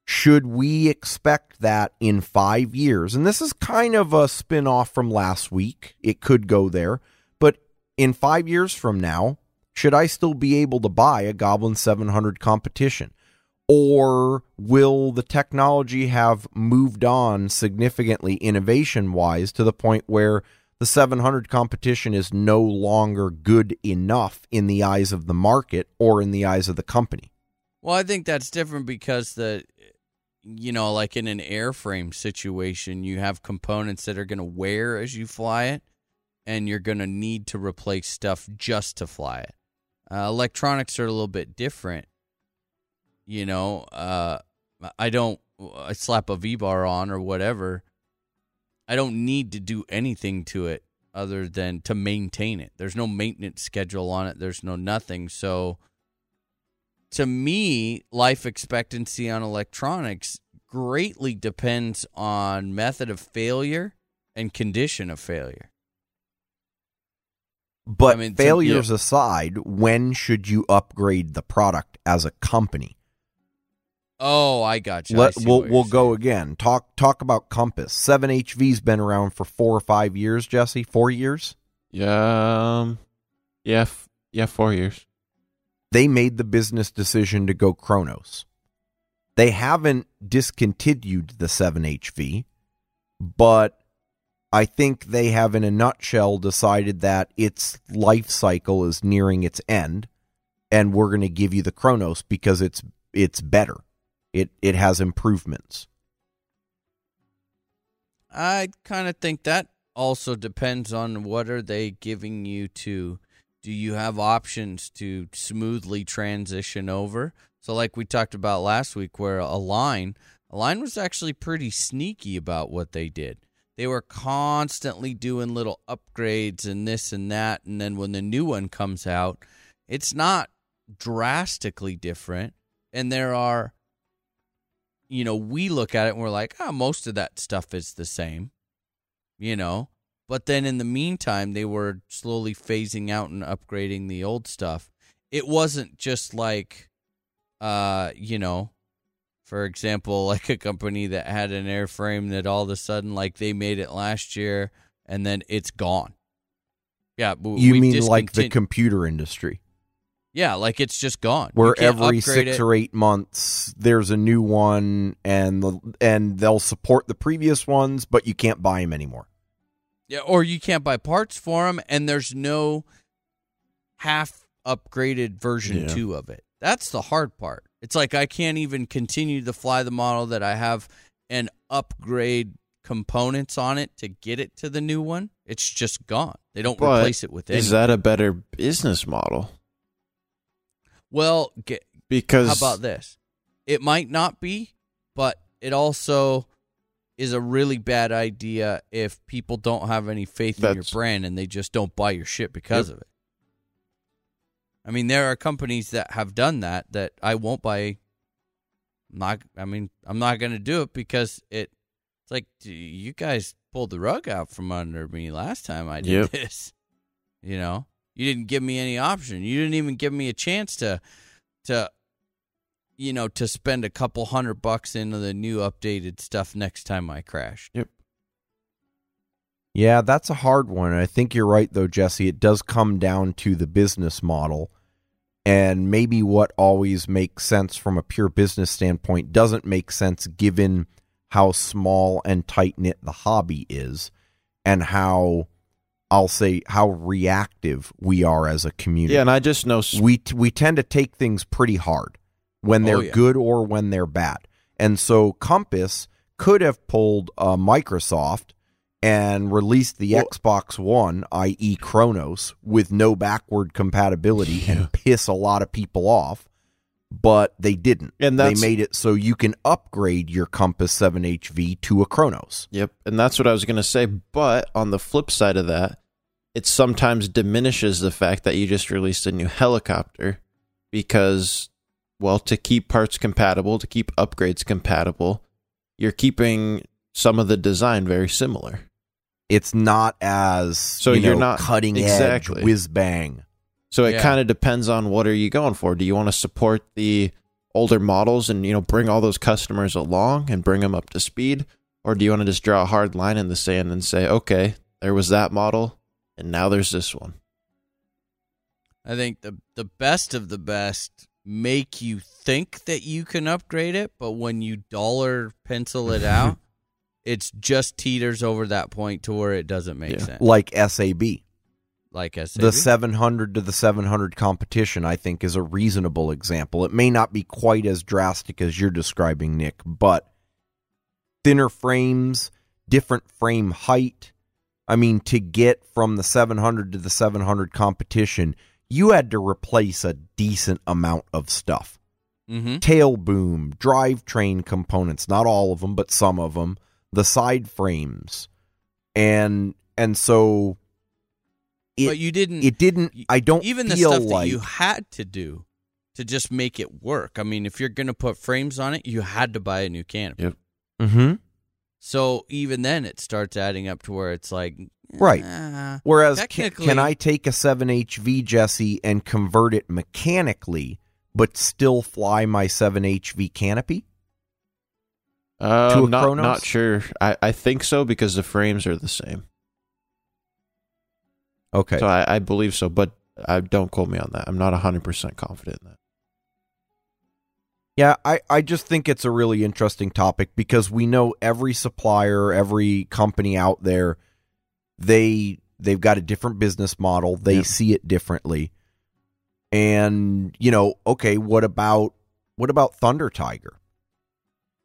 Should we expect that in five years? And this is kind of a spin off from last week. It could go there. But in five years from now, should I still be able to buy a Goblin 700 competition? Or will the technology have moved on significantly innovation wise to the point where the 700 competition is no longer good enough in the eyes of the market or in the eyes of the company? Well, I think that's different because the, you know, like in an airframe situation, you have components that are going to wear as you fly it, and you're going to need to replace stuff just to fly it. Uh, electronics are a little bit different. You know, uh, I don't. I slap a V bar on or whatever. I don't need to do anything to it other than to maintain it. There's no maintenance schedule on it. There's no nothing. So to me, life expectancy on electronics greatly depends on method of failure and condition of failure. But I mean, failures aside, when should you upgrade the product as a company? Oh, I got you. Let, see we'll we'll go again. Talk talk about Compass. Seven HV's been around for four or five years. Jesse, four years. yeah, um, yeah, f- yeah, four years. They made the business decision to go Chronos. They haven't discontinued the seven HV, but I think they have, in a nutshell, decided that its life cycle is nearing its end, and we're going to give you the Chronos because it's it's better. It it has improvements. I kind of think that also depends on what are they giving you to do you have options to smoothly transition over? So like we talked about last week where Align a line was actually pretty sneaky about what they did. They were constantly doing little upgrades and this and that and then when the new one comes out, it's not drastically different and there are you know, we look at it and we're like, ah, most of that stuff is the same, you know. But then in the meantime, they were slowly phasing out and upgrading the old stuff. It wasn't just like, uh, you know, for example, like a company that had an airframe that all of a sudden, like they made it last year and then it's gone. Yeah, You mean like the computer industry, yeah, like it's just gone. Where every six it. or eight months there's a new one, and the, and they'll support the previous ones, but you can't buy them anymore. Yeah, or you can't buy parts for them, and there's no half upgraded version Yeah. two of it. That's the hard part. It's like I can't even continue to fly the model that I have and upgrade components on it to get it to the new one. It's just gone. They don't But replace it with any. Is that a better business model? Well, get, Because how about this? It might not be, but it also is a really bad idea if people don't have any faith in your brand and they just don't buy your shit because Yep. of it. I mean, there are companies that have done that that I won't buy. Not, I mean, I'm not going to do it because it. It's like you guys pulled the rug out from under me last time I did Yep. this. You know, you didn't give me any option. You didn't even give me a chance to, to, you know, to spend a couple hundred bucks into the new updated stuff next time I crashed. Yep. Yeah, that's a hard one. I think you're right, though, Jesse. It does come down to the business model. And maybe what always makes sense from a pure business standpoint doesn't make sense given how small and tight knit the hobby is and how, I'll say, how reactive we are as a community. Yeah, and I just know we we tend to take things pretty hard when they're Oh, yeah. good or when they're bad. And so Compass could have pulled uh, Microsoft and released the Well- Xbox One, i.e., Chronos, with no backward compatibility and piss a lot of people off. But they didn't. And they made it so you can upgrade your Compass 7HV to a Chronos. Yep, and that's what I was going to say. But on the flip side of that, it sometimes diminishes the fact that you just released a new helicopter because, well, to keep parts compatible, to keep upgrades compatible, you're keeping some of the design very similar. It's not as So you you're know, not- cutting exactly. edge whiz bang. So it Yeah. kind of depends on what are you going for. Do you want to support the older models and you know bring all those customers along and bring them up to speed, or do you want to just draw a hard line in the sand and say, okay, there was that model, and now there's this one. I think the the best of the best make you think that you can upgrade it, but when you dollar pencil it out, it's just teeters over that point to where it doesn't make Yeah. sense. Like SAB. Like I said, the 700 to the 700 competition i think is a reasonable example it may not be quite as drastic as you're describing nick but thinner frames different frame height i mean to get from the 700 to the 700 competition you had to replace a decent amount of stuff mm-hmm. tail boom drivetrain components not all of them but some of them the side frames and and so it, but you didn't. it didn't i don't even the stuff like that you had to do to just make it work. I mean, if you're going to put frames on it, you had to buy a new canopy. Yep. Mhm. So even then, it starts adding up to where it's like, Right. whereas can, can i take a 7hv jesse and convert it mechanically but still fly my 7hv canopy Uh, To a not Chronos? not sure. I, I think so because the frames are the same. okay So I, I believe so, but I don't quote me on that. I'm not 100 percent confident in that. Yeah, I, I just think it's a really interesting topic because we know every supplier, every company out there, they they've got a different business model. They Yeah. see it differently. And, you know, okay, what about what about Thunder Tiger?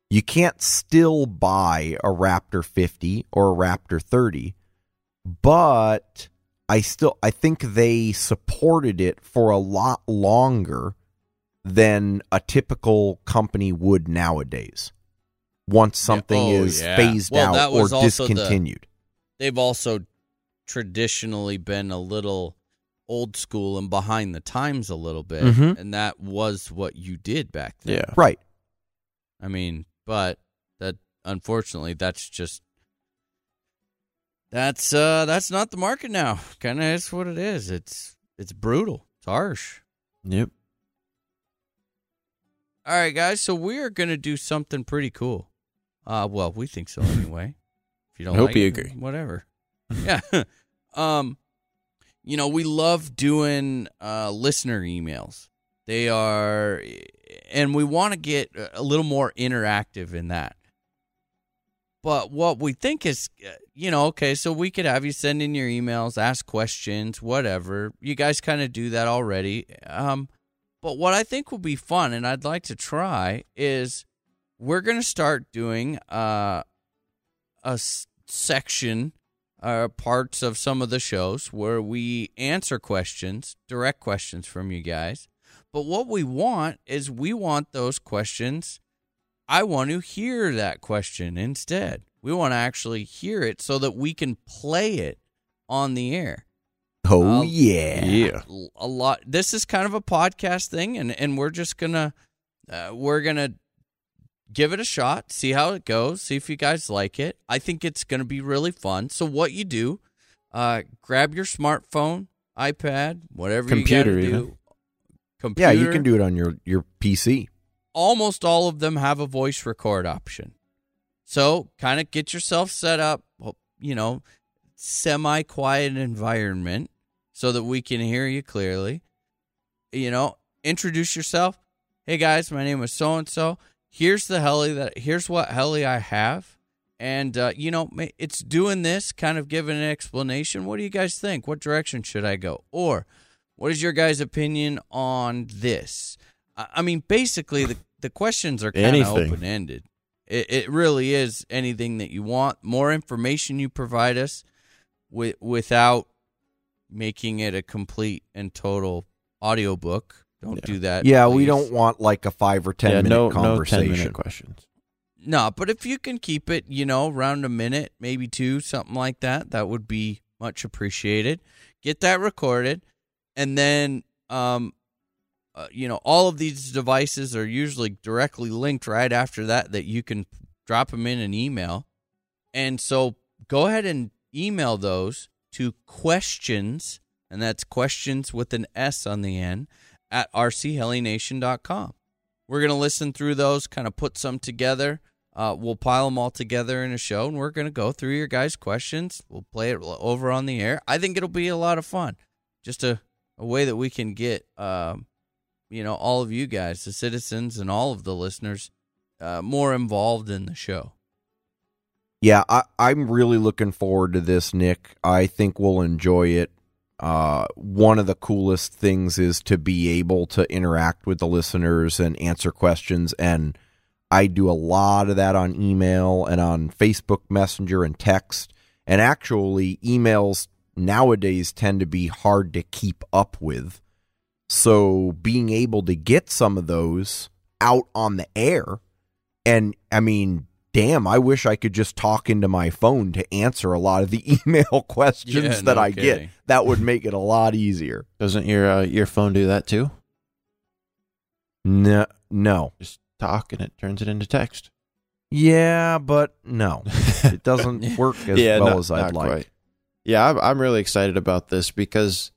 You can't still buy a Raptor 50 or a Raptor 30, but I still I think they supported it for a lot longer than a typical company would nowadays. Once something Oh, is yeah. phased Well, out or also the- discontinued. they've also traditionally been a little old school and behind the times a little bit, Mhm. and that was what you did back then. Yeah. Right. I mean, but that unfortunately that's just that's uh that's not the market now. Kind of is what it is. It's it's brutal. It's harsh. Yep. All right, guys. So we are gonna do something pretty cool. Uh, well, we think so anyway. If you don't, I hope like you it, agree. Whatever. yeah. um, you know, we love doing uh listener emails. They are, and we want to get a little more interactive in that. But what we think is, uh, you know, okay, so we could have you send in your emails, ask questions, whatever. You guys kind of do that already. Um, but what I think will be fun, and I'd like to try, is we're going to start doing uh, section, uh, parts of some of the shows where we answer questions, direct questions from you guys. But what we want is we want those questions. I want to hear that question instead. We want to actually hear it so that we can play it on the air. Oh Uh, yeah. Yeah. a lot this is kind of a podcast thing and and we're just gonna uh, we're gonna give it a shot see how it goes see if you guys like it i think it's gonna be really fun so what you do uh grab your smartphone ipad whatever Computer you do computer Yeah, you can do it on your your PC. almost all of them have a voice record option. So, kind of get yourself set up, you know, semi quiet environment so that we can hear you clearly. You know, introduce yourself. Hey guys, my name is so and so. Here's the heli that here's what heli I have. And uh, you know, it's doing this, kind of giving an explanation. What do you guys think? What direction should I go? Or what is your guys' opinion on this? I mean, basically, the the questions are kind of open ended. It, it really is anything that you want. More information you provide us, with, without making it a complete and total audiobook. Don't Yeah. do that. Yeah, we don't want like a five or ten yeah, minute no, no conversation. 10 minute questions. No, but if you can keep it, you know, around a minute, maybe two, something like that, that would be much appreciated. Get that recorded, and then, um, uh, you know, all of these devices are usually directly linked right after that. That you can drop them in an email, and so go ahead and email those to questions, and that's questions with an S on the end at rchelination.com. We're going to listen through those, kind of put some together. Uh, we'll pile them all together in a show, and we're going to go through your guys' questions. We'll play it over on the air. I think it'll be a lot of fun. Just a, a way that we can get, um, you know, all of you guys, the citizens, and all of the listeners uh, more involved in the show. Yeah, I, I'm really looking forward to this, Nick. I think we'll enjoy it. Uh, one of the coolest things is to be able to interact with the listeners and answer questions. And I do a lot of that on email and on Facebook Messenger and text. And actually, emails nowadays tend to be hard to keep up with. So being able to get some of those out on the air, and I mean, damn, I wish I could just talk into my phone to answer a lot of the email questions Yeah, that no I kidding. get. That would make it a lot easier. Doesn't your uh, your phone do that too? No, no. Just talk and it turns it into text. Yeah, but no. It doesn't work as well not- as I'd like. quite. Yeah, I'm, I'm really excited about this because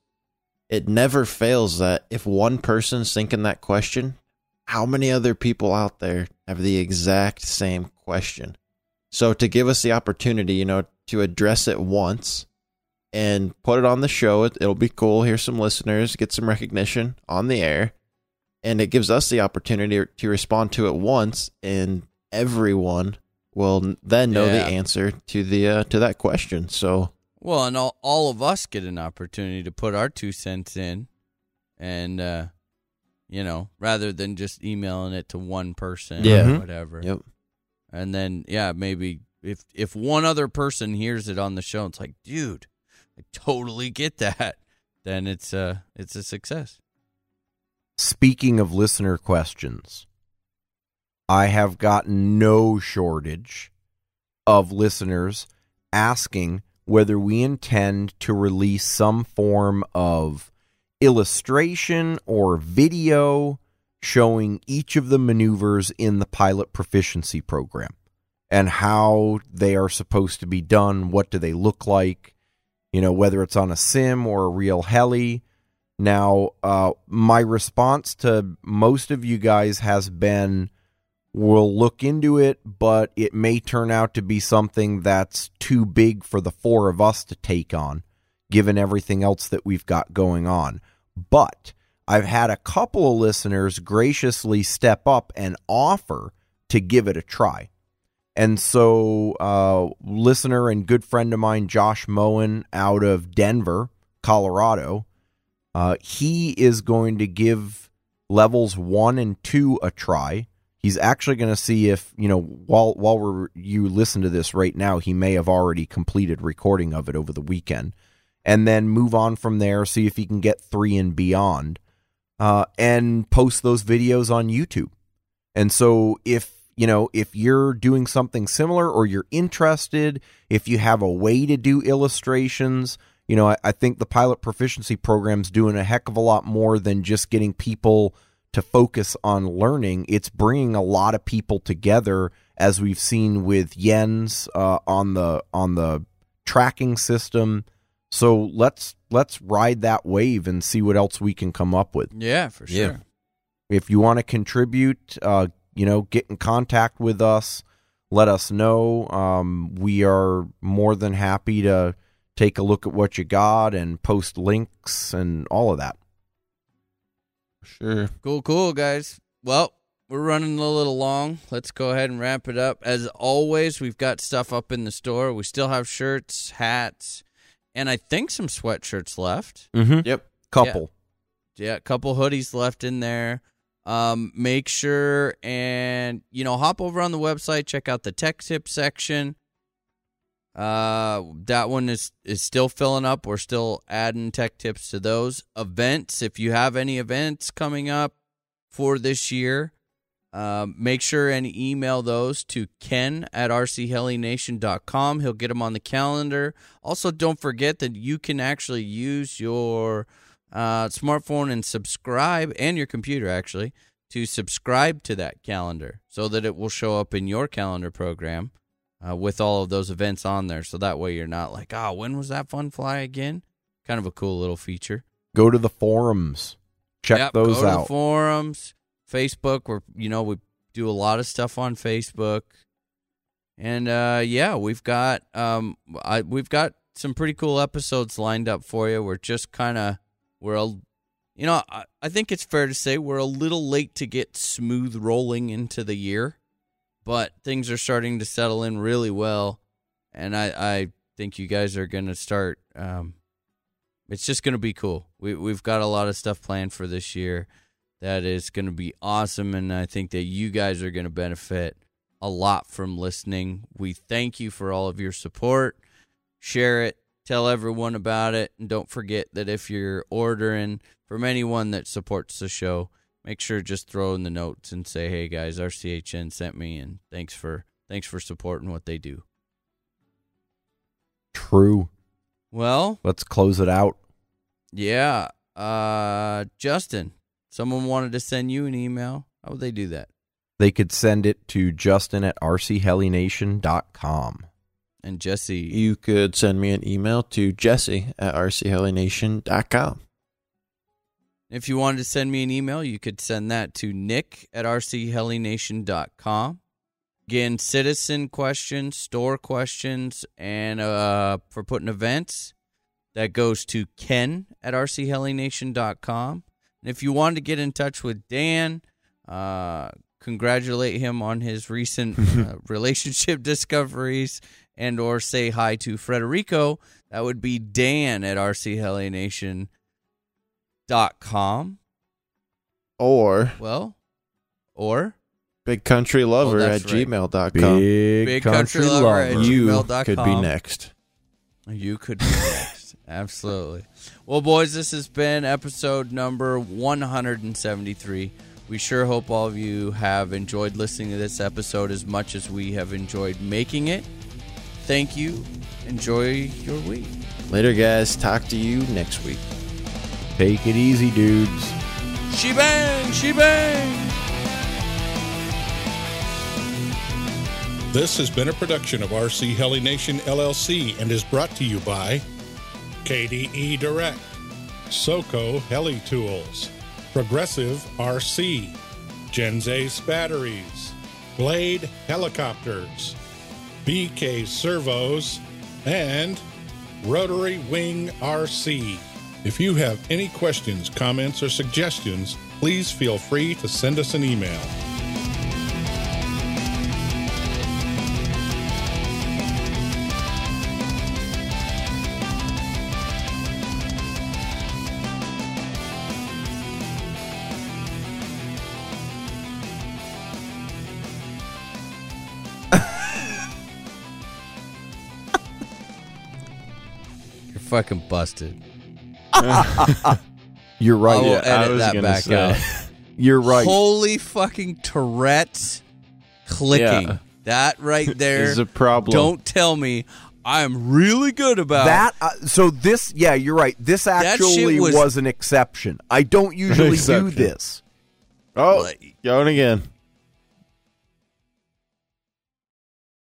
it never fails that if one person's thinking that question, how many other people out there have the exact same question? So to give us the opportunity, you know, to address it once and put it on the show, it, it'll be cool. Hear some listeners, get some recognition on the air, and it gives us the opportunity to respond to it once, and everyone will then know the answer to the uh, to that question. So Well, and all, all of us get an opportunity to put our two cents in, and uh, you know, rather than just emailing it to one person, Yeah. or Mhm. whatever. Yep. And then, yeah, maybe if if one other person hears it on the show, it's like, dude, I totally get that. Then it's uh it's a success. Speaking of listener questions, I have gotten no shortage of listeners asking whether we intend to release some form of illustration or video showing each of the maneuvers in the pilot proficiency program and how they are supposed to be done, what do they look like, you know, whether it's on a sim or a real heli. Now, uh, my response to most of you guys has been we'll look into it, but it may turn out to be something that's too big for the four of us to take on, given everything else that we've got going on. But I've had a couple of listeners graciously step up and offer to give it a try. And so, uh, listener and good friend of mine, Josh Moen out of Denver, Colorado, uh, he is going to give levels one and two a try. He's actually going to see if you know while while we're you listen to this right now, he may have already completed recording of it over the weekend, and then move on from there. See if he can get three and beyond, uh, and post those videos on YouTube. And so if you know if you're doing something similar or you're interested, if you have a way to do illustrations, you know, I, I think the pilot proficiency program's doing a heck of a lot more than just getting people to focus on learning. It's bringing a lot of people together, as we've seen with Jens uh, on the on the tracking system. So let's let's ride that wave and see what else we can come up with. Yeah, for Yeah. sure. If you want to contribute, uh, you know, get in contact with us. Let us know. Um, we are more than happy to take a look at what you got and post links and all of that. Sure. Cool, cool, guys. Well, we're running a little long. Let's go ahead and wrap it up. As always, we've got stuff up in the store. We still have shirts, hats, and I think some sweatshirts left. Mm-hmm. Yep. Couple. Yeah, a couple hoodies left in there. Um, make sure and you know hop over on the website, check out the tech tip section. Uh, that one is is still filling up. We're still adding tech tips to those events. If you have any events coming up for this year, um, make sure and email those to Ken at rchelination.com. He'll get them on the calendar. Also, don't forget that you can actually use your uh, smartphone and subscribe, and your computer actually, to subscribe to that calendar so that it will show up in your calendar program uh, with all of those events on there. So that way you're not like, oh, when was that fun fly again? Kind of a cool little feature. Go to the forums. Check Yep, those go to the out. forums, Facebook. We're you know we do a lot of stuff on Facebook, and uh, yeah, we've got um I, we've got some pretty cool episodes lined up for you. We're just kind of we're a you know I, I think it's fair to say we're a little late to get smooth rolling into the year, but things are starting to settle in really well, and I I think you guys are gonna start um it's just to be cool. We we've got a lot of stuff planned for this year that is going to be awesome and I think that you guys are going to benefit a lot from listening. We thank you for all of your support. Share it, tell everyone about it, and don't forget that if you're ordering from anyone that supports the show, make sure just throw in the notes and say, "Hey guys, RCHN sent me and thanks for thanks for supporting what they do." True. Well, Let's close it out. Yeah. Uh Justin, someone wanted to send you an email. How would they do that? They could send it to justin at rchelination.com. And Jesse, You could send me an email to jesse at rchelination.com. if you wanted to send me an email, you could send that to nick at rchelination.com. Again, citizen questions, store questions, and uh, for putting events, that goes to ken at rchelination.com. And if you want to get in touch with Dan, uh, congratulate him on his recent uh, relationship discoveries and or say hi to Frederico, that would be Dan at rchelination.com. Or Well, or big country lover Oh, at right. gmail.com. Big, Big country, country lover at. You gmail.com. could be next. You could be next. Absolutely. Well, boys, this has been episode number 173. We sure hope all of you have enjoyed listening to this episode as much as we have enjoyed making it. Thank you. Enjoy your week. Later, guys. Talk to you next week. Take it easy, dudes. She bang, she bang. This has been a production of RC Heli Nation LLC and is brought to you by KDE Direct, SOCO Heli Tools, Progressive RC, Gens ace Batteries, Blade Helicopters, BK Servos, and Rotary Wing RC. If you have any questions, comments, or suggestions, please feel free to send us an email. Fucking busted. You're right. I will Yeah, edit was that back say. out. You're right. Holy fucking Tourette's clicking. Yeah. That right there. Is a problem. Don't tell me I'm really good about that. Uh, so this, yeah, you're right. This actually was- was, an exception. I don't usually do this. Oh, Like- going again.